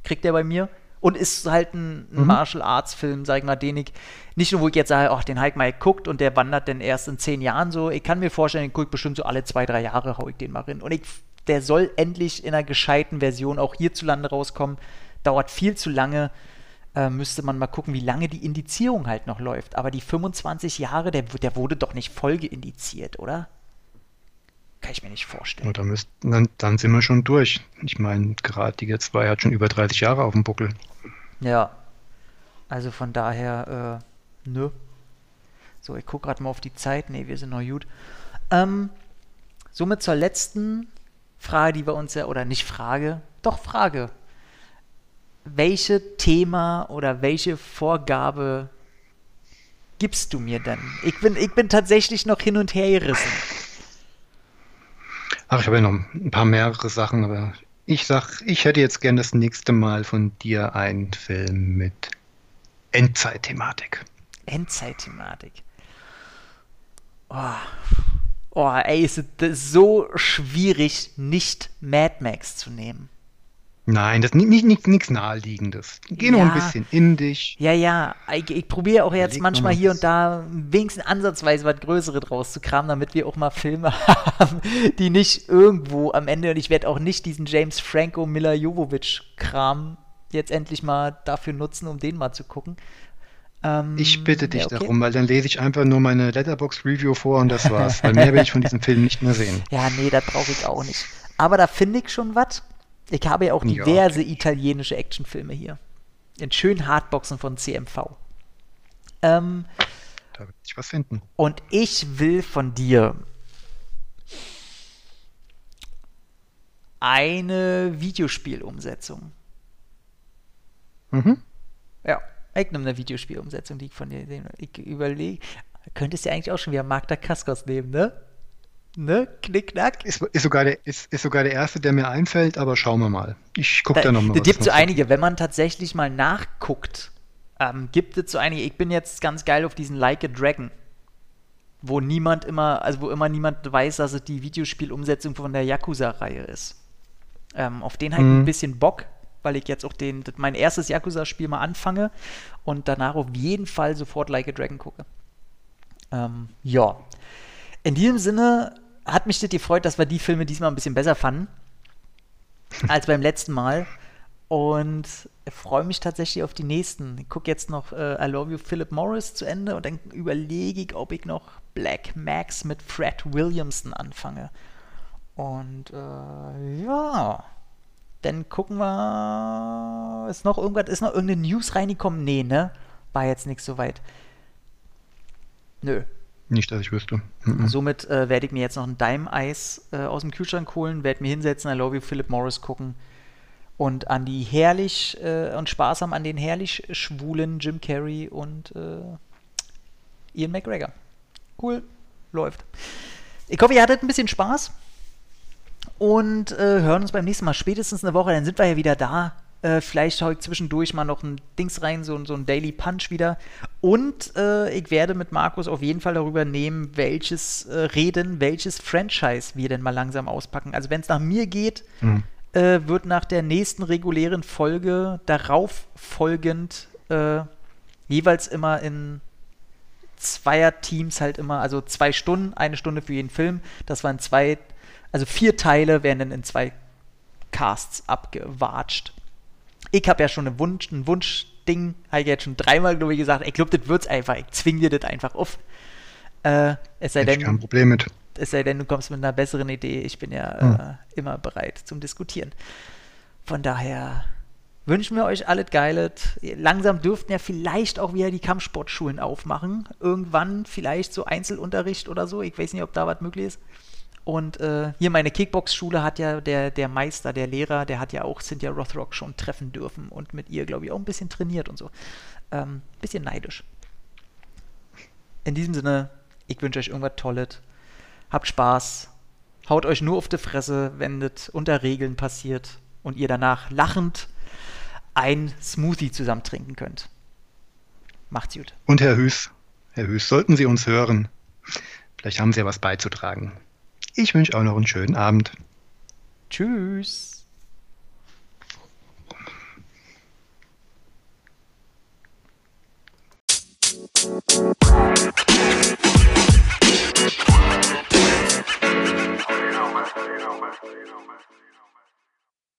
kriegt er bei mir und ist halt ein, mhm. Martial Arts Film, sag ich mal, den ich nicht nur, wo ich jetzt sage, ach, den halt mal geguckt und der wandert dann erst in zehn Jahren so. Ich kann mir vorstellen, den gucke ich bestimmt so alle zwei, drei Jahre, hau ich den mal rein. Und ich, der soll endlich in einer gescheiten Version auch hierzulande rauskommen. Dauert viel zu lange. Äh, müsste man mal gucken, wie lange die Indizierung halt noch läuft. Aber die 25 Jahre, der, der wurde doch nicht voll geindiziert, oder? Kann ich mir nicht vorstellen. Oder müsst, dann, dann sind wir schon durch. Ich meine, gerade die zwei hat schon über 30 Jahre auf dem Buckel. Ja. Also von daher, äh, nö. So, ich gucke gerade mal auf die Zeit. Ne, wir sind noch gut. Ähm, somit zur letzten Frage, die wir uns ja, oder nicht Frage, doch Frage. Welche Thema oder welche Vorgabe gibst du mir denn? Ich bin, ich bin tatsächlich noch hin und her gerissen. Ach, ich habe ja noch ein paar mehrere Sachen, aber ich sag, ich hätte jetzt gern das nächste Mal von dir einen Film mit Endzeitthematik. Endzeitthematik. Oh. oh, ey, ist es so schwierig, nicht Mad Max zu nehmen. Nein, das ist nicht, nicht, nichts Naheliegendes. Geh nur Ja. ein bisschen in dich. Ja, ja, ich, ich probiere auch jetzt Überleg manchmal hier und da wenigstens ansatzweise was Größeres rauszukramen, damit wir auch mal Filme haben, die nicht irgendwo am Ende, und ich werde auch nicht diesen James Franco Mila Jovovich-Kram jetzt endlich mal dafür nutzen, um den mal zu gucken. Ähm, Ich bitte dich ja, okay. darum, weil dann lese ich einfach nur meine Letterbox-Review vor und das war's. Weil mehr will ich von diesem Film nicht mehr sehen. Ja, nee, das brauche ich auch nicht. Aber da finde ich schon was. Ich habe ja auch Ja, diverse italienische Actionfilme hier. In schönen Hardboxen von CMV. Ähm, Da wird sich was finden. Und ich will von dir eine Videospielumsetzung. Mhm. Ja, ich nehme eine Videospielumsetzung, die ich von dir. Ich überlege, könntest du ja eigentlich auch schon wieder Magda Kaskos nehmen, ne? Ne? Knickknack. Ist, ist, sogar der, ist, ist sogar der erste, der mir einfällt, aber schauen wir mal. Ich gucke da, Da, nochmal da gibt so einige, wenn man tatsächlich mal nachguckt, ähm, gibt es so einige. Ich bin jetzt ganz geil auf diesen Like a Dragon, wo niemand immer, also wo immer niemand weiß, dass es die Videospielumsetzung von der Yakuza-Reihe ist. Ähm, auf den ich Mhm. ein bisschen Bock, weil ich jetzt auch den, mein erstes Yakuza-Spiel mal anfange und danach auf jeden Fall sofort Like a Dragon gucke. Ähm, ja. In diesem Sinne hat mich das gefreut, dass wir die Filme diesmal ein bisschen besser fanden als beim letzten Mal. Und freue mich tatsächlich auf die nächsten. Ich gucke jetzt noch äh, I Love You Philip Morris zu Ende und dann überlege ich, ob ich noch Black Max mit Fred Williamson anfange. Und äh, ja, dann gucken wir. Ist noch irgendwas, ist noch irgendeine News reingekommen? Nee, ne? War jetzt nichts so weit. Nö. Nicht, dass ich wüsste. Mhm. Somit äh, werde ich mir jetzt noch ein Dime-Eis äh, aus dem Kühlschrank holen, werde mir hinsetzen, I Love You Philip Morris gucken und an die herrlich äh, und haben an den herrlich schwulen Jim Carrey und äh, Ian McGregor. Cool, läuft. Ich hoffe, ihr hattet ein bisschen Spaß und äh, hören uns beim nächsten Mal spätestens eine Woche, dann sind wir ja wieder da. Äh, vielleicht schaue ich zwischendurch mal noch ein Dings rein, so, so ein Daily Punch wieder. Und äh, ich werde mit Markus auf jeden Fall darüber nehmen, welches äh, reden, welches Franchise wir denn mal langsam auspacken. Also wenn es nach mir geht, Mhm. äh, wird nach der nächsten regulären Folge darauf folgend äh, jeweils immer in Zweier-Teams halt immer, also zwei Stunden, eine Stunde für jeden Film. Das waren zwei, also vier Teile werden dann in zwei Casts abgewatscht. Ich habe ja schon einen Wunsch, ein Wunschding, habe ich jetzt schon dreimal, glaube ich, gesagt, ich glaube, das wird's einfach, ich zwinge dir das einfach auf. Äh, es sei denn, kein Problem mit. es sei denn, du kommst mit einer besseren Idee. Ich bin ja Hm. äh, immer bereit zum Diskutieren. Von daher wünschen wir euch alles Geiles. Langsam dürften ja vielleicht auch wieder die Kampfsportschulen aufmachen. Irgendwann vielleicht so Einzelunterricht oder so. Ich weiß nicht, ob da was möglich ist. Und äh, hier meine Kickbox-Schule hat ja der, der Meister, der Lehrer, der hat ja auch Cynthia Rothrock schon treffen dürfen und mit ihr, glaube ich, auch ein bisschen trainiert und so. Ähm, bisschen neidisch. In diesem Sinne, ich wünsche euch irgendwas Tolles. Habt Spaß. Haut euch nur auf die Fresse, wenn das unter Regeln passiert und ihr danach lachend ein Smoothie zusammen trinken könnt. Macht's gut. Und Herr Hüß, Herr Hüß, sollten Sie uns hören, vielleicht haben Sie ja was beizutragen. Ich wünsche auch noch einen schönen Abend. Tschüss. you know, man. You know, man. You know, man.